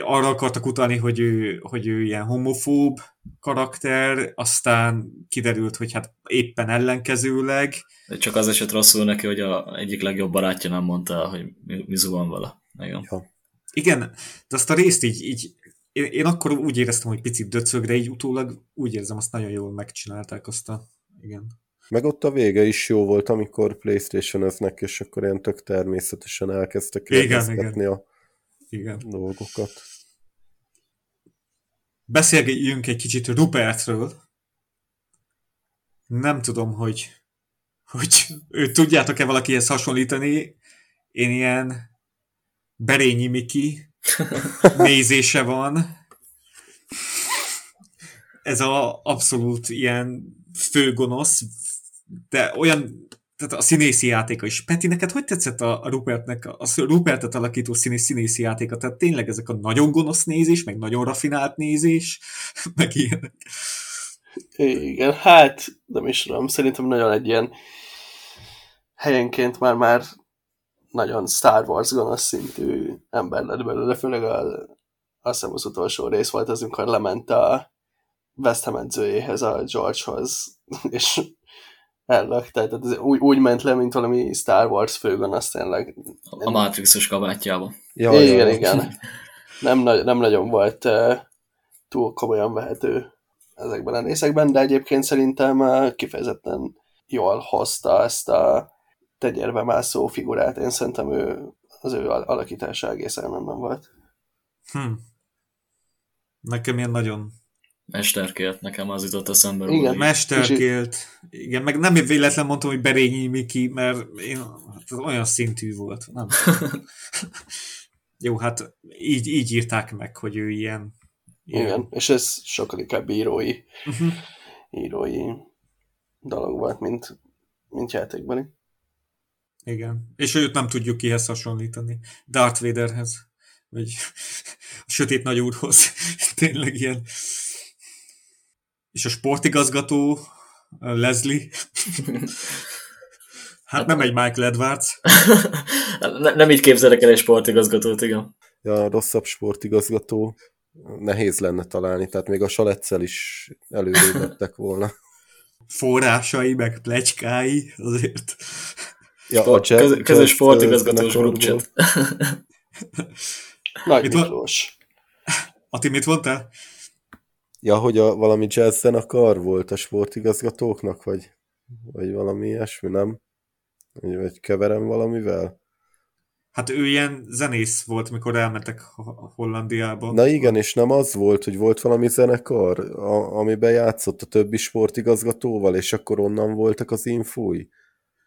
arra akartak utalni, hogy ő, hogy ő ilyen homofób karakter, aztán kiderült, hogy hát éppen ellenkezőleg. De csak az eset rosszul neki, hogy a egyik legjobb barátja nem mondta, hogy mi, mi zuhan vele. Igen. Ja. Igen, de azt a részt így, így én, én akkor úgy éreztem, hogy picit döcögre, így utólag úgy érzem, azt nagyon jól megcsinálták azt a... Igen. Meg ott a vége is jó volt, amikor playstation öznek és akkor ilyen tök természetesen elkezdtek kérdezgetni a igen. dolgokat. Beszélgessünk egy kicsit Rupertről. Nem tudom, hogy, hogy ő tudjátok-e valakihez hasonlítani. Én ilyen Berényi Miki, nézése van. Ez a abszolút ilyen főgonosz, de olyan, tehát a színészi játéka is. Peti, neked hogy tetszett a, Rupertnek, a Rupertet alakító színész színészi játéka? Tehát tényleg ezek a nagyon gonosz nézés, meg nagyon rafinált nézés, meg ilyenek. Igen, hát nem is tudom, szerintem nagyon egy ilyen helyenként már már nagyon Star Wars gonosz szintű ember lett belőle, főleg a, azt hiszem az utolsó rész volt az, amikor lement a West Ham edzőjéhez, a Georgehoz, és ellak, tehát ez úgy, úgy ment le, mint valami Star Wars főgonosz tényleg. A Matrixos kabátjába. Ja, igen, ja. igen. Nem, nem nagyon volt uh, túl komolyan vehető ezekben a részekben, de egyébként szerintem uh, kifejezetten jól hozta ezt a tegyerbe mászó figurát. Én szerintem ő, az ő alakítása egészen nem volt. Hm. Nekem ilyen nagyon Mesterkélt, nekem az jutott eszembe. Igen, mesterkélt. Igen, meg nem véletlen mondtam, hogy Berényi Miki, mert én, hát olyan szintű volt. Nem. Jó, hát így, így írták meg, hogy ő ilyen. ilyen. Igen, és ez sokkal inkább írói, uh-huh. írói dolog volt, mint, mint játékban. Igen, és őt nem tudjuk kihez hasonlítani. Darth Vaderhez, vagy a sötét nagyúrhoz. Tényleg ilyen és a sportigazgató, Leslie. Hát nem egy Michael Edwards. ne, nem így képzelek el egy sportigazgatót, igen. Ja, rosszabb sportigazgató nehéz lenne találni, tehát még a Salecel is előrébb volna. Forrásai, meg plecskái, azért. Ja, Sport, a cset, köz, közös sportigazgatós grupcset. Nagy Miklós. Ati, mit mondtál? Ja, hogy a, valami jazz zenekar volt a sportigazgatóknak, vagy, vagy valami ilyesmi, nem? Vagy, vagy keverem valamivel? Hát ő ilyen zenész volt, mikor elmentek Hollandiába. Na igen, és nem az volt, hogy volt valami zenekar, a, amiben játszott a többi sportigazgatóval, és akkor onnan voltak az infói.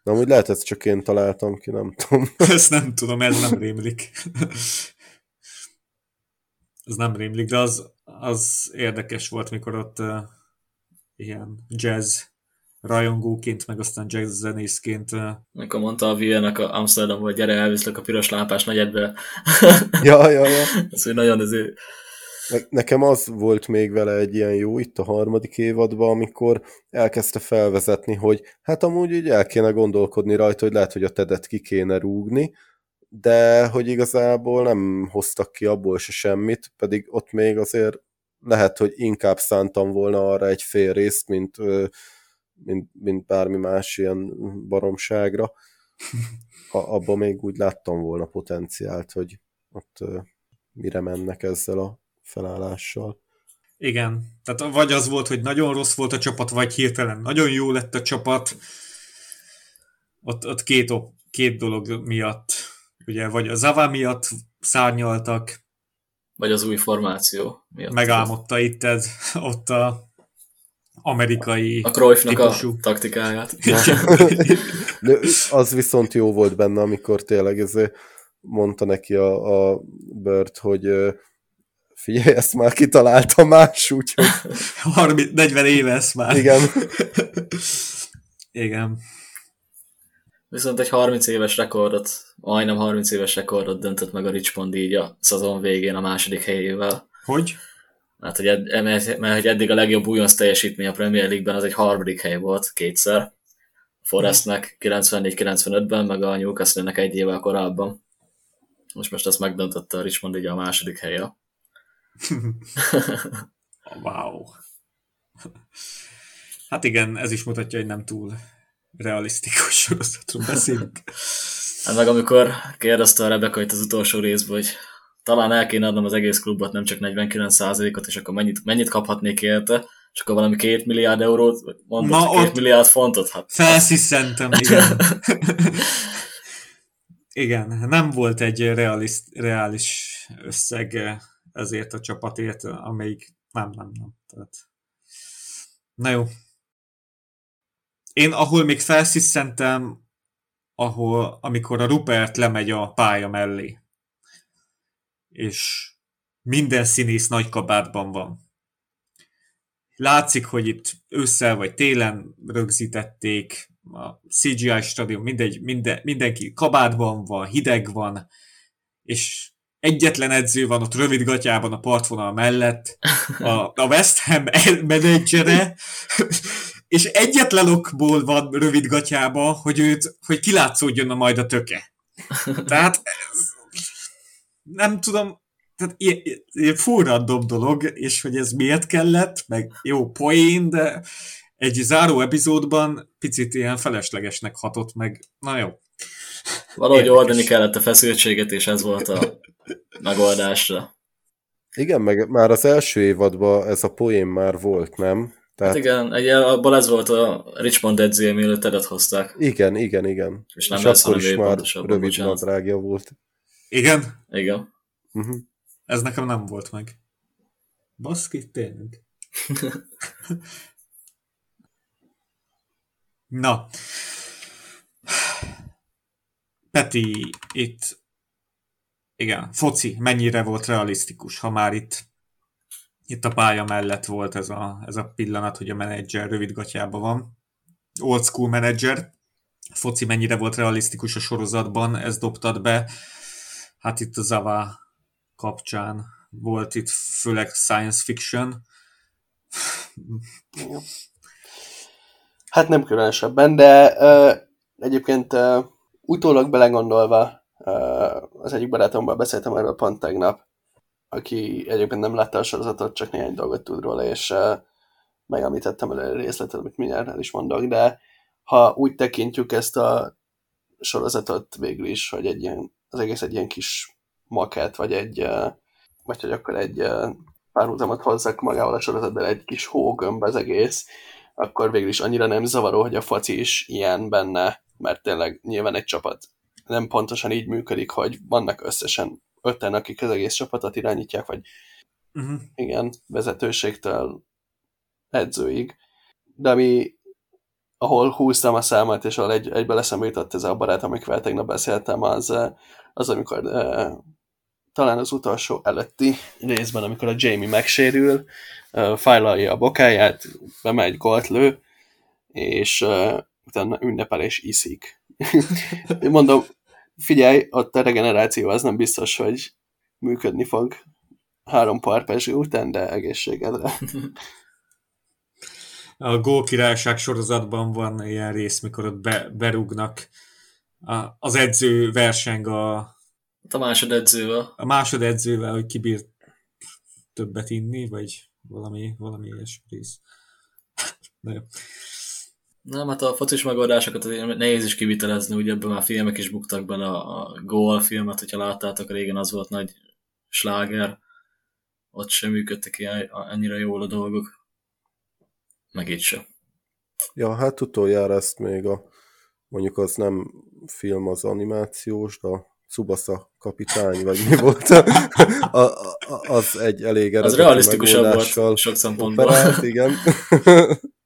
Na, úgy lehet, ezt csak én találtam ki, nem tudom. Ezt nem tudom, ez nem rémlik. ez nem rémlik, de az, az érdekes volt, mikor ott uh, ilyen jazz rajongóként, meg aztán jazz zenészként. Uh... Mikor mondta a Viennek a Amsterdam, hogy gyere, elviszlek a piros lámpás negyedbe. ja, ja, ja. Ez hogy nagyon azért... Nekem az volt még vele egy ilyen jó itt a harmadik évadban, amikor elkezdte felvezetni, hogy hát amúgy így el kéne gondolkodni rajta, hogy lehet, hogy a tedet ki kéne rúgni, de hogy igazából nem hoztak ki abból se semmit, pedig ott még azért lehet, hogy inkább szántam volna arra egy fél részt, mint, mint, mint bármi más ilyen baromságra. Abban még úgy láttam volna potenciált, hogy ott mire mennek ezzel a felállással. Igen, tehát vagy az volt, hogy nagyon rossz volt a csapat, vagy hirtelen nagyon jó lett a csapat. Ott, ott két, két dolog miatt Ugye, vagy a Zava miatt szárnyaltak. Vagy az új formáció miatt. Megálmodta itt ez, ott a amerikai A Cruyffnak a taktikáját. De az viszont jó volt benne, amikor tényleg ez mondta neki a, a Bird, hogy figyelj, ezt már kitalálta más, úgyhogy... 30, 40 éve ezt már. Igen. Igen. Viszont egy 30 éves rekordot, majdnem 30 éves rekordot döntött meg a Richmond így a szezon végén a második helyével. Hogy? Hát, hogy ed, mert, mert hogy eddig a legjobb újonc teljesítmény a Premier League-ben az egy harmadik hely volt kétszer. Forestnek 94-95-ben, meg a Newcastle-nek egy évvel korábban. Most most ezt megdöntötte a Richmond így a második helye. wow. Hát igen, ez is mutatja, hogy nem túl realisztikus sorozatról beszélünk. Hát meg amikor kérdezte a Rebecca itt az utolsó részből, hogy talán el kéne adnom az egész klubot, nem csak 49%-ot, és akkor mennyit, mennyit kaphatnék érte, és akkor valami két milliárd eurót mondott, Na, két milliárd fontot. Hát, felsziszentem, igen. igen, nem volt egy realis, reális összeg ezért a csapatért, amelyik nem, nem, nem. Tehát... Na jó, én ahol még felsziszentem, ahol, amikor a Rupert lemegy a pálya mellé, és minden színész nagy kabátban van. látszik, hogy itt ősszel vagy télen rögzítették, a CGI stadion, mindegy, minden, mindenki kabátban van, hideg van, és egyetlen edző van ott rövid gatyában a partvonal mellett, a, a West Ham menedzsere, és egyetlen okból van rövid gatyába, hogy őt, hogy kilátszódjon a majd a töke. Tehát nem tudom, tehát ilyen, ilyen furra dolog, és hogy ez miért kellett, meg jó poén, de egy záró epizódban picit ilyen feleslegesnek hatott meg. Na jó. Valahogy Érdekes. oldani kellett a feszültséget, és ez volt a megoldásra. Igen, meg már az első évadban ez a poén már volt, nem? Tehát... Hát igen, egy, abban ez volt a Richmond edzője, mielőtt edet hozták. Igen, igen, igen. És, nem és akkor is már rövid nadrágja volt. Igen? Igen. Uh-huh. Ez nekem nem volt meg. Baszki, tényleg. Na. Peti, itt igen, foci mennyire volt realisztikus, ha már itt itt a pálya mellett volt ez a, ez a pillanat, hogy a menedzser rövid gatyában van. Old school menedzser. Foci mennyire volt realisztikus a sorozatban, ezt dobtad be. Hát itt a Zava kapcsán volt itt főleg science fiction. Hát nem különösebben, de uh, egyébként uh, utólag belegondolva uh, az egyik barátommal beszéltem erről pont tegnap, aki egyébként nem látta a sorozatot, csak néhány dolgot tud róla, és uh, megemlítettem el a részletet, amit mindjárt el is mondok, de ha úgy tekintjük ezt a sorozatot végül is, hogy egy ilyen, az egész egy ilyen kis maket, vagy egy, uh, vagy hogy akkor egy uh, párhuzamot hozzak magával a sorozatban, egy kis hógömb az egész, akkor végül is annyira nem zavaró, hogy a faci is ilyen benne, mert tényleg nyilván egy csapat nem pontosan így működik, hogy vannak összesen öten, akik az egész csapatot irányítják, vagy uh-huh. igen, vezetőségtől edzőig. De ami, ahol húztam a számat, és ahol egy, egybe leszembe jutott ez a barát, amikvel tegnap beszéltem, az, az amikor uh, talán az utolsó előtti részben, amikor a Jamie megsérül, uh, fájlalja a bokáját, bemegy, gólt lő, és uh, utána ünnepel és iszik. Mondom, figyelj, ott a regeneráció az nem biztos, hogy működni fog három parpezső után, de egészségedre. A Gól királyság sorozatban van ilyen rész, mikor ott be, berúgnak a, az edző verseng a... A másodedzővel. A másodedzővel, hogy kibír többet inni, vagy valami, valami ilyesmi rész. Nem, hát a focis megoldásokat azért nehéz is kivitelezni, ugye ebben már filmek is buktak bele, a, Goal filmet, hogyha láttátok, régen az volt nagy sláger, ott sem működtek ilyen, ennyire jól a dolgok, meg itt sem. Ja, hát utoljára ezt még a, mondjuk az nem film, az animációs, de a Tsubasa kapitány, vagy mi volt, a, a, az egy elég eredeti Az realisztikusabb volt sok szempontból. Operált, igen.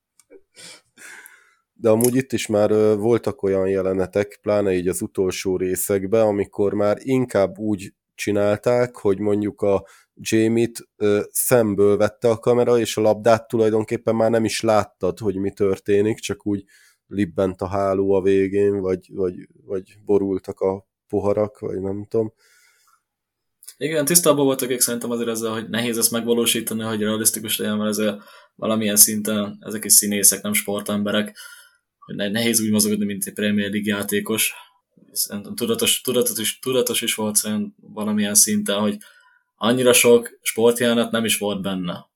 de amúgy itt is már voltak olyan jelenetek, pláne így az utolsó részekben, amikor már inkább úgy csinálták, hogy mondjuk a Jamie-t szemből vette a kamera, és a labdát tulajdonképpen már nem is láttad, hogy mi történik, csak úgy libbent a háló a végén, vagy, vagy, vagy borultak a poharak, vagy nem tudom. Igen, tisztában voltak ők szerintem azért ezzel, hogy nehéz ezt megvalósítani, hogy realisztikus legyen, mert ez valamilyen szinten ezek is színészek, nem sportemberek, hogy nehéz úgy mozogni, mint egy Premier League játékos. Tudatos, tudatos, is, tudatos is volt szerintem valamilyen szinten, hogy annyira sok sportjelenet nem is volt benne,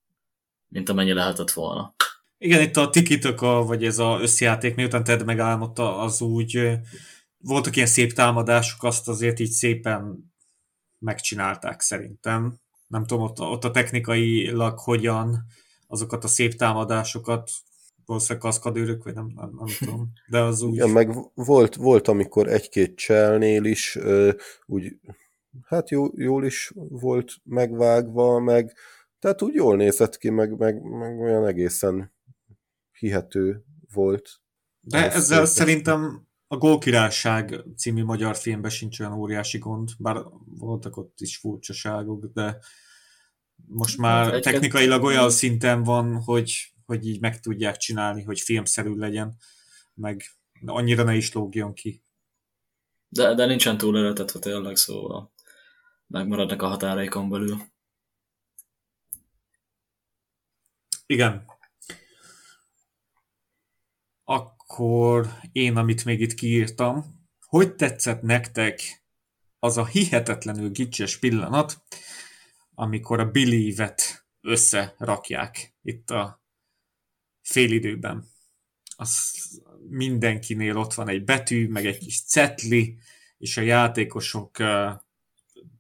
mint amennyi lehetett volna. Igen, itt a tikitöka, vagy ez az összjáték, miután Ted megálmodta, az úgy voltak ilyen szép támadások, azt azért így szépen megcsinálták szerintem. Nem tudom, ott, ott a technikailag hogyan azokat a szép támadásokat valószínűleg kaszkadőrök, vagy nem, nem, nem tudom, de az úgy... Igen, meg volt, volt amikor egy-két cselnél is ö, úgy, hát jó, jól is volt megvágva, meg tehát úgy jól nézett ki, meg, meg, meg olyan egészen hihető volt. De ezzel szerintem a Gólkirályság című magyar filmben sincs olyan óriási gond, bár voltak ott is furcsaságok, de Most már Hát egy- technikailag olyan szinten van, hogy, hogy így meg tudják csinálni, hogy filmszerű legyen, meg annyira ne is lógjon ki. De, de nincsen túl előtetve tényleg, szóval megmaradnak a határaikon belül. Igen. Akkor én, amit még itt kiírtam, hogy tetszett nektek az a hihetetlenül gicses pillanat, amikor a Believe-et összerakják itt a félidőben. Az mindenkinél ott van egy betű, meg egy kis cetli, és a játékosok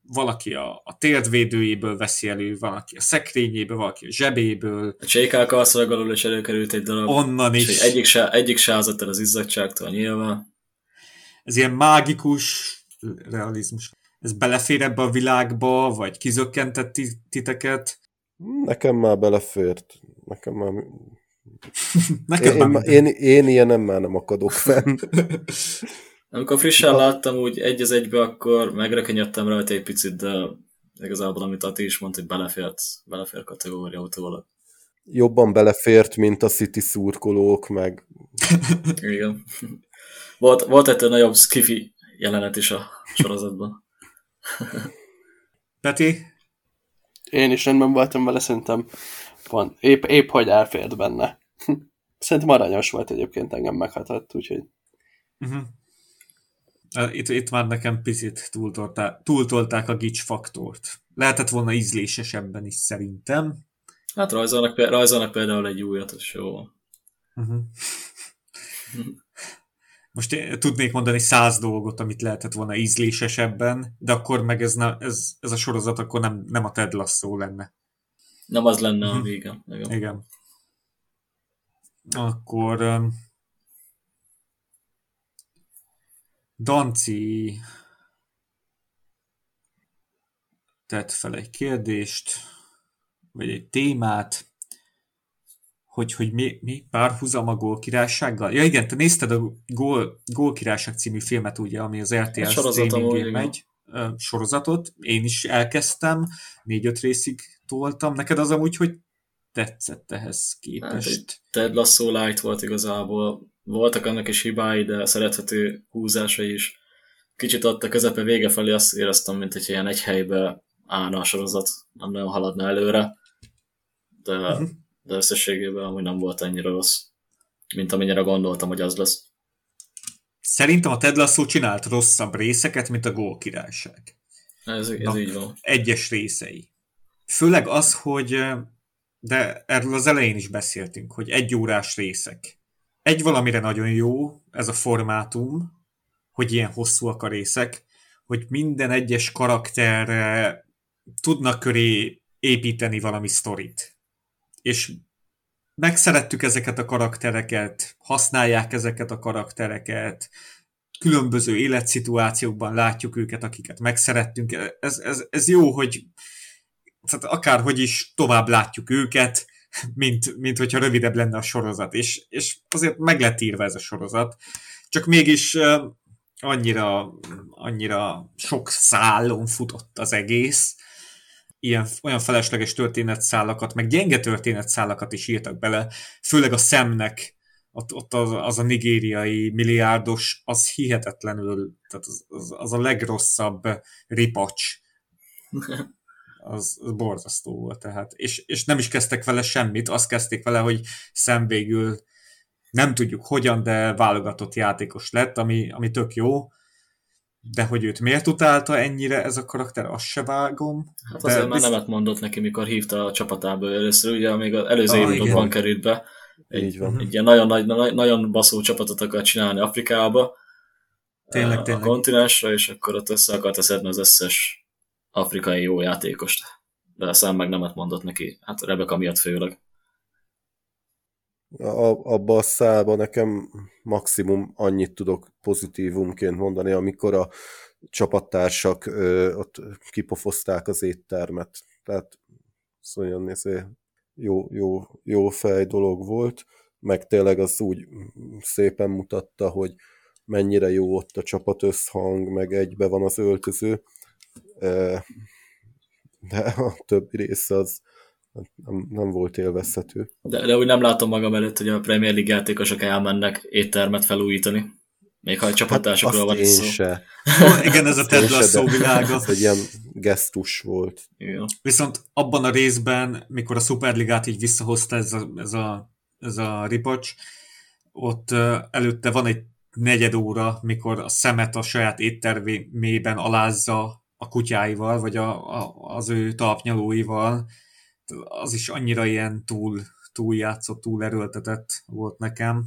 valaki a, a térdvédőjéből veszi elő, valaki a szekrényéből, valaki a zsebéből, A csékák karszorag alul is előkerült egy darab. onnan is. egyik, se, egyik se el az izzadságtól nyilván. Ez ilyen mágikus realizmus. Ez belefér ebbe a világba, vagy kizökkentett ti- titeket? Nekem már belefért. Nekem már... Nekem Én, már én, én, én ilyenem már nem akadok fenn. Amikor frissen láttam úgy egy az egybe, akkor megrökönyödtem rajta egy picit, de igazából, amit Ati is mondta, hogy belefért, belefér kategória utólag. Jobban belefért, mint a City szurkolók, meg Igen. Volt, volt egy nagyobb skifi jelenet is a sorozatban. Peti? Én is rendben voltam vele, szerintem van. Épp, épp hogy elfért benne. Szerintem aranyos volt egyébként, engem meghatott, úgyhogy Uh-huh. Itt, itt már nekem picit túltolták, túltolták a gics faktort. Lehetett volna ízlésesebben is szerintem. Hát rajzolnak, rajzolnak például egy újat, az jó. Uh-huh. Most én tudnék mondani száz dolgot, amit lehetett volna ízlésesebben, de akkor meg ez, ne, ez, ez a sorozat akkor nem, nem a Ted Lasso lenne. Nem az lenne, Mhm. ami igen. igen. Igen. Akkor um, Danci tett fel egy kérdést, vagy egy témát, hogy, hogy mi, mi párhuzam a Gól királysággal? Ja igen, te nézted a Gól, Gól királyság című filmet, ugye, ami az RTL A streamingén megy, sorozatot. Én is elkezdtem, négy-öt részig toltam. Neked az amúgy, hogy tetszett ehhez képest? Ted Lasso light volt igazából. Voltak annak is hibái, de szerethető húzásai is. Kicsit ott a közepe vége felé azt éreztem, mint hogy ilyen egy helybe állna a sorozat, nem nagyon haladna előre. De, Mhm. de összességében amúgy nem volt annyira rossz, mint amennyire gondoltam, hogy az lesz. Szerintem a Ted Lasso csinált rosszabb részeket, mint a Gól királyság. Ez, ez Na. így van. Egyes részei. Főleg az, hogy de erről az elején is beszéltünk, hogy egy órás részek. Egy valamire nagyon jó ez a formátum, hogy ilyen hosszúak a részek, hogy minden egyes karakterre tudnak köré építeni valami sztorit. És megszerettük ezeket a karaktereket, használják ezeket a karaktereket, különböző életszituációkban látjuk őket, akiket megszerettünk. Ez, ez, ez jó, hogy tehát akárhogy is tovább látjuk őket, mint, mint hogyha rövidebb lenne a sorozat, és, és azért meg lett írva ez a sorozat, csak mégis annyira, annyira sok szálon futott az egész, ilyen, olyan felesleges történetszálakat, meg gyenge történetszálakat is írtak bele, főleg a szemnek, ott, ott az, az a nigériai milliárdos, az hihetetlenül, tehát az, az, az a legrosszabb ripacs, az, az borzasztó volt tehát. És, és nem is kezdtek vele semmit, azt kezdték vele, hogy szem végül nem tudjuk hogyan, de válogatott játékos lett, ami, ami tök jó, de hogy őt miért utálta ennyire ez a karakter, azt se vágom. Hát azért már nemet mondott neki, mikor hívta a csapatába először, ugye még az előző Ah, évadokban igen. került be. Egy, így van. egy ilyen nagyon, nagy, nagy, nagyon baszó csapatot akar csinálni Afrikába, Tényleg, a tényleg. kontinensre, és akkor ott össze akarta szedni az összes afrikai jó játékost. De aztán meg nemet mondott neki, hát Rebecca miatt főleg. A, abba a szálba nekem maximum annyit tudok pozitívumként mondani, amikor a csapattársak ö, ott kipofozták az éttermet. Tehát ez olyan nézé, jó, jó, jó fej dolog volt, meg tényleg az úgy szépen mutatta, hogy mennyire jó ott a csapat összhang, meg egybe van az öltöző. De a többi rész az nem, nem volt élvezhető. De, de úgy nem látom magam előtt, hogy a Premier League játékosok elmennek éttermet felújítani. Még ha a csapatásokról hát van is szó. Se. Oh, igen, ez a Ted Lasso világa. Ez egy ilyen gesztus volt. Igen. Viszont abban a részben, mikor a Superligát így visszahozta ez a, ez a, ez a ripacs, ott előtte van egy negyed óra, mikor a szemet a saját éttermében alázza a kutyáival, vagy a, a, az ő talpnyalóival. Az is annyira ilyen túl, túl játszott, túl erőltetett volt nekem.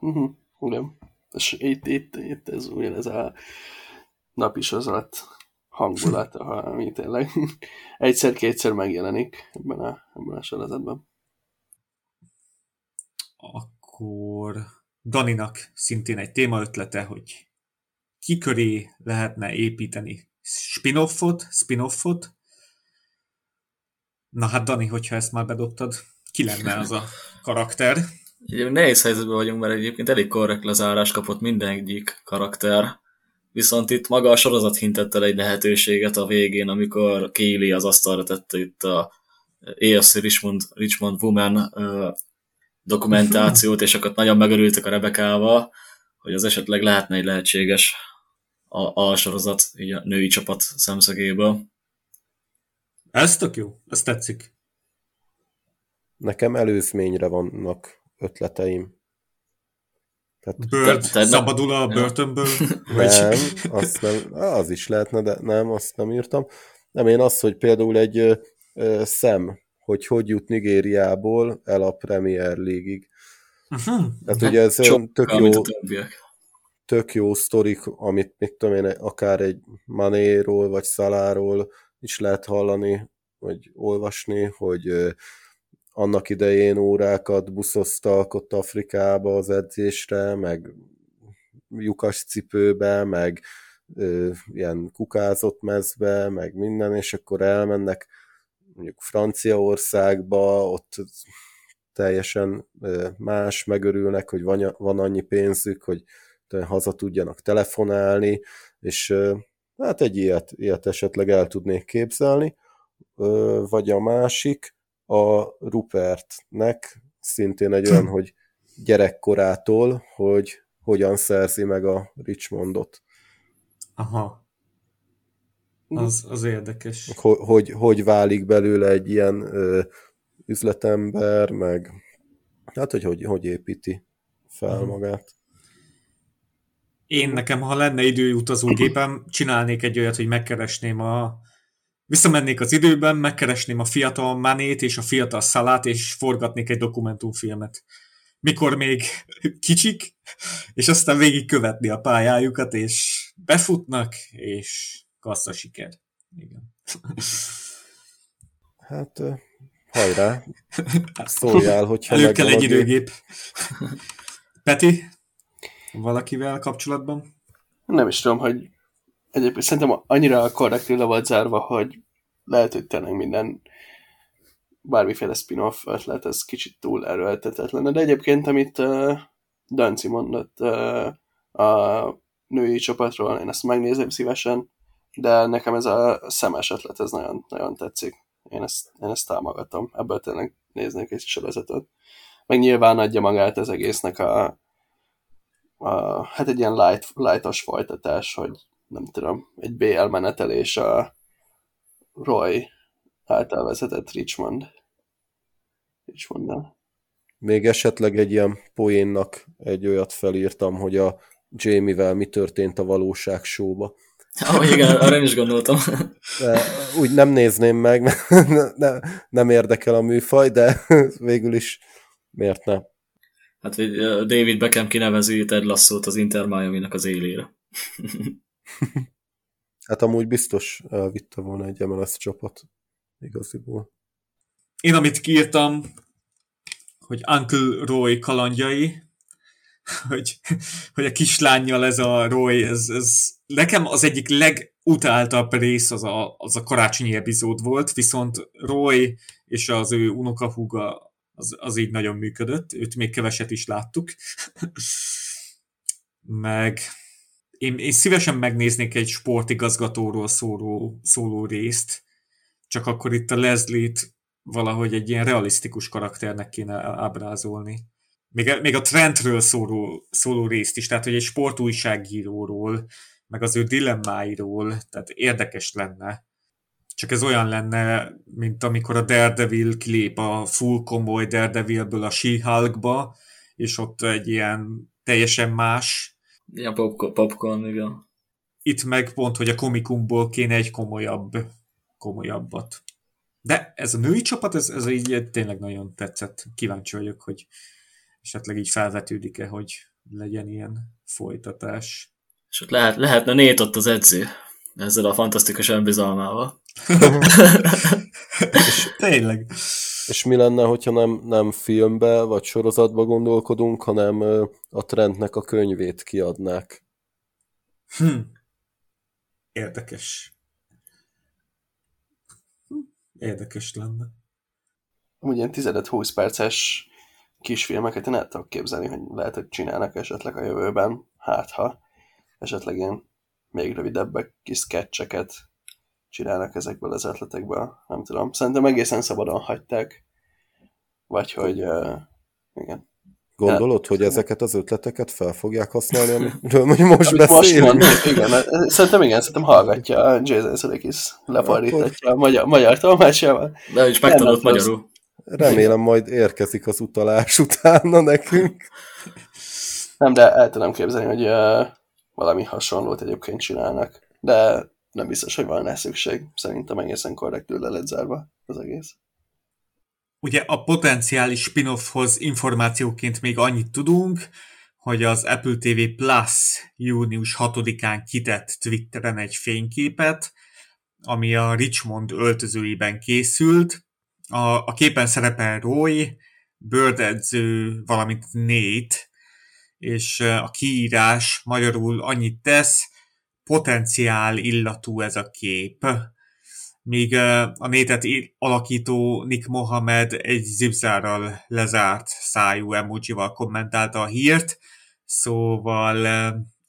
Uh-huh. Igen. És itt, itt, itt ez ugyanez a nap is az alatt hangulata, ha ami tényleg egyszer-kétszer megjelenik ebben a, ebben a sorozatban. Akkor Daninak szintén egy témaötlete, hogy ki köré lehetne építeni spin-offot, spin-offot. Na hát Dani, hogyha ezt már bedobtad, ki lenne az a karakter? Ugye nehéz helyzetben vagyunk, mert egyébként elég korrekt lezárás kapott minden egyik karakter. Viszont itt maga a sorozat hintett el egy lehetőséget a végén, amikor Kéli az asztalra tette itt a AFC Richmond, Richmond Woman dokumentációt, és akkor nagyon megörültek a Rebekával, hogy az esetleg lehetne egy lehetséges a, a sorozat így a női csapat szemszögéből. Ez tök jó, ez tetszik. Nekem előzményre vannak ötleteim. Tehát, Bird te, te szabadul a börtönből? Nem, azt nem, az is lehetne, de nem, azt nem írtam. Nem, én az, hogy például egy ö, ö, szem, hogy hogy jut Nigériából el a Premier League-ig. Uh-huh. Hát ugye ez Sok, tök jó, tök jó sztorik, amit mit tudom én, akár egy Manéról vagy Szaláról is lehet hallani, vagy olvasni, hogy annak idején órákat buszoztak ott Afrikába az edzésre, meg lyukas cipőbe, meg ö, ilyen kukázott mezbe, meg minden, és akkor elmennek mondjuk Franciaországba, ott teljesen más, megörülnek, hogy van, van annyi pénzük, hogy haza tudjanak telefonálni, és hát egy ilyet, ilyet esetleg el tudnék képzelni. Vagy a másik, a Rupertnek szintén egy olyan, hogy gyerekkorától, hogy hogyan szerzi meg a Richmondot. Aha. Az, az érdekes. Hogy, hogy, hogy válik belőle egy ilyen ö, üzletember, meg hát, hogy, hogy hogy építi fel uh-huh. magát. Én nekem, ha lenne időutazógépem, csinálnék egy olyat, hogy megkeresném a Visszamennék az időben, megkeresném a fiatal Manét és a fiatal Szalát, és forgatnék egy dokumentumfilmet. Mikor még kicsik, és aztán végig követni a pályájukat, és befutnak, és kassza siker. Igen. Hát, hajrá! Szóljál, hogyha Elő kell egy időgép. Peti, valakivel kapcsolatban? Nem is tudom, hogy egyébként szerintem annyira korrektül le volt zárva, hogy lehet, hogy tényleg minden bármiféle spin-off ötlet, ez kicsit túl erőltetetlen. De egyébként, amit uh, Danci mondott uh, a női csapatról, én ezt megnézem szívesen, de nekem ez a szemes ötlet, ez nagyon, nagyon tetszik. Én ezt, én ezt támogatom. Ebből tényleg néznék egy sorozatot. Meg nyilván adja magát az egésznek a, a hát egy ilyen light, lightos folytatás, hogy nem tudom, egy BL menetelés a Roy által vezetett Richmond. Richmondnál. Még esetleg egy ilyen poénnak egy olyat felírtam, hogy a Jamie-vel mi történt a valóság showba. Ah, igen, arra is gondoltam. De úgy nem nézném meg, ne, nem érdekel a műfaj, de végül is miért ne? Hát, hogy David Beckham kinevezi Ted Lasso-t az Inter miami az élére. hát amúgy biztos elvitte volna egy MLS csapat igaziból. Én amit kiírtam, hogy Uncle Roy kalandjai, hogy, hogy a kislányjal ez a Roy, ez, ez nekem az egyik legutáltabb rész az a, az a karácsonyi epizód volt, viszont Roy és az ő unokahúga az, az így nagyon működött, őt még keveset is láttuk. Meg én, én szívesen megnéznék egy sportigazgatóról szóló, szóló részt, csak akkor itt a Leslie-t valahogy egy ilyen realisztikus karakternek kéne ábrázolni. Még, még a Trentről szóló, szóló részt is, tehát hogy egy sportújságíróról, meg az ő dilemmáiról, tehát érdekes lenne. Csak ez olyan lenne, mint amikor a Daredevil kilép a full komoly Daredevilből a She-Hulkba, és ott egy ilyen teljesen más. Ilyen popcorn, popcorn igen. Itt meg pont, hogy a komikumból kéne egy komolyabb, komolyabbat. De ez a női csapat, ez, ez így tényleg nagyon tetszett. Kíváncsi vagyok, hogy esetleg így felvetődik-e, hogy legyen ilyen folytatás. És ott lehet, lehetne Nét ott az edző, ezzel a fantasztikus önbizalmával. és, tényleg. És mi lenne, hogyha nem, nem filmbe vagy sorozatba gondolkodunk, hanem a trendnek a könyvét kiadnák? Hm. Érdekes. Hm. Érdekes lenne. Ugye ilyen 15-20 perces kisfilmeket én el tudok képzelni, hogy lehet, hogy csinálnak esetleg a jövőben, hát ha esetleg ilyen még rövidebbek kis sketcheket csinálnak ezekből az ötletekből, nem tudom. Szerintem egészen szabadon hagyták, vagy hogy uh, igen. Gondolod, hogy ezeket az ötleteket fel fogják használni, amiről most beszélünk? Most igen, szerintem igen, szerintem hallgatja Jason Sudeikis lefordítatja a magyar, magyar tolmácsával. De is megtanult magyarul. Remélem majd érkezik az utalás utána nekünk. Nem, de el tudom képzelni, hogy uh, valami hasonlót egyébként csinálnak. De nem biztos, hogy van rá szükség. Szerintem egészen korrektül le lett zárva az egész. Ugye a potenciális spin-offhoz információként még annyit tudunk, hogy az Apple TV Plus június 6-án kitett Twitteren egy fényképet, ami a Richmond öltözőiben készült. A, a képen szerepel Roy, Bird edző, valamint Nate, és a kiírás magyarul annyit tesz, potenciál illatú ez a kép. Míg a nétet alakító Nick Mohamed egy zipzárral lezárt szájú emojival kommentálta a hírt, szóval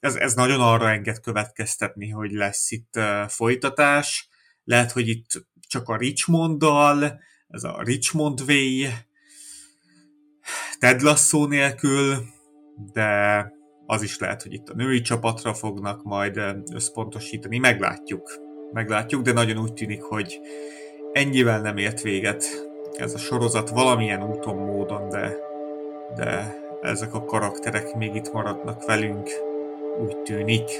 ez, ez nagyon arra enged következtetni, hogy lesz itt folytatás. Lehet, hogy itt csak a Richmonddal, ez a Richmond Way, Ted Lasso nélkül, de az is lehet, hogy itt a női csapatra fognak majd összpontosítani, meglátjuk. Meglátjuk, de nagyon úgy tűnik, hogy ennyivel nem ért véget ez a sorozat valamilyen úton, módon, de, de ezek a karakterek még itt maradnak velünk, úgy tűnik.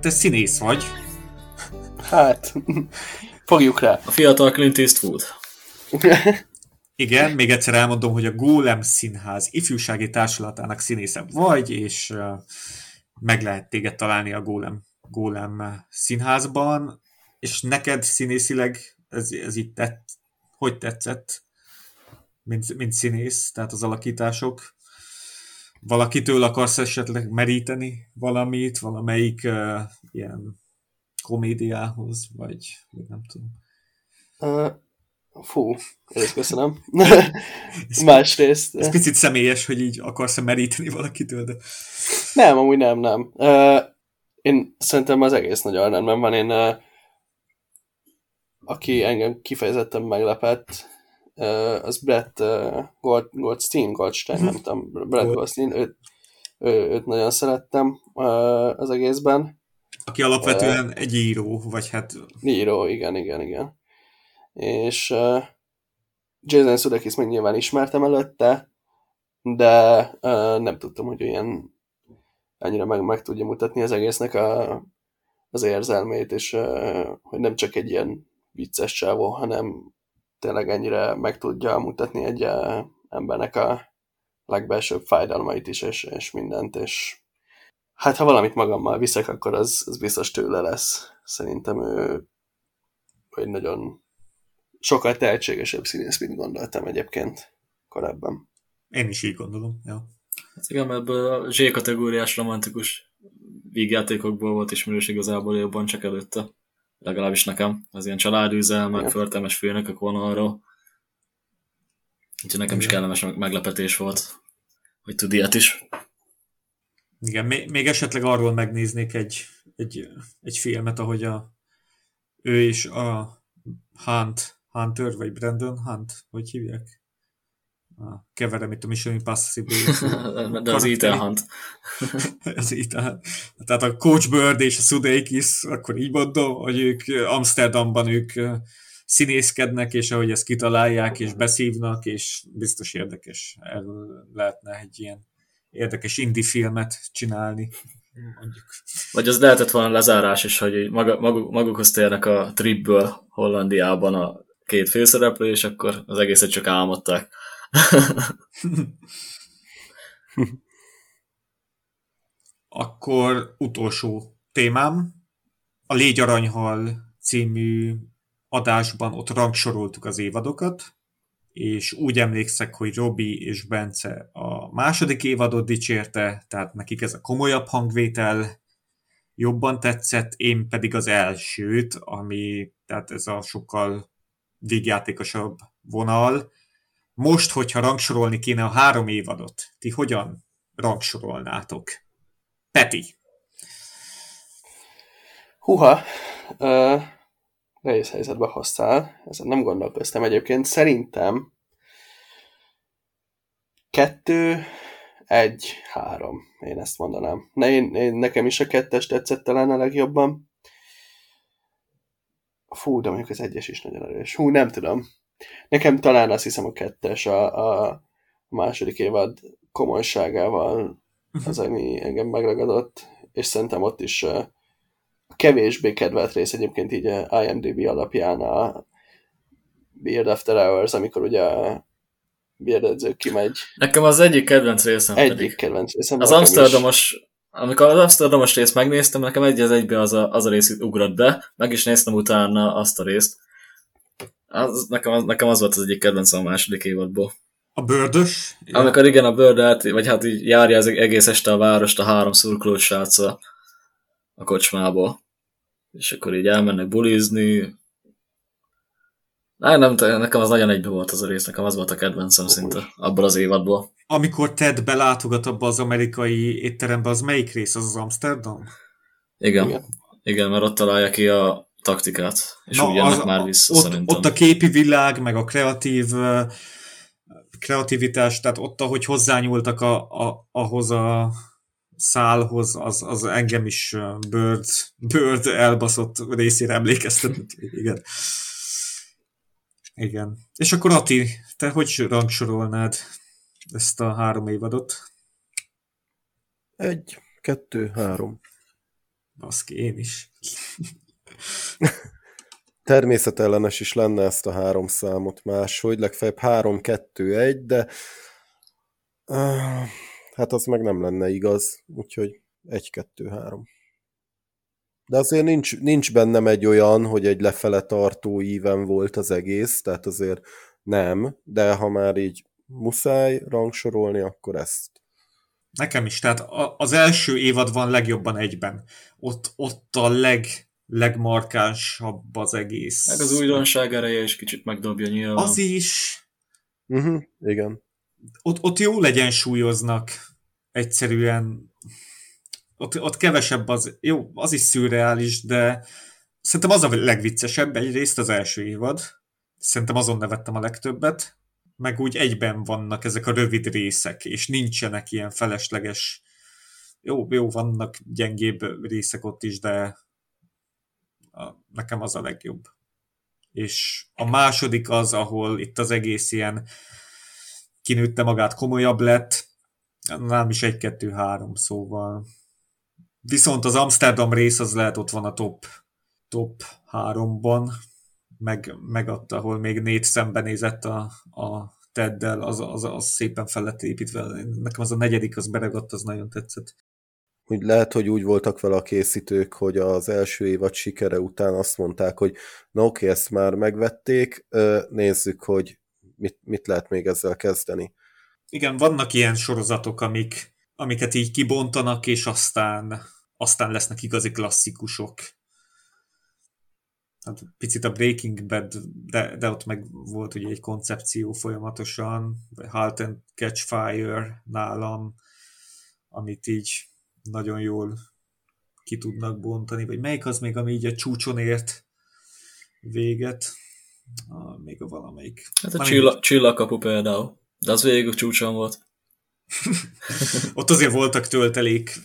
Te színész vagy. Hát, fogjuk rá. A fiatal Clint Eastwood. Igen, még egyszer elmondom, hogy a Golem Színház ifjúsági társulatának színésze vagy, és meg lehet téged találni a Golem, Golem színházban, és neked színészileg ez, ez itt tett, hogy tetszett, mint, mint színész, tehát az alakítások? Valakitől akarsz esetleg meríteni valamit, valamelyik uh, ilyen komédiához, vagy, nem tudom. Uh, fú, ezt köszönöm. Másrészt... Ez picit személyes, hogy így akarsz meríteni valakitől, de... Nem, amúgy nem, nem. Uh, én szerintem az egész nagyon rendben van. Én, uh, aki engem kifejezetten meglepett, az Brett uh, Gold, Goldstein, Goldstein, uh-huh. nem tudom, Brett Gold. Goldstein, őt, ő, őt nagyon szerettem uh, az egészben. Aki alapvetően uh, egy író, vagy hát... Író, igen, igen, igen. És uh, Jason Sudeikis meg nyilván ismertem előtte, de uh, nem tudtam, hogy olyan annyira meg, meg tudja mutatni az egésznek a, az érzelmét, és uh, hogy nem csak egy ilyen vicces csávó, hanem tényleg ennyire meg tudja mutatni egy uh, embernek a legbelsőbb fájdalmait is, és, és mindent, és hát ha valamit magammal viszek, akkor az, az biztos tőle lesz. Szerintem ő egy nagyon sokkal tehetségesebb színész, mint gondoltam egyébként korábban. Én is így gondolom, ja. Hát igen, mert ebből a Z-kategóriás romantikus vígjátékokból volt ismerős igazából jobban csak előtte. Legalábbis nekem. Az ilyen családűzel, meg förtelmes főnökök vonalról. Úgyhogy nekem is kellemes meglepetés volt, hogy tud ilyet is. Igen, még, még esetleg arról megnéznék egy, egy, egy filmet, ahogy a, ő is a Hunt, Hunter, vagy Brandon Hunt, hogy hívják? Ah, keverem itt a Mission Impossible. De az Ethan Hunt. az Ethan Tehát a Coach Bird és a Sudeikis, akkor így mondom, hogy ők Amsterdamban ők színészkednek, és ahogy ezt kitalálják, és beszívnak, és biztos érdekes. Erről lehetne egy ilyen érdekes indie filmet csinálni. Mondjuk. Vagy az lehetett volna lezárás is, hogy maga, maguk, magukhoz térnek a tripből Hollandiában a két főszereplő, és akkor az egészet csak álmodták. akkor utolsó témám. A Légy Aranyhal című adásban ott rangsoroltuk az évadokat, és úgy emlékszek, hogy Robi és Bence a második évadot dicsérte, tehát nekik ez a komolyabb hangvétel jobban tetszett, én pedig az elsőt, ami, tehát ez a sokkal végjátékosabb vonal. Most, hogyha rangsorolni kéne a három évadot, ti hogyan rangsorolnátok? Peti. Huha, uh, nehéz helyzetbe hoztál, ezen nem gondolkoztam egyébként. Szerintem kettő, egy, három, én ezt mondanám. Ne, én, én, nekem is a kettes tetszett talán a legjobban. Fú, de mondjuk az egyes is nagyon erős. Hú, nem tudom. Nekem talán azt hiszem a kettes a, a második évad komolyságával az, ami engem megragadott, és szerintem ott is kevésbé kedvelt rész egyébként így a IMDb alapján a Beard After Hours, amikor ugye a Beard edző kimegy. Nekem az egyik kedvenc részem Egyik pedig. kedvenc részem. Az Amsterdamos, amikor az Amsterdamos részt megnéztem, nekem egy az egybe az a, az a rész ugrott be, meg is néztem utána azt a részt. Az, nekem, az, nekem az volt az egyik kedvencem a második évadból. A bőrdös? Amikor igen, a bőrdát, vagy hát így járja az egész este a várost a három szurkoló sráccal a kocsmából. És akkor így elmennek bulizni. Nem, nem, nekem az nagyon egybe volt az a rész, nekem az volt a kedvencem szinte abból az évadból. Amikor Ted belátogat abba az amerikai étterembe, az melyik rész? Az az Amsterdam? Igen. Igen, Igen mert ott találja ki a taktikát, és Na, úgy jönnek az, már vissza ott, szerintem. Ott a képi világ, meg a kreatív kreativitás, tehát ott, ahogy hozzányúltak a, a, ahhoz a szálhoz, az, az engem is Bird, Bird elbaszott részére emlékeztetett. Igen. Igen. És akkor Ati, te hogy rangsorolnád ezt a három évadot? Egy, kettő, három. Baszki, én is. Természetellenes is lenne ezt a három számot máshogy, legfeljebb három, kettő, egy, de uh, hát az meg nem lenne igaz, úgyhogy egy, kettő, három. De azért nincs, nincs bennem egy olyan, hogy egy lefele tartó íven volt az egész, tehát azért nem, de ha már így muszáj rangsorolni, akkor ezt. Nekem is, tehát az első évad van legjobban egyben. Ott, ott a leg, legmarkánsabb az egész. Meg az újdonság ereje is kicsit megdobja nyilván. Az is. Uh-huh, igen. Ott, ott jól súlyoznak egyszerűen. Ott, ott kevesebb az, jó, az is szürreális, de szerintem az a legviccesebb egyrészt az első évad. Szerintem azon nevettem a legtöbbet. Meg úgy egyben vannak ezek a rövid részek, és nincsenek ilyen felesleges jó, jó, vannak gyengébb részek ott is, de nekem az a legjobb. És a második az, ahol itt az egész ilyen kinőtte magát, komolyabb lett, nem is egy, kettő, három, szóval. Viszont az Amsterdam rész az lehet ott van a top, top háromban, meg, megadta, ahol még négy szembenézett a, a Teddel, az, az, az szépen fel építve. Nekem az a negyedik, az beregott, az nagyon tetszett. Úgy lehet, hogy úgy voltak vele a készítők, hogy az első évad sikere után azt mondták, hogy na oké, ezt már megvették, nézzük, hogy mit, mit lehet még ezzel kezdeni. Igen, vannak ilyen sorozatok, amik, amiket így kibontanak, és aztán, aztán lesznek igazi klasszikusok. Hát picit a Breaking Bad, de, de ott meg volt ugye egy koncepció folyamatosan, Halt and Catch Fire nálam, amit így nagyon jól ki tudnak bontani, vagy melyik az még, ami így a csúcson ért véget, ah, még a valamelyik. Hát a csilla, csillagkapu például, de az végig a csúcson volt. Ott azért voltak töltelék,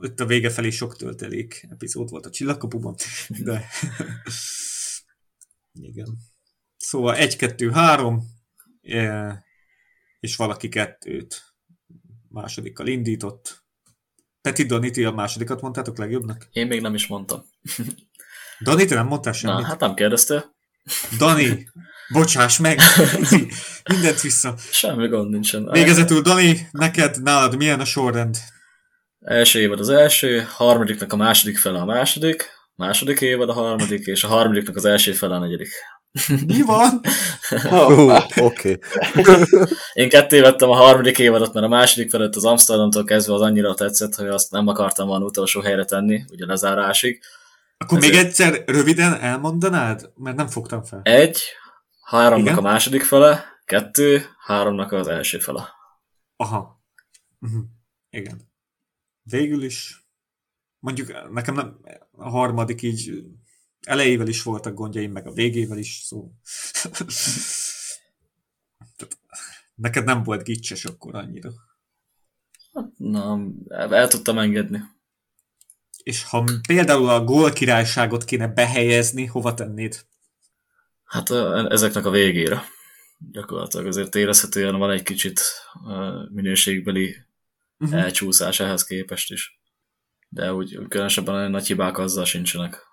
ott a vége felé sok töltelék epizód volt a csillagkapuban, de igen. Szóval egy, kettő, három, és valaki kettőt másodikkal indított, Peti Doniti a másodikat mondtátok legjobbnak? Én még nem is mondtam. Dani, te nem mondtál semmit? Na, hát nem kérdeztél. Dani, bocsáss meg! Mindent vissza. Semmi gond nincsen. Végezetül, Dani, neked, nálad milyen a sorrend? Első évad az első, harmadiknak a második fele a második, második évad a harmadik, és a harmadiknak az első fele a negyedik. Mi van? Oké. Okay. Én ketté vettem a harmadik évadot, mert a második felett az Amsterdamtól kezdve az annyira tetszett, hogy azt nem akartam volna utolsó helyre tenni, ugye lezárásig. Akkor Ezért... még egyszer röviden elmondanád? Mert nem fogtam fel. Egy, háromnak Igen? a második fele, kettő, háromnak az első fele. Aha. Uh-huh. Igen. Végül is mondjuk nekem nem, a harmadik így elejével is voltak gondjaim, meg a végével is, szó. neked nem volt gicses akkor annyira. Hát, na, el tudtam engedni. És ha például a gól királyságot kéne behelyezni, hova tennéd? Hát ezeknek a végére. Gyakorlatilag azért érezhetően van egy kicsit minőségbeli uh-huh. elcsúszás ehhez képest is. De úgy különösebben nagy hibák azzal sincsenek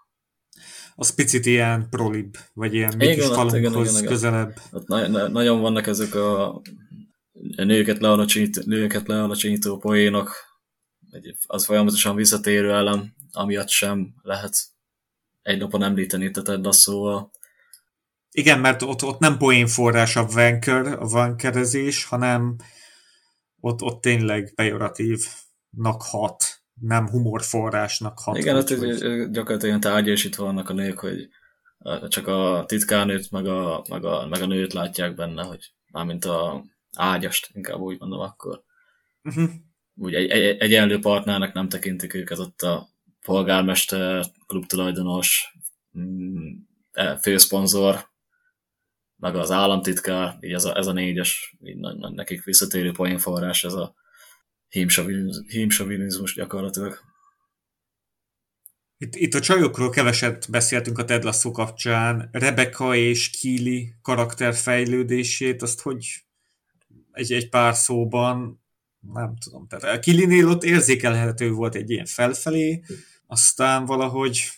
az picit ilyen prolib, vagy ilyen igen, kis falunkhoz közelebb. Ott na- na- nagyon vannak ezek a nőket lealacsonyító, nőket lealacsonyító poénok, az folyamatosan visszatérő elem, amiatt sem lehet egy napon említeni Ted szóval. Igen, mert ott, ott nem poénforrás a vanker, a vankerezés, hanem ott, ott tényleg pejoratívnak hat nem humorforrásnak hat. Igen, ott hogy... gyakorlatilag tárgyasítva vannak a nők, hogy csak a titkárnőt, meg a, meg, a, meg a nőt látják benne, hogy mármint a ágyast, inkább úgy mondom akkor. Uh-huh. Úgy egy, egy, egyenlő partnernek nem tekintik őket ott a polgármester, klubtulajdonos, mm, e, főszponzor, meg az államtitkár, így ez a, ez a négyes, így nekik visszatérő poénforrás, ez a hímsovinizmus gyakorlatilag. Itt, itt a csajokról keveset beszéltünk a Ted Lasso kapcsán. Rebecca és Kili karakterfejlődését, azt hogy egy, egy pár szóban nem tudom. Tehát a Kilinél ott érzékelhető volt egy ilyen felfelé, aztán valahogy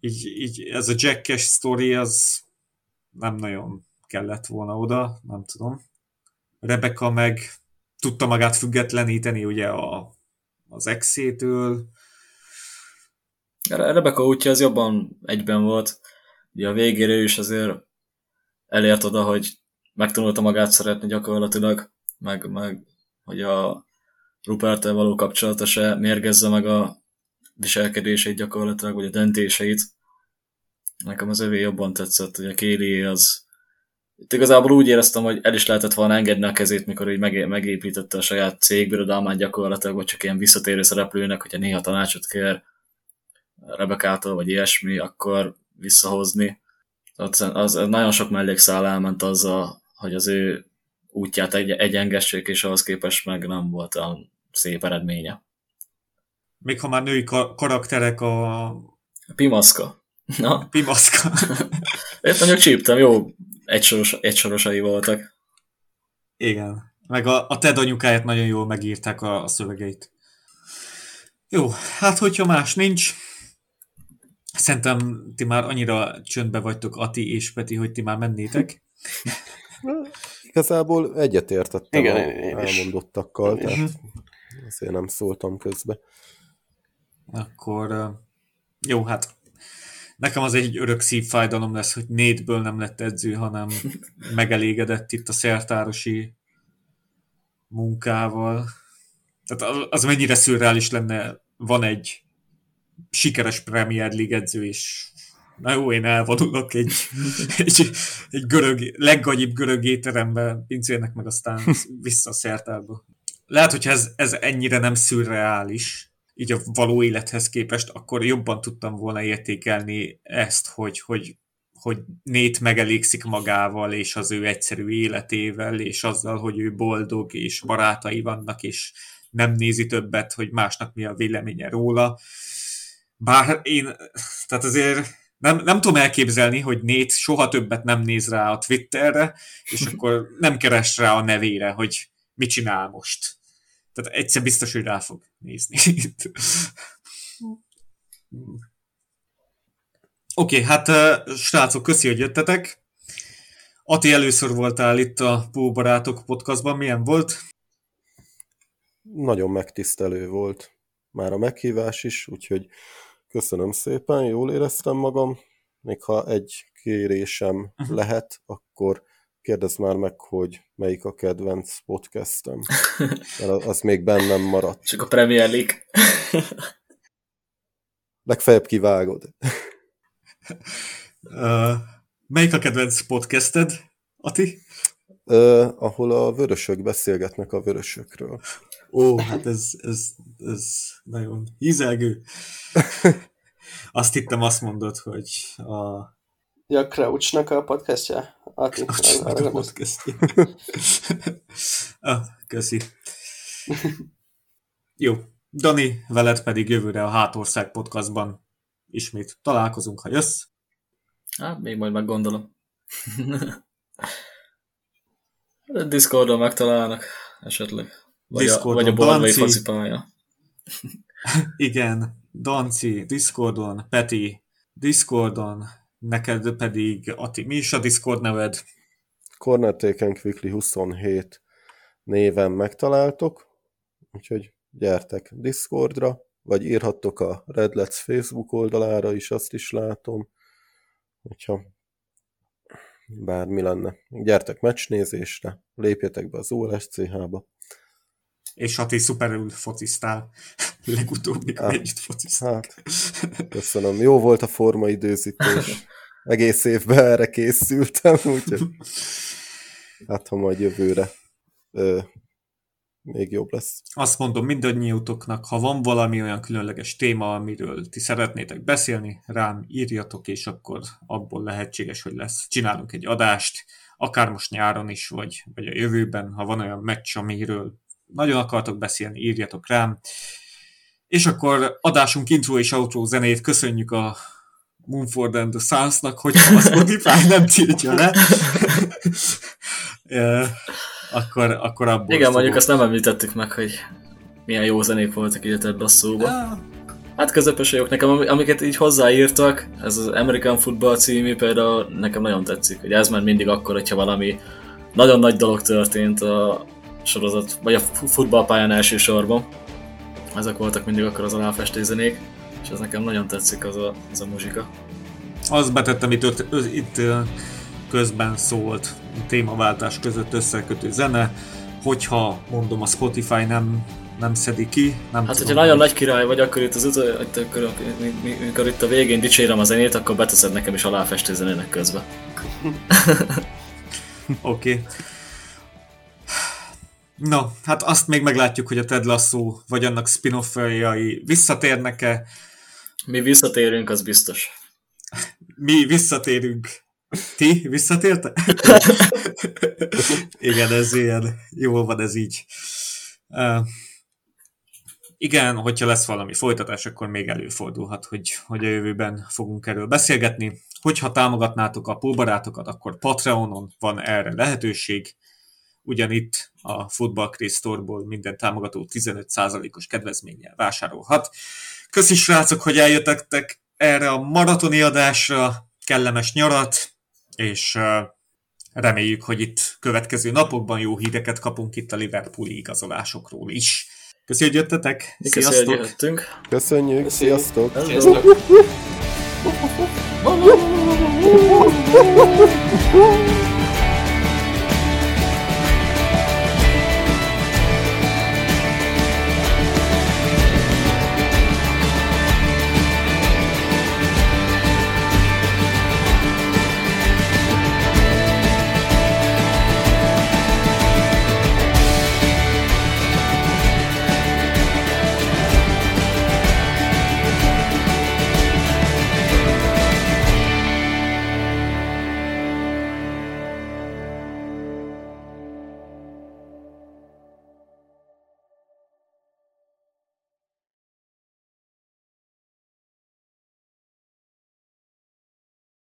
így, így ez a Jackes sztori az nem nagyon kellett volna oda, nem tudom. Rebecca meg tudta magát függetleníteni ugye a, az exétől. Rebecca útja az jobban egyben volt. Ugye a végére is azért elért oda, hogy megtanulta magát szeretni gyakorlatilag, meg, meg hogy a rupert való kapcsolata se mérgezze meg a viselkedését gyakorlatilag, vagy a döntéseit. Nekem az övé jobban tetszett, hogy a Kéli az itt igazából úgy éreztem, hogy el is lehetett volna engedni a kezét, mikor így megépítette a saját cégbirodalmát gyakorlatilag, vagy csak ilyen visszatérő szereplőnek, hogyha néha tanácsot kér Rebekától, vagy ilyesmi, akkor visszahozni. Az, az, az nagyon sok mellékszál elment azzal, hogy az ő útját egy, egyengessék, és ahhoz képest meg nem volt a szép eredménye. Még ha már női karakterek a... Pimaszka. Na? Pimaszka. Én mondjuk csíptem, jó egysoros, egysorosai voltak. Igen. Meg a, a Ted anyukáját nagyon jól megírták a, a szövegeit. Jó, hát hogyha más nincs, Szerintem ti már annyira csöndbe vagytok, Ati és Peti, hogy ti már mennétek. Igazából egyetértettem Igen, a én elmondottakkal, Én is. tehát azért nem szóltam közbe. Akkor jó, hát nekem az egy örök szívfájdalom lesz, hogy Nétből nem lett edző, hanem megelégedett itt a szertárosi munkával. Tehát az- mennyire szürreális lenne, van egy sikeres Premier League edző, és na jó, én elvonulok egy, egy, egy görög, leggagyibb görög étterembe, pincérnek meg aztán vissza a szertárba. Lehet, hogy ez, ez ennyire nem szürreális, így a való élethez képest, akkor jobban tudtam volna értékelni ezt, hogy, hogy, hogy Nét megelégszik magával, és az ő egyszerű életével, és azzal, hogy ő boldog, és barátai vannak, és nem nézi többet, hogy másnak mi a véleménye róla. Bár én, tehát azért nem, nem tudom elképzelni, hogy Nét soha többet nem néz rá a Twitterre, és akkor nem keres rá a nevére, hogy mit csinál most. Tehát egyszer biztos, hogy rá fog nézni. Oké, okay, hát srácok, köszi, hogy jöttetek. Ati, először voltál itt a Póbarátok podcastban, milyen volt? Nagyon megtisztelő volt már a meghívás is, úgyhogy köszönöm szépen, jól éreztem magam. Még ha egy kérésem Uh-huh. lehet, akkor kérdezd már meg, hogy melyik a kedvenc podcastem. Mert az- még bennem maradt. Csak a Premier League. Legfeljebb kivágod. Uh, melyik a kedvenc podcasted, Ati? Ö, ahol a vörösök beszélgetnek a vörösökről. Ó, hát ez, ez, ez nagyon hízelgő. Azt hittem, azt mondod, hogy a Ja, Crouchnak a podcastja? A Csinálod gondolsz? podcastja. ah, köszi. Jó. Dani, veled pedig jövőre a Hátország podcastban ismét találkozunk, ha jössz. Hát, még majd meggondolom. Discordon megtalálnak esetleg. Vagy a, Discordon, vagy a Broadway Danci. focipálya. Igen, Danci, Discordon, Peti, Discordon, neked pedig, Ati, mi is a Discord neved? Corner Taken Quickly 27 néven megtaláltok, úgyhogy gyertek Discordra, vagy írhattok a Red Let's Facebook oldalára is, azt is látom, hogyha bármi lenne. Gyertek meccsnézésre, lépjetek be az OLSCH-ba. És Ati szuperül fociztál. Legutóbb, mikor Ah. együtt fociztál. Hát, köszönöm. Jó volt a formaidőzítés. Egész évben erre készültem, úgyhogy hát ha majd jövőre ö, még jobb lesz. Azt mondom mindannyiótoknak, ha van valami olyan különleges téma, amiről ti szeretnétek beszélni, rám írjatok, és akkor abból lehetséges, hogy lesz. Csinálunk egy adást, akár most nyáron is, vagy, vagy a jövőben, ha van olyan meccs, amiről nagyon akartok beszélni, írjatok rám. És akkor adásunk intro és outro zenét köszönjük a Moonford and the Sons-nak, hogyha a Spotify nem tiltja le. Akkor, akkor abból Igen, mondjuk azt nem említettük meg, hogy milyen jó zenék voltak így ebbe a szóba. Hát közepes vagyok nekem, ami- amiket így hozzáírtak, ez az American Football című például nekem nagyon tetszik, hogy ez már mindig akkor, hogyha valami nagyon nagy dolog történt a sorozat, vagy a fu- futballpályán elsősorban. Ezek voltak mindig akkor az aláfestő zenék, és ez nekem nagyon tetszik az a, az a muzsika. Azt betettem, itt, öt- ö- itt közben szólt témaváltás között összekötő zene, hogyha mondom a Spotify nem, nem szedi ki, nem Hát, tudom, hogyha nagyon nagy király vagy, akkor itt az utol, itt, akkor, mi- mi- mikor itt a végén dicsérem a zenét, akkor beteszed nekem is aláfestő zenének közben. Oké. Okay. No, hát azt még meglátjuk, hogy a Ted Lasso vagy annak spin visszatérnek-e. Mi visszatérünk, az biztos. Mi visszatérünk. Ti visszatérte? Igen, ez ilyen. Jól van ez így. Uh, igen, hogyha lesz valami folytatás, akkor még előfordulhat, hogy, hogy a jövőben fogunk erről beszélgetni. Hogyha támogatnátok a póbarátokat, akkor Patreonon van erre lehetőség. Ugyanitt a Football Craze Store-ból minden támogató 15%-os kedvezménnyel vásárolhat. Köszi srácok, hogy eljöttek, erre a maratoni adásra, kellemes nyarat, és reméljük, hogy itt következő napokban jó híreket kapunk itt a Liverpooli igazolásokról is. Köszönjük, hogy jöttetek! Sziasztok! Köszönjük, Köszönjük, sziasztok! Sziasztok!